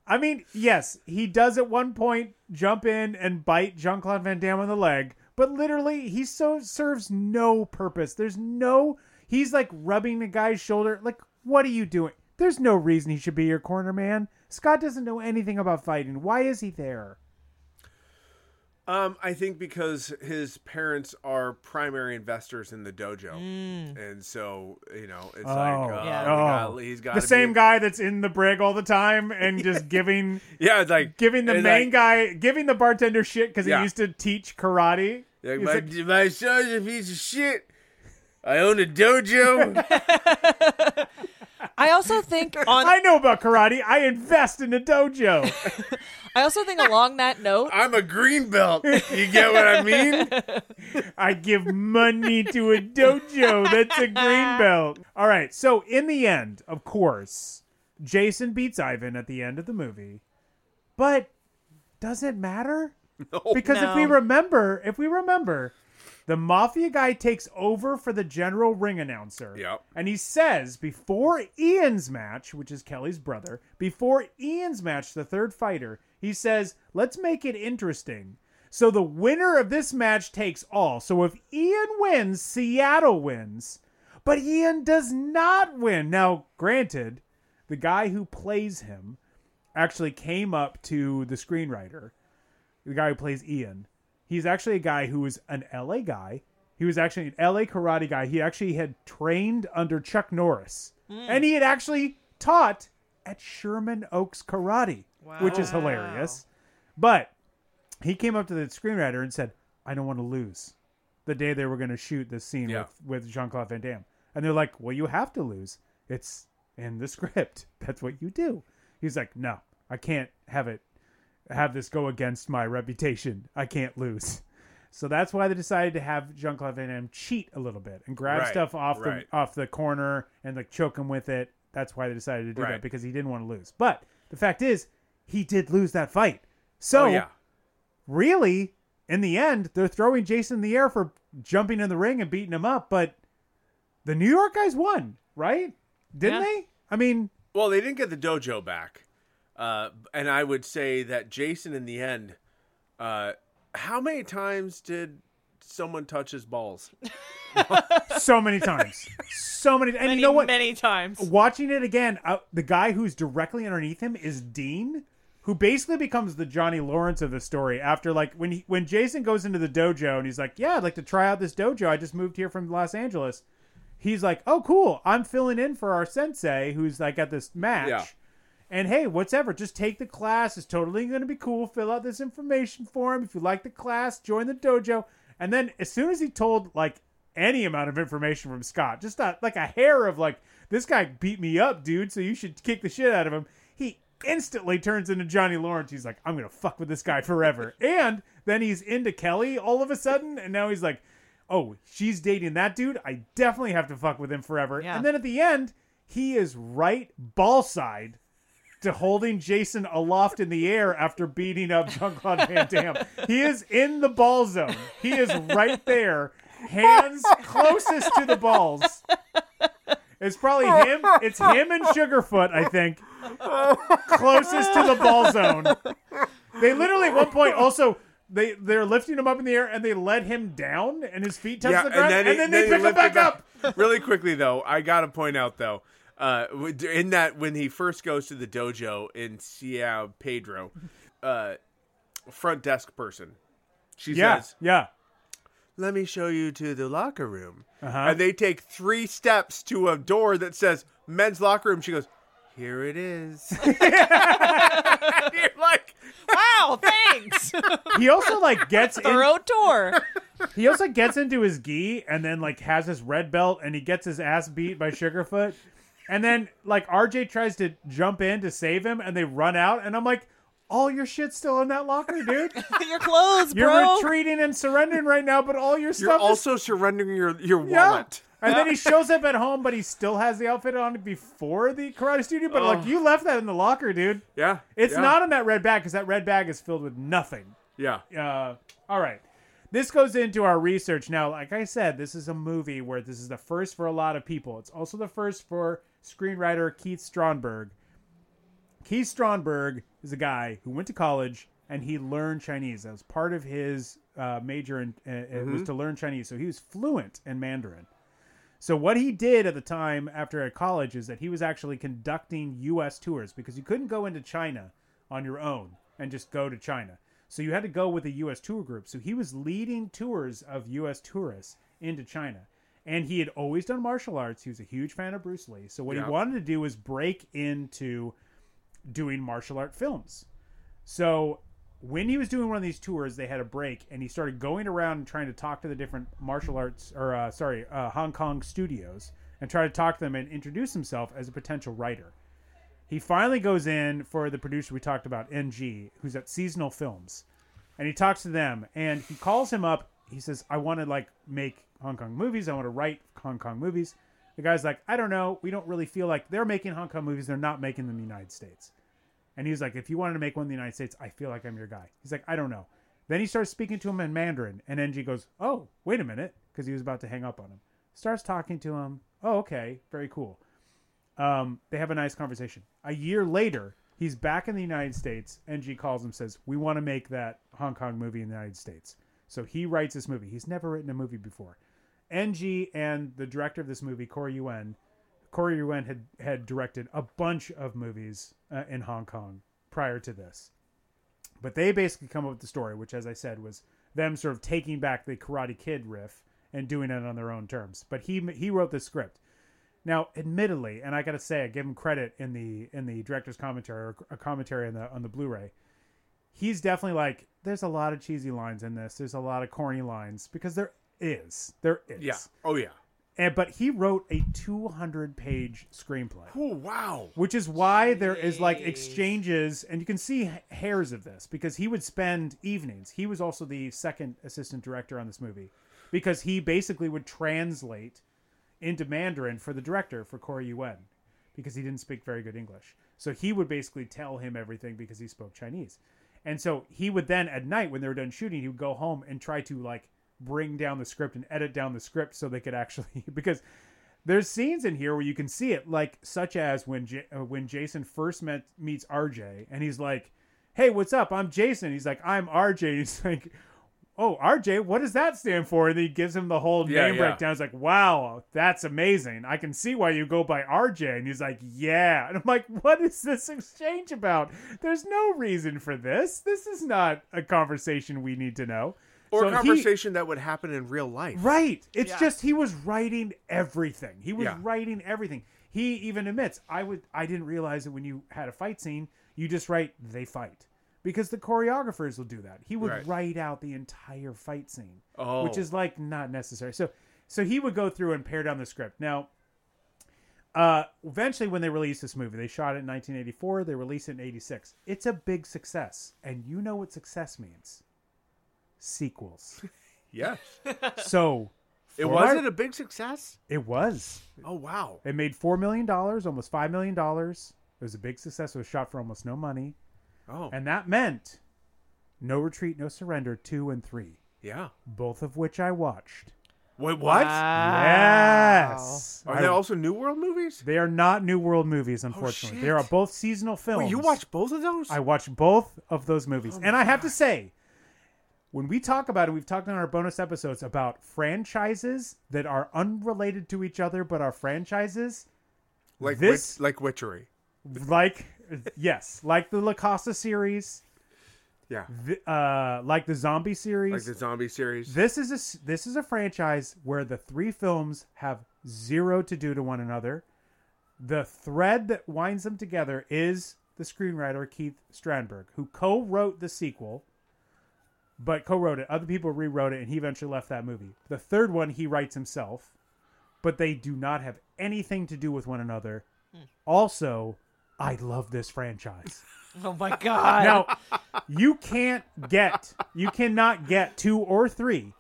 Speaker 1: I mean, yes, he does at one point jump in and bite Jean Claude Van Damme on the leg, but literally he so serves no purpose. There's no he's like rubbing the guy's shoulder. Like, what are you doing? There's no reason he should be your corner man. Scott doesn't know anything about fighting. Why is he there?
Speaker 3: Um, I think because his parents are primary investors in the dojo,
Speaker 2: Mm.
Speaker 3: and so you know it's
Speaker 1: Oh.
Speaker 3: like uh,
Speaker 2: Yeah.
Speaker 3: we got-
Speaker 1: Oh.
Speaker 3: he's got
Speaker 1: the same guy that's in the brig all the time and just giving
Speaker 3: Yeah, it's like
Speaker 1: giving the main
Speaker 3: like,
Speaker 1: guy giving the bartender shit because
Speaker 3: Yeah.
Speaker 1: he used to teach karate.
Speaker 3: like, my,
Speaker 1: like,
Speaker 3: my son's a piece of shit. I own a dojo.
Speaker 2: I also think on.
Speaker 1: I know about karate. I invest in a dojo.
Speaker 2: I also think along that note,
Speaker 3: I'm a green belt. You get what I mean?
Speaker 1: I give money to a dojo that's a green belt. All right. So in the end, of course, Jason beats Ivan at the end of the movie. But does it matter? Because if we remember, if we remember, the mafia guy takes over for the general ring announcer.
Speaker 3: Yep.
Speaker 1: And he says before Ian's match, which is Kelly's brother, before Ian's match, the third fighter, he says, let's make it interesting. So the winner of this match takes all. So if Ian wins, Seattle wins. But Ian does not win. Now, granted, the guy who plays him actually came up to the screenwriter, the guy who plays Ian. He's actually a guy who was an LA guy. He was actually an LA karate guy. He actually had trained under Chuck Norris. Hmm. And he had actually taught at Sherman Oaks Karate, which is hilarious. But he came up to the screenwriter and said, I don't want to lose the day they were going to shoot this scene
Speaker 3: Yeah.
Speaker 1: with, with Jean Claude Van Damme. And they're like, Well, you have to lose. It's in the script. That's what you do. He's like, No, I can't have it have this go against my reputation. I can't lose. So that's why they decided to have Jean Claude Van Damme cheat a little bit and grab
Speaker 3: Right,
Speaker 1: stuff off
Speaker 3: right.
Speaker 1: the off the corner and like choke him with it. That's why they decided to do that because he didn't want to lose. But the fact is, he did lose that fight. So
Speaker 3: oh yeah.
Speaker 1: really, in the end, they're throwing Jason in the air for jumping in the ring and beating him up, but the New York guys won, right? Didn't
Speaker 2: Yeah.
Speaker 1: they? I mean,
Speaker 3: Well, they didn't get the dojo back, uh, and I would say that Jason, in the end, uh, how many times did someone touch his balls?
Speaker 1: so many times, so many, and
Speaker 2: many,
Speaker 1: you know what?
Speaker 2: many times.
Speaker 1: Watching it again, uh, the guy who's directly underneath him is Dean, who basically becomes the Johnny Lawrence of the story after like when he when Jason goes into the dojo and he's like, "Yeah, I'd like to try out this dojo. I just moved here from Los Angeles." He's like, "Oh, cool. I'm filling in for our sensei who's like at this match."
Speaker 3: Yeah.
Speaker 1: And hey, whatever, just take the class. It's totally going to be cool. Fill out this information form. If you like the class, join the dojo. And then as soon as he told like any amount of information from Scott, just not like a hair of like, this guy beat me up, dude, so you should kick the shit out of him. He instantly turns into Johnny Lawrence. He's like, I'm going to fuck with this guy forever. and then he's into Kelly all of a sudden. And now he's like, oh, she's dating that dude. I definitely have to fuck with him forever.
Speaker 2: Yeah.
Speaker 1: And then at the end, he is right ball side to holding Jason aloft in the air after beating up Jean Claude Van Damme. He is in the ball zone. He is right there, hands closest to the balls. It's probably him. It's him and Sugarfoot, I think, closest to the ball zone. They literally at one point also they they're lifting him up in the air and they let him down and his feet touch
Speaker 3: yeah,
Speaker 1: the ground and then,
Speaker 3: he-
Speaker 1: they
Speaker 3: he
Speaker 1: pick him back up.
Speaker 3: really quickly, though, I gotta point out though, uh, in that when he first goes to the dojo in Ciao Pedro, uh, front desk person, she
Speaker 1: Yeah,
Speaker 3: says,
Speaker 1: yeah.
Speaker 3: "Let me show you to the locker room,"
Speaker 1: Uh-huh.
Speaker 3: and they take three steps to a door that says "men's locker room." She goes, "Here it is." You're like,
Speaker 2: Wow, thanks.
Speaker 1: He also like gets in,
Speaker 2: tour.
Speaker 1: he also gets into his gi and then like has his red belt and he gets his ass beat by Sugarfoot. And then like RJ tries to jump in to save him and they run out and I'm like, all your shit's still in that locker, dude.
Speaker 2: Your clothes, bro.
Speaker 1: You're
Speaker 2: bro.
Speaker 1: retreating and surrendering right now, but all your stuff.
Speaker 3: you're
Speaker 1: stuff is
Speaker 3: also surrendering your your
Speaker 1: yeah.
Speaker 3: wallet.
Speaker 1: And then he shows up at home, but he still has the outfit on before the karate studio. But like, you left that in the locker, dude.
Speaker 3: Yeah,
Speaker 1: It's
Speaker 3: yeah,
Speaker 1: not in that red bag because that red bag is filled with nothing.
Speaker 3: Yeah.
Speaker 1: uh, all right. This goes into our research. Now, like I said, this is a movie where this is the first for a lot of people. It's also the first for screenwriter Keith Strandberg. Keith Strandberg is a guy who went to college and he learned Chinese. That was part of his uh, major, and uh, it was to learn Chinese. So he was fluent in Mandarin. So what he did at the time after at college is that he was actually conducting U.S. tours because you couldn't go into China on your own and just go to China. So you had to go with a U.S. tour group. So he was leading tours of U.S. tourists into China. And he had always done martial arts. He was a huge fan of Bruce Lee. So what
Speaker 3: Yeah.
Speaker 1: he wanted to do was break into doing martial art films. So when he was doing one of these tours, they had a break, and he started going around and trying to talk to the different martial arts, or uh, sorry, uh, Hong Kong studios, and try to talk to them and introduce himself as a potential writer. He finally goes in for the producer we talked about, Ng, who's at Seasonal Films, and he talks to them, and he calls him up. He says, "I want to like make Hong Kong movies. I want to write Hong Kong movies." The guy's like, "I don't know. We don't really feel like they're making Hong Kong movies. They're not making them in the United States." And he's like, if you wanted to make one in the United States, I feel like I'm your guy. He's like, I don't know. Then he starts speaking to him in Mandarin, and Ng goes, Oh, wait a minute, because he was about to hang up on him. Starts talking to him. Oh, okay, very cool. Um, they have a nice conversation. A year later, he's back in the United States. Ng calls him, says, We want to make that Hong Kong movie in the United States. So he writes this movie. He's never written a movie before. Ng and the director of this movie, Corey Yuen, Corey Yuen had had directed a bunch of movies uh, in Hong Kong prior to this, but they basically come up with the story, which, as I said, was them sort of taking back the Karate Kid riff and doing it on their own terms. But he he wrote the script. Now, admittedly, and I got to say, I give him credit in the in the director's commentary or a commentary on the on the Blu-ray. He's definitely like, there's a lot of cheesy lines in this. There's a lot of corny lines because there is, there is.
Speaker 3: Yeah. Oh yeah.
Speaker 1: And, but he wrote a 200 page screenplay,
Speaker 3: Oh wow.
Speaker 1: which is why there is like exchanges, and you can see hairs of this because he would spend evenings. He was also the second assistant director on this movie because he basically would translate into Mandarin for the director for Corey Yuen because he didn't speak very good English. So he would basically tell him everything because he spoke Chinese. And so he would then at night when they were done shooting, he would go home and try to like bring down the script and edit down the script so they could actually because there's scenes in here where you can see it like such as when J- uh, when Jason first met meets RJ and he's like, "Hey, what's up? I'm Jason." He's like, "I'm RJ." He's like, oh, RJ, what does that stand for? And he gives him the whole
Speaker 3: Yeah,
Speaker 1: name
Speaker 3: yeah.
Speaker 1: breakdown. He's like, wow, that's amazing. I can see why you go by RJ. And he's like, yeah. And I'm like, what is this exchange about? There's no reason for this. This is not a conversation we need to know.
Speaker 3: Or
Speaker 1: So
Speaker 3: a
Speaker 1: he-
Speaker 3: conversation that would happen in real life.
Speaker 1: Right. It's
Speaker 2: Yeah.
Speaker 1: just he was writing everything. He was
Speaker 3: Yeah.
Speaker 1: writing everything. He even admits, I would I didn't realize that when you had a fight scene, you just write they fight. Because the choreographers will do that. He would
Speaker 3: Right.
Speaker 1: write out the entire fight scene.
Speaker 3: Oh.
Speaker 1: Which is like not necessary. So so he would go through and pare down the script. Now uh, eventually, when they released this movie, they shot it in 1984. They released it in 86. It's a big success, and you know what success means: sequels.
Speaker 3: Yes.
Speaker 1: so,
Speaker 3: It
Speaker 1: for
Speaker 3: was
Speaker 1: our-
Speaker 3: it a big success?
Speaker 1: it was.
Speaker 3: Oh wow.
Speaker 1: It made four million dollars, almost five million dollars. It was a big success. It was shot for almost no money,
Speaker 3: Oh.
Speaker 1: and that meant No Retreat, No Surrender two and three,
Speaker 3: yeah.
Speaker 1: both of which I watched.
Speaker 3: Wait, what?
Speaker 1: Yes,
Speaker 3: Are
Speaker 1: I-
Speaker 3: they also New World movies?
Speaker 1: they are not New World movies, oh, unfortunately. they are both seasonal films.
Speaker 3: Wait, you watched both of those?
Speaker 1: I watched both of those
Speaker 3: Oh
Speaker 1: movies. and I have to say, when we talk about it, we've talked on our bonus episodes about franchises that are unrelated to each other but are franchises.
Speaker 3: like
Speaker 1: this-
Speaker 3: witch, like witchery.
Speaker 1: Like, yes, like the La Casa series,
Speaker 3: Yeah.
Speaker 1: th- uh, like the zombie series.
Speaker 3: Like the zombie series.
Speaker 1: This is a s- this is a franchise where the three films have zero to do to one another. The thread that winds them together is the screenwriter Keith Strandberg, who co-wrote the sequel, but co-wrote it. Other people rewrote it, and he eventually left that movie. The third one he writes himself, but they do not have anything to do with one another. Also, I love this franchise.
Speaker 2: Oh my god.
Speaker 1: Now, you can't get, you cannot get two or three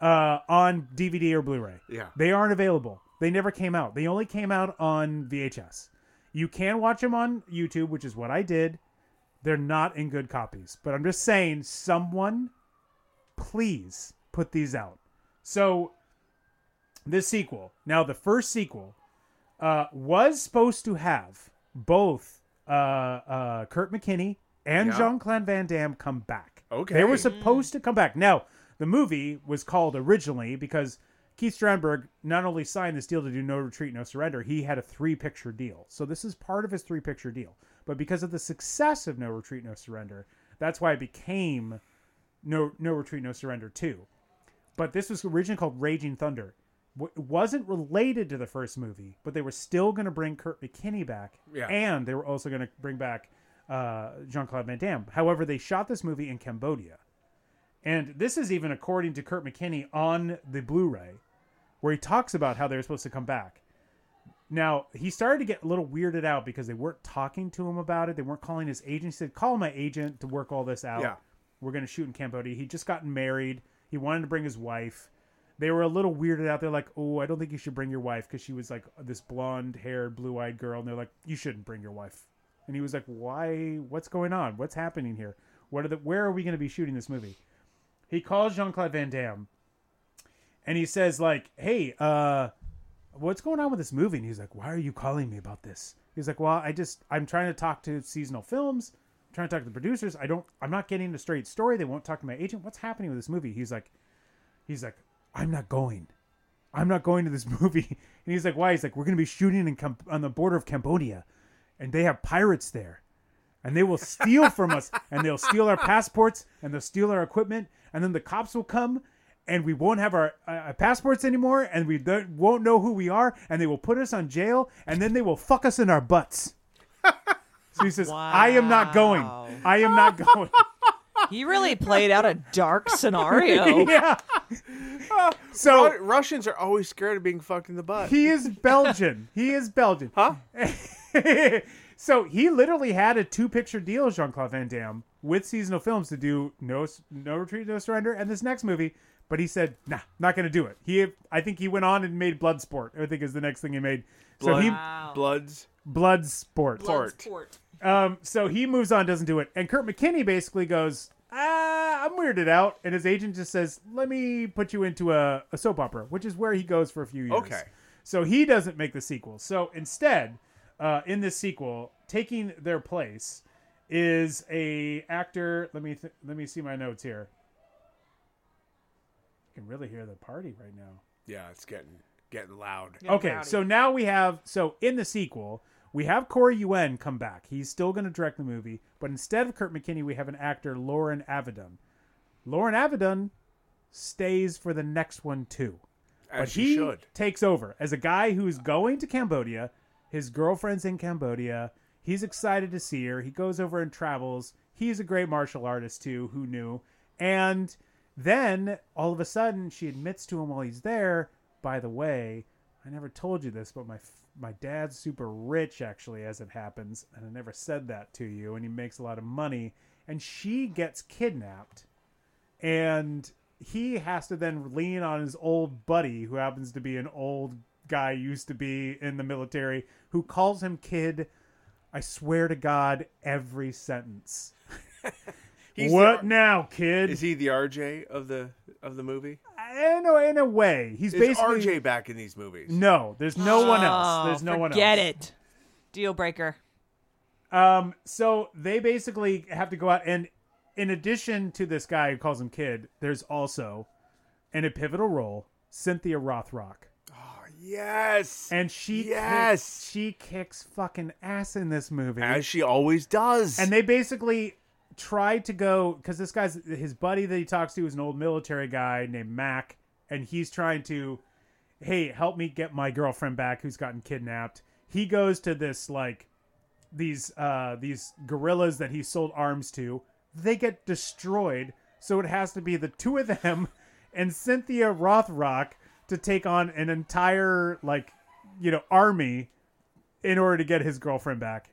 Speaker 1: uh, on DVD or Blu-ray.
Speaker 3: Yeah.
Speaker 1: they aren't available. They never came out. They only came out on VHS. You can watch them on YouTube, which is what I did. They're not in good copies, but I'm just saying, someone, please put these out. So, this sequel. Now, the first sequel uh, was supposed to have both uh, uh, Kurt McKinney and
Speaker 3: Yeah.
Speaker 1: Jean Claude Van Damme come back.
Speaker 3: Okay.
Speaker 1: They were supposed to come back. Now, the movie was called originally because Keith Strandberg not only signed this deal to do No Retreat, No Surrender, he had a three picture deal. So this is part of his three picture deal. But because of the success of No Retreat, No Surrender, that's why it became No No Retreat, No Surrender 2 but this was originally called Raging Thunder. W- It wasn't related to the first movie, but they were still going to bring Kurt McKinney back,
Speaker 3: Yeah.
Speaker 1: and they were also going to bring back uh, Jean Claude Van Damme. However, they shot this movie in Cambodia, and this is even according to Kurt McKinney on the Blu-ray, where he talks about how they were supposed to come back. Now he started to get a little weirded out because they weren't talking to him about it. They weren't calling his agent. He said, "Call my agent to work all this out."
Speaker 3: Yeah.
Speaker 1: we're going to shoot in Cambodia. He just gotten married. He wanted to bring his wife. They were a little weirded out. They're like, "Oh, I don't think you should bring your wife because she was like this blonde-haired, blue-eyed girl." And they're like, "You shouldn't bring your wife." And he was like, "Why? What's going on? What's happening here? What are the? Where are we going to be shooting this movie?" He calls Jean Claude Van Damme, and he says, "Like, hey, uh, what's going on with this movie?" And he's like, "Why are you calling me about this?" He's like, "Well, I just I'm trying to talk to seasonal films." I'm trying to talk to the producers. I don't. I'm not getting a straight story. They won't talk to my agent. What's happening with this movie? He's like, he's like, I'm not going. I'm not going to this movie. And he's like, why? He's like, we're going to be shooting in Cam- on the border of Cambodia, and they have pirates there, and they will steal from us, and they'll steal our passports, and they'll steal our equipment, and then the cops will come. And we won't have our uh, passports anymore, and we don't, won't know who we are, and they will put us on jail, and then they will fuck us in our butts. So he says, "I am not going. I am not going."
Speaker 2: He really played out a dark scenario.
Speaker 1: yeah. So
Speaker 3: Ru- Russians are always scared of being fucked in the butt.
Speaker 1: he is Belgian. He is Belgian.
Speaker 3: huh?
Speaker 1: so he literally had a two-picture deal, Jean Claude Van Damme, with seasonal films to do no no retreat, no surrender, and this next movie. But he said, "Nah, not going to do it." He, I think he went on and made Bloodsport. I think is the next thing he made. So he
Speaker 2: Wow.
Speaker 3: Bloods.
Speaker 1: Bloodsport.
Speaker 3: Port.
Speaker 1: Um, so he moves on, doesn't do it, and Kurt McKinney basically goes, "Ah, I'm weirded out," and his agent just says, "Let me put you into a, a soap opera," which is where he goes for a few years.
Speaker 3: Okay.
Speaker 1: So he doesn't make the sequel. So instead, uh, in this sequel, taking their place is a actor. Let me th- let me see my notes here. You can really hear the party right now.
Speaker 3: Yeah, it's getting getting loud.
Speaker 1: Okay, so now we have so in the sequel we have Corey Yuen come back. He's still going to direct the movie, but instead of Kurt McKinney, we have an actor Loren Avedon. Loren Avedon stays for the next one too,
Speaker 3: As
Speaker 1: but he
Speaker 3: should.
Speaker 1: takes over as a guy who's going to Cambodia. His girlfriend's in Cambodia. He's excited to see her. He goes over and travels. He's a great martial artist too. Who knew? And then all of a sudden, she admits to him while he's there. By the way, I never told you this, but my my dad's super rich actually, as it happens, and I never said that to you. And he makes a lot of money. And she gets kidnapped, and he has to then lean on his old buddy, who happens to be an old guy used to be in the military, who calls him kid. I swear to God, every sentence. What
Speaker 3: the-
Speaker 1: now, kid?
Speaker 3: Is he the RJ of the of the movie?
Speaker 1: In a, in a way, he's
Speaker 3: Is
Speaker 1: basically
Speaker 3: RJ back in these movies?
Speaker 1: No, there's no one else.
Speaker 2: Oh,
Speaker 1: There's no one else.
Speaker 2: Get it. Deal breaker.
Speaker 1: Um, so they basically have to go out, and in addition to this guy who calls him kid, there's also, in a pivotal role, Cynthia Rothrock, Oh,
Speaker 3: Yes.
Speaker 1: and she
Speaker 3: Yes.
Speaker 1: kicks, she kicks fucking ass in this movie,
Speaker 3: As she always does.
Speaker 1: and they basically tried to go because this guy's his buddy that he talks to is an old military guy named Mac, and he's trying to, hey, help me get my girlfriend back who's gotten kidnapped. He goes to this like these uh these guerrillas that he sold arms to. They get destroyed, so it has to be the two of them and Cynthia Rothrock to take on an entire like you know army in order to get his girlfriend back.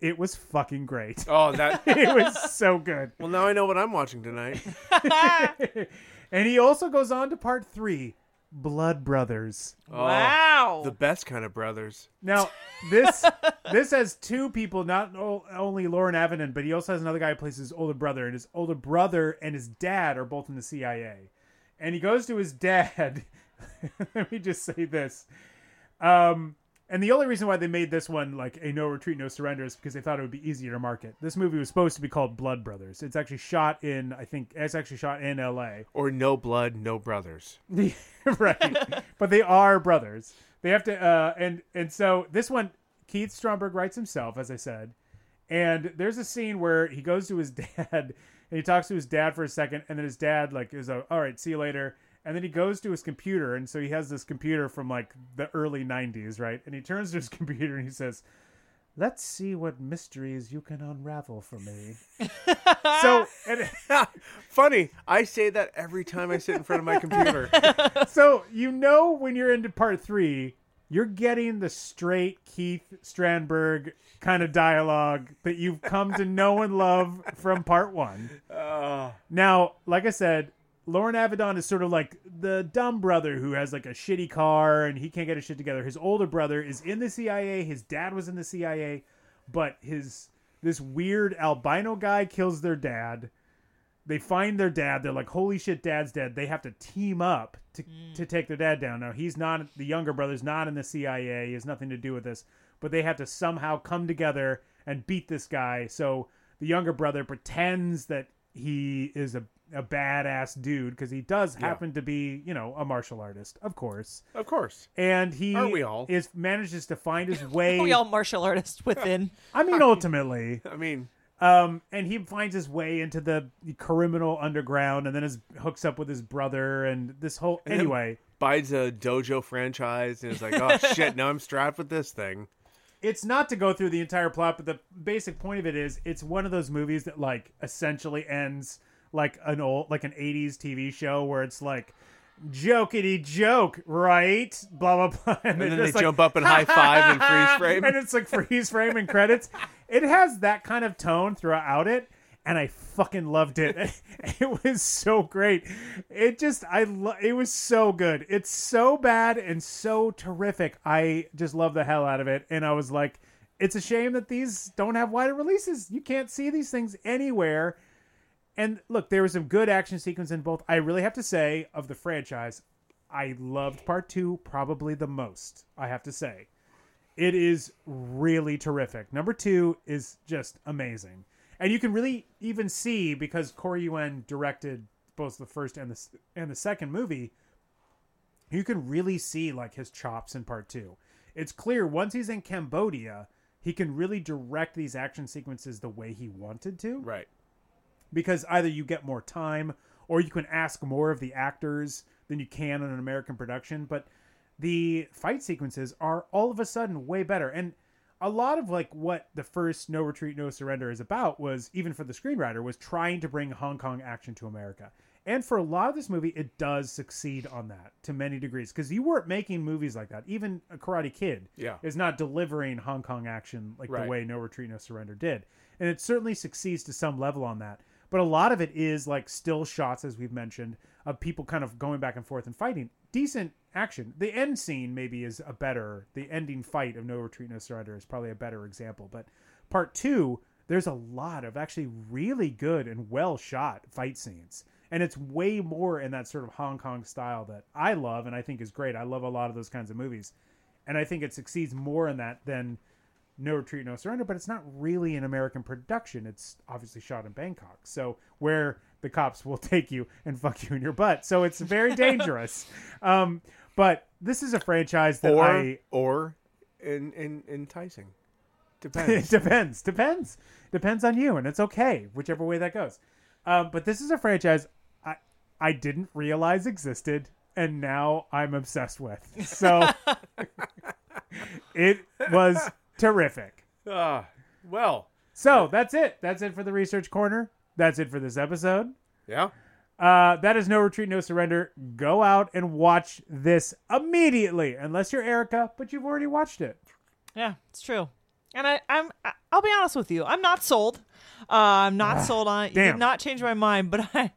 Speaker 1: It was fucking great.
Speaker 3: oh, that.
Speaker 1: it was so good.
Speaker 3: well, now I know what I'm watching tonight.
Speaker 1: And he also goes on to part three, Blood Brothers.
Speaker 2: wow.
Speaker 3: The best kind of brothers.
Speaker 1: Now this this has two people, not o- only Loren Avedon, but he also has another guy who plays his older brother, and his older brother and his dad are both in the CIA. And he goes to his dad. let me just say this. Um, and the only reason why they made this one like a no retreat, no surrender is because they thought it would be easier to market. This movie was supposed to be called Blood Brothers. It's actually shot in, I think, it's actually shot in L.A.
Speaker 3: Or no blood, no brothers.
Speaker 1: right. but they are brothers. They have to, uh, and and so this one, Keith Strandberg writes himself, as I said, and there's a scene where he goes to his dad and he talks to his dad for a second, and then his dad like is a, all right, see you later, and then he goes to his computer, and so he has this computer from like the early '90s, right? And he turns to his computer and he says. Let's see what mysteries you can unravel for me. so, and,
Speaker 3: Funny, I say that every time I sit in front of my computer.
Speaker 1: so you know when you're into part three, you're getting the straight Keith Strandberg kind of dialogue that you've come to know and love from part one. Ah. Now, like I said, Loren Avedon is sort of like the dumb brother who has like a shitty car and he can't get his shit together. His older brother is in the CIA. His dad was in the CIA, but his this weird albino guy kills their dad they find their dad. They're like, "Holy shit, dad's dead." They have to team up to mm. to take their dad down. Now he's not the younger brother's not in the CIA. He has nothing to do with this, but they have to somehow come together and beat this guy. So the younger brother pretends that he is a a badass dude because he does happen to be, you know, a martial artist, of course.
Speaker 3: Of course.
Speaker 1: And he
Speaker 3: Aren't we all?
Speaker 1: is manages to find his way.
Speaker 2: we all martial artists within.
Speaker 1: I mean, ultimately,
Speaker 3: I mean,
Speaker 1: um, and he finds his way into the criminal underground, and then his hooks up with his brother, and this whole
Speaker 3: then-
Speaker 1: anyway.
Speaker 3: buys a dojo franchise and is like, oh shit, now I'm strapped with this thing.
Speaker 1: It's not to go through the entire plot, but the basic point of it is, it's one of those movies that like essentially ends like an old, like an '80s TV show where it's like. Jokety joke, right? Blah blah blah,
Speaker 3: And then they
Speaker 1: like,
Speaker 3: jump up and high five and freeze frame.
Speaker 1: and it's like freeze frame and credits. It has that kind of tone throughout it, and I fucking loved it. It was so great. It just I lo- it was so good. It's so bad and so terrific. I just love the hell out of it, and I was like, it's a shame that these don't have wider releases. You can't see these things anywhere. And look, there was some good action sequence in both. I really have to say, of the franchise, I loved part two probably the most. I have to say. It is really terrific. Number two is just amazing. And you can really even see because Corey Yuen directed both the first and the and the second movie, you can really see like his chops in part two. It's clear once he's in Cambodia, he can really direct these action sequences the way he wanted to
Speaker 3: Right.
Speaker 1: because either you get more time or you can ask more of the actors than you can in an American production. But the fight sequences are all of a sudden way better. And a lot of like what the first No Retreat, No Surrender is about was even for the screenwriter was trying to bring Hong Kong action to America. And for a lot of this movie, it does succeed on that to many degrees because you weren't making movies like that. Even a Karate Kid
Speaker 3: Yeah.
Speaker 1: is not delivering Hong Kong action like
Speaker 3: Right.
Speaker 1: the way No Retreat, No Surrender did. And it certainly succeeds to some level on that. But a lot of it is like still shots, as we've mentioned, of people kind of going back and forth and fighting. Decent action. The end scene maybe is a better, the ending fight of No Retreat, No Surrender is probably a better example. But part two, there's a lot of actually really good and well shot fight scenes. And it's way more in that sort of Hong Kong style that I love and I think is great. I love a lot of those kinds of movies. And I think it succeeds more in that than no Retreat, No Surrender, but it's not really an American production. It's obviously shot in Bangkok. So where the cops will take you and fuck you in your butt. So it's very dangerous. um, but this is a franchise that
Speaker 3: Or
Speaker 1: I
Speaker 3: or in, in, enticing.
Speaker 1: it
Speaker 3: Depends.
Speaker 1: depends. Depends. Depends on you, and it's okay, whichever way that goes. Um, but this is a franchise I I didn't realize existed, and now I'm obsessed with. So it was terrific.
Speaker 3: Ah, well,
Speaker 1: So that's it. That's it for the research corner. That's it for this episode.
Speaker 3: yeah.
Speaker 1: Uh, that is no retreat, no surrender. Go out and watch this immediately, unless you're Erica, but you've already watched it.
Speaker 2: Yeah, it's true. And I, I'm, I- I'll be honest with you. I'm not sold. Uh, I'm not sold on it. You
Speaker 1: damn.
Speaker 2: did not change my mind, but I,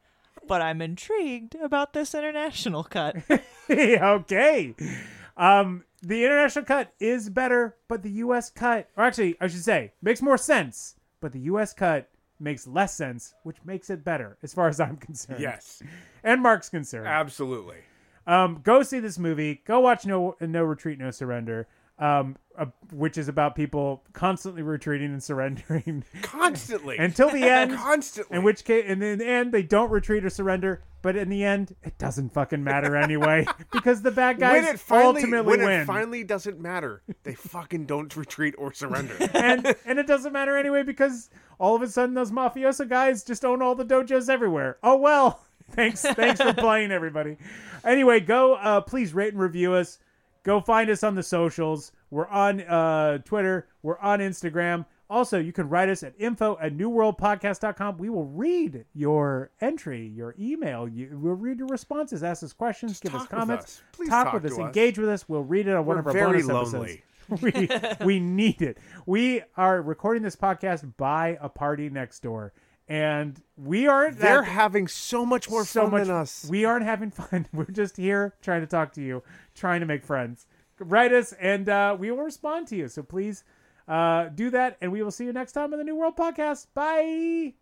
Speaker 2: but I'm intrigued about this international cut.
Speaker 1: okay. Um, the international cut is better, but the U.S. cut, or actually, I should say, makes more sense. But the U.S. cut makes less sense, which makes it better, as far as I'm concerned.
Speaker 3: Yes.
Speaker 1: and Mark's concerned.
Speaker 3: Absolutely.
Speaker 1: Um, go see this movie. Go watch No No Retreat, No Surrender. Um, uh, which is about people constantly retreating and surrendering
Speaker 3: Constantly.
Speaker 1: until the end.
Speaker 3: Constantly.
Speaker 1: In which case, and in the end, they don't retreat or surrender. But in the end, it doesn't fucking matter anyway because the bad guys
Speaker 3: when it finally,
Speaker 1: ultimately
Speaker 3: when
Speaker 1: win.
Speaker 3: it finally doesn't matter, they fucking don't retreat or surrender.
Speaker 1: and and it doesn't matter anyway because all of a sudden those mafioso guys just own all the dojos everywhere. Oh well. Thanks thanks for playing everybody. Anyway, go uh please rate and review us. Go find us on the socials. We're on uh Twitter, we're on Instagram. Also, you can write us at info at newworldpodcast.com. We will read your entry, your email. You, we'll read your responses, ask us questions, give us comments,
Speaker 3: us.
Speaker 1: Talk,
Speaker 3: talk
Speaker 1: with us, engage with us. We'll read it on one
Speaker 3: We're
Speaker 1: of our
Speaker 3: very
Speaker 1: bonus episodes we we need it. We are recording this podcast by a party next door, and we aren't.
Speaker 3: They're having so much more
Speaker 1: so
Speaker 3: fun
Speaker 1: much.
Speaker 3: than us.
Speaker 1: We aren't having fun. We're just here trying to talk to you, trying to make friends. Write us, and uh, we will respond to you. So please uh, do that, and we will see you next time on the New World Podcast. Bye.